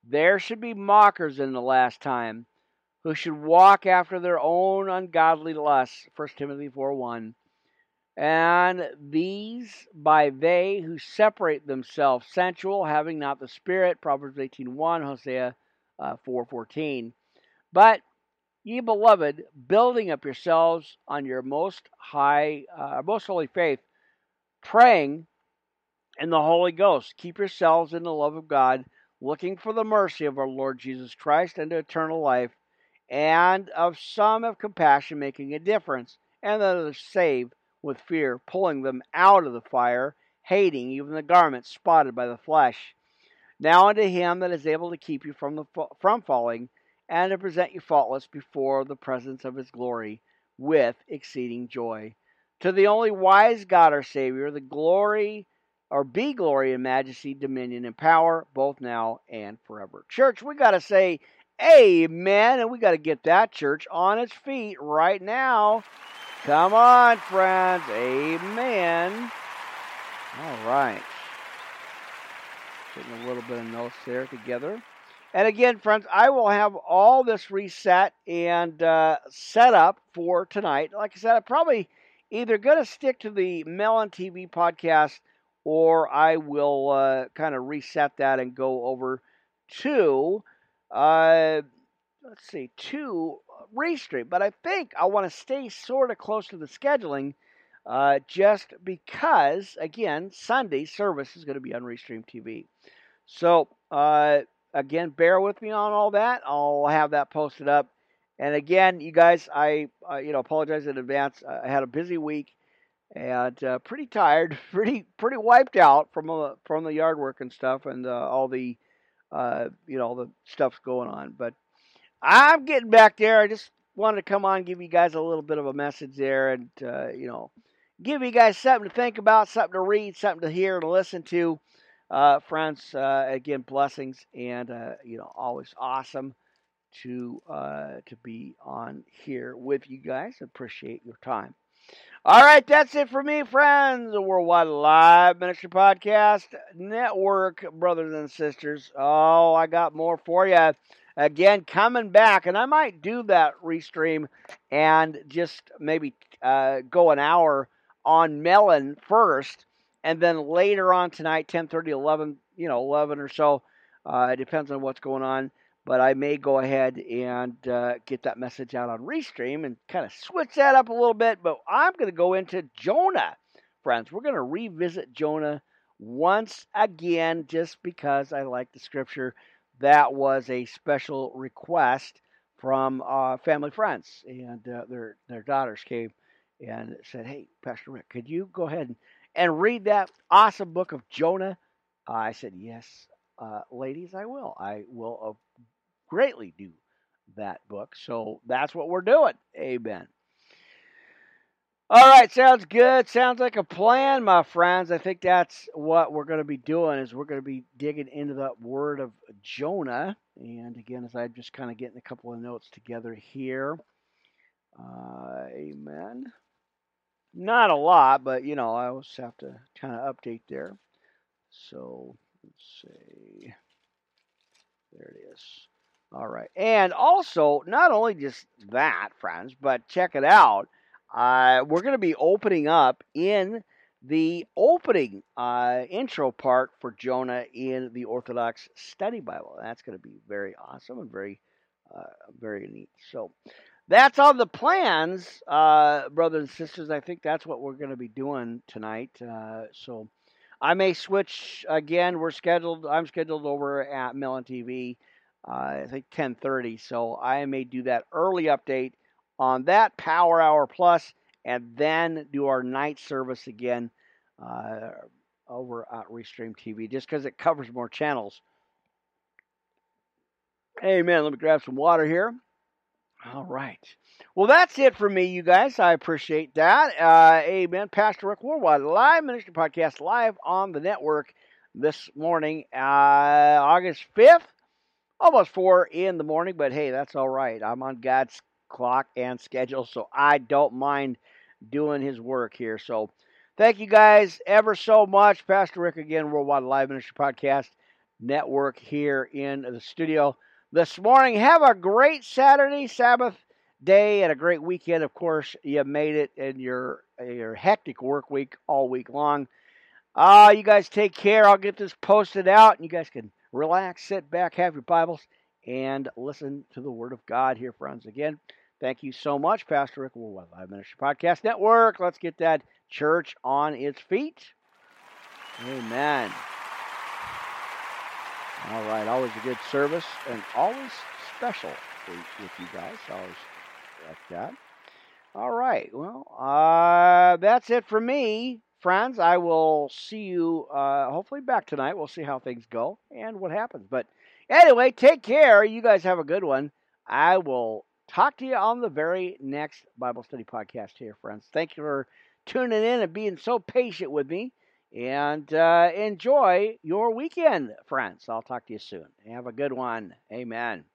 there should be mockers in the last time who should walk after their own ungodly lusts 1 timothy 4 1 and these by they who separate themselves sensual, having not the Spirit, Proverbs 18.1, Hosea uh, 4.14. But ye beloved, building up yourselves on your most high, uh, most holy faith, praying in the Holy Ghost. Keep yourselves in the love of God, looking for the mercy of our Lord Jesus Christ unto eternal life, and of some of compassion making a difference, and that others saved with fear, pulling them out of the fire, hating even the garments spotted by the flesh. Now unto him that is able to keep you from the from falling, and to present you faultless before the presence of his glory with exceeding joy. To the only wise God our Savior, the glory or be glory and majesty, dominion and power, both now and forever. Church, we got to say amen, and we got to get that church on its feet right now. Come on, friends. Amen. All right. Getting a little bit of notes there together. And again, friends, I will have all this reset and uh, set up for tonight. Like I said, I'm probably either going to stick to the Melon TV podcast or I will uh, kind of reset that and go over to, uh, let's see, to Restream, but I think I want to stay sort of close to the scheduling uh, just because, again, Sunday service is going to be on Restream TV. So, uh, again, bear with me on all that. I'll have that posted up. And again, you guys, I uh, you know apologize in advance. I had a busy week and uh, pretty tired, *laughs* pretty pretty wiped out from uh, from the yard work and stuff, and uh, all the uh, you know all the stuff's going on. But I'm getting back there. I just wanted to come on and give you guys a little bit of a message there and, uh, you know, give you guys something to think about, something to read, something to hear, to listen to. Uh, friends, uh, again, blessings and, uh, you know, always awesome to uh, to be on here with you guys. Appreciate your time. All right, that's it for me, friends. The Worldwide Live Ministry Podcast Network, brothers and sisters. Oh, I got more for you again coming back, and I might do that restream and just maybe uh, go an hour on Melon first, and then later on tonight, 10, 30, 11, you know, 11 or so. Uh, it depends on what's going on, but I may go ahead and uh, get that message out on restream and kind of switch that up a little bit. But I'm going to go into Jonah, friends. We're going to revisit Jonah once again, just because I like the scripture that was a special request from uh, family friends, and uh, their their daughters came and said, "Hey, Pastor Rick, could you go ahead and, and read that awesome book of Jonah I said, Yes, uh, ladies, I will. I will uh, greatly do that book. So that's what we're doing. Amen. All right, sounds good. Sounds like a plan, my friends. I think that's what we're going to be doing is we're going to be digging into the word of Jonah. And again, as I'm just kind of getting a couple of notes together here. Uh, amen. Not a lot, but you know, I always have to kind of update there. So let's see. There it is. All right. And also, not only just that, friends, but check it out uh, we're going to be opening up in the opening uh, intro part for Jonah in the Orthodox Study Bible. That's going to be very awesome and very, uh, very neat. So that's all the plans, uh, brothers and sisters. I think that's what we're going to be doing tonight. Uh, so I may switch again. We're scheduled. I'm scheduled over at Melon TV. Uh, I think 10:30. So I may do that early update on that Power Hour Plus, and then do our night service again uh, over at Restream TV, just because it covers more channels. Amen. Let me grab some water here. All right. Well, that's it for me, you guys. I appreciate that. Uh, amen. Pastor Rick Worldwide live ministry podcast live on the network this morning, uh, August 5th, almost 4 in the morning, but hey, that's all right. I'm on God's clock and schedule, so I don't mind doing his work here. So thank you guys ever so much. Pastor Rick again, Worldwide Live Ministry Podcast Network here in the studio this morning. Have a great Saturday, Sabbath day, and a great weekend. Of course, you made it in your your hectic work week all week long. Uh, you guys take care. I'll get this posted out, and you guys can relax, sit back, have your Bibles, and listen to the Word of God here, friends. Again, Thank you so much, Pastor Rick Worldwide Live Ministry Podcast Network. Let's get that church on its feet. Amen. All right, always a good service and always special with you guys. Always like that. All right, well, uh, that's it for me, friends. I will see you uh, hopefully back tonight. We'll see how things go and what happens. But anyway, take care. You guys have a good one. I will talk to you on the very next Bible study podcast here, friends. Thank you for tuning in and being so patient with me. And uh, enjoy your weekend, friends. I'll talk to you soon. Have a good one. Amen.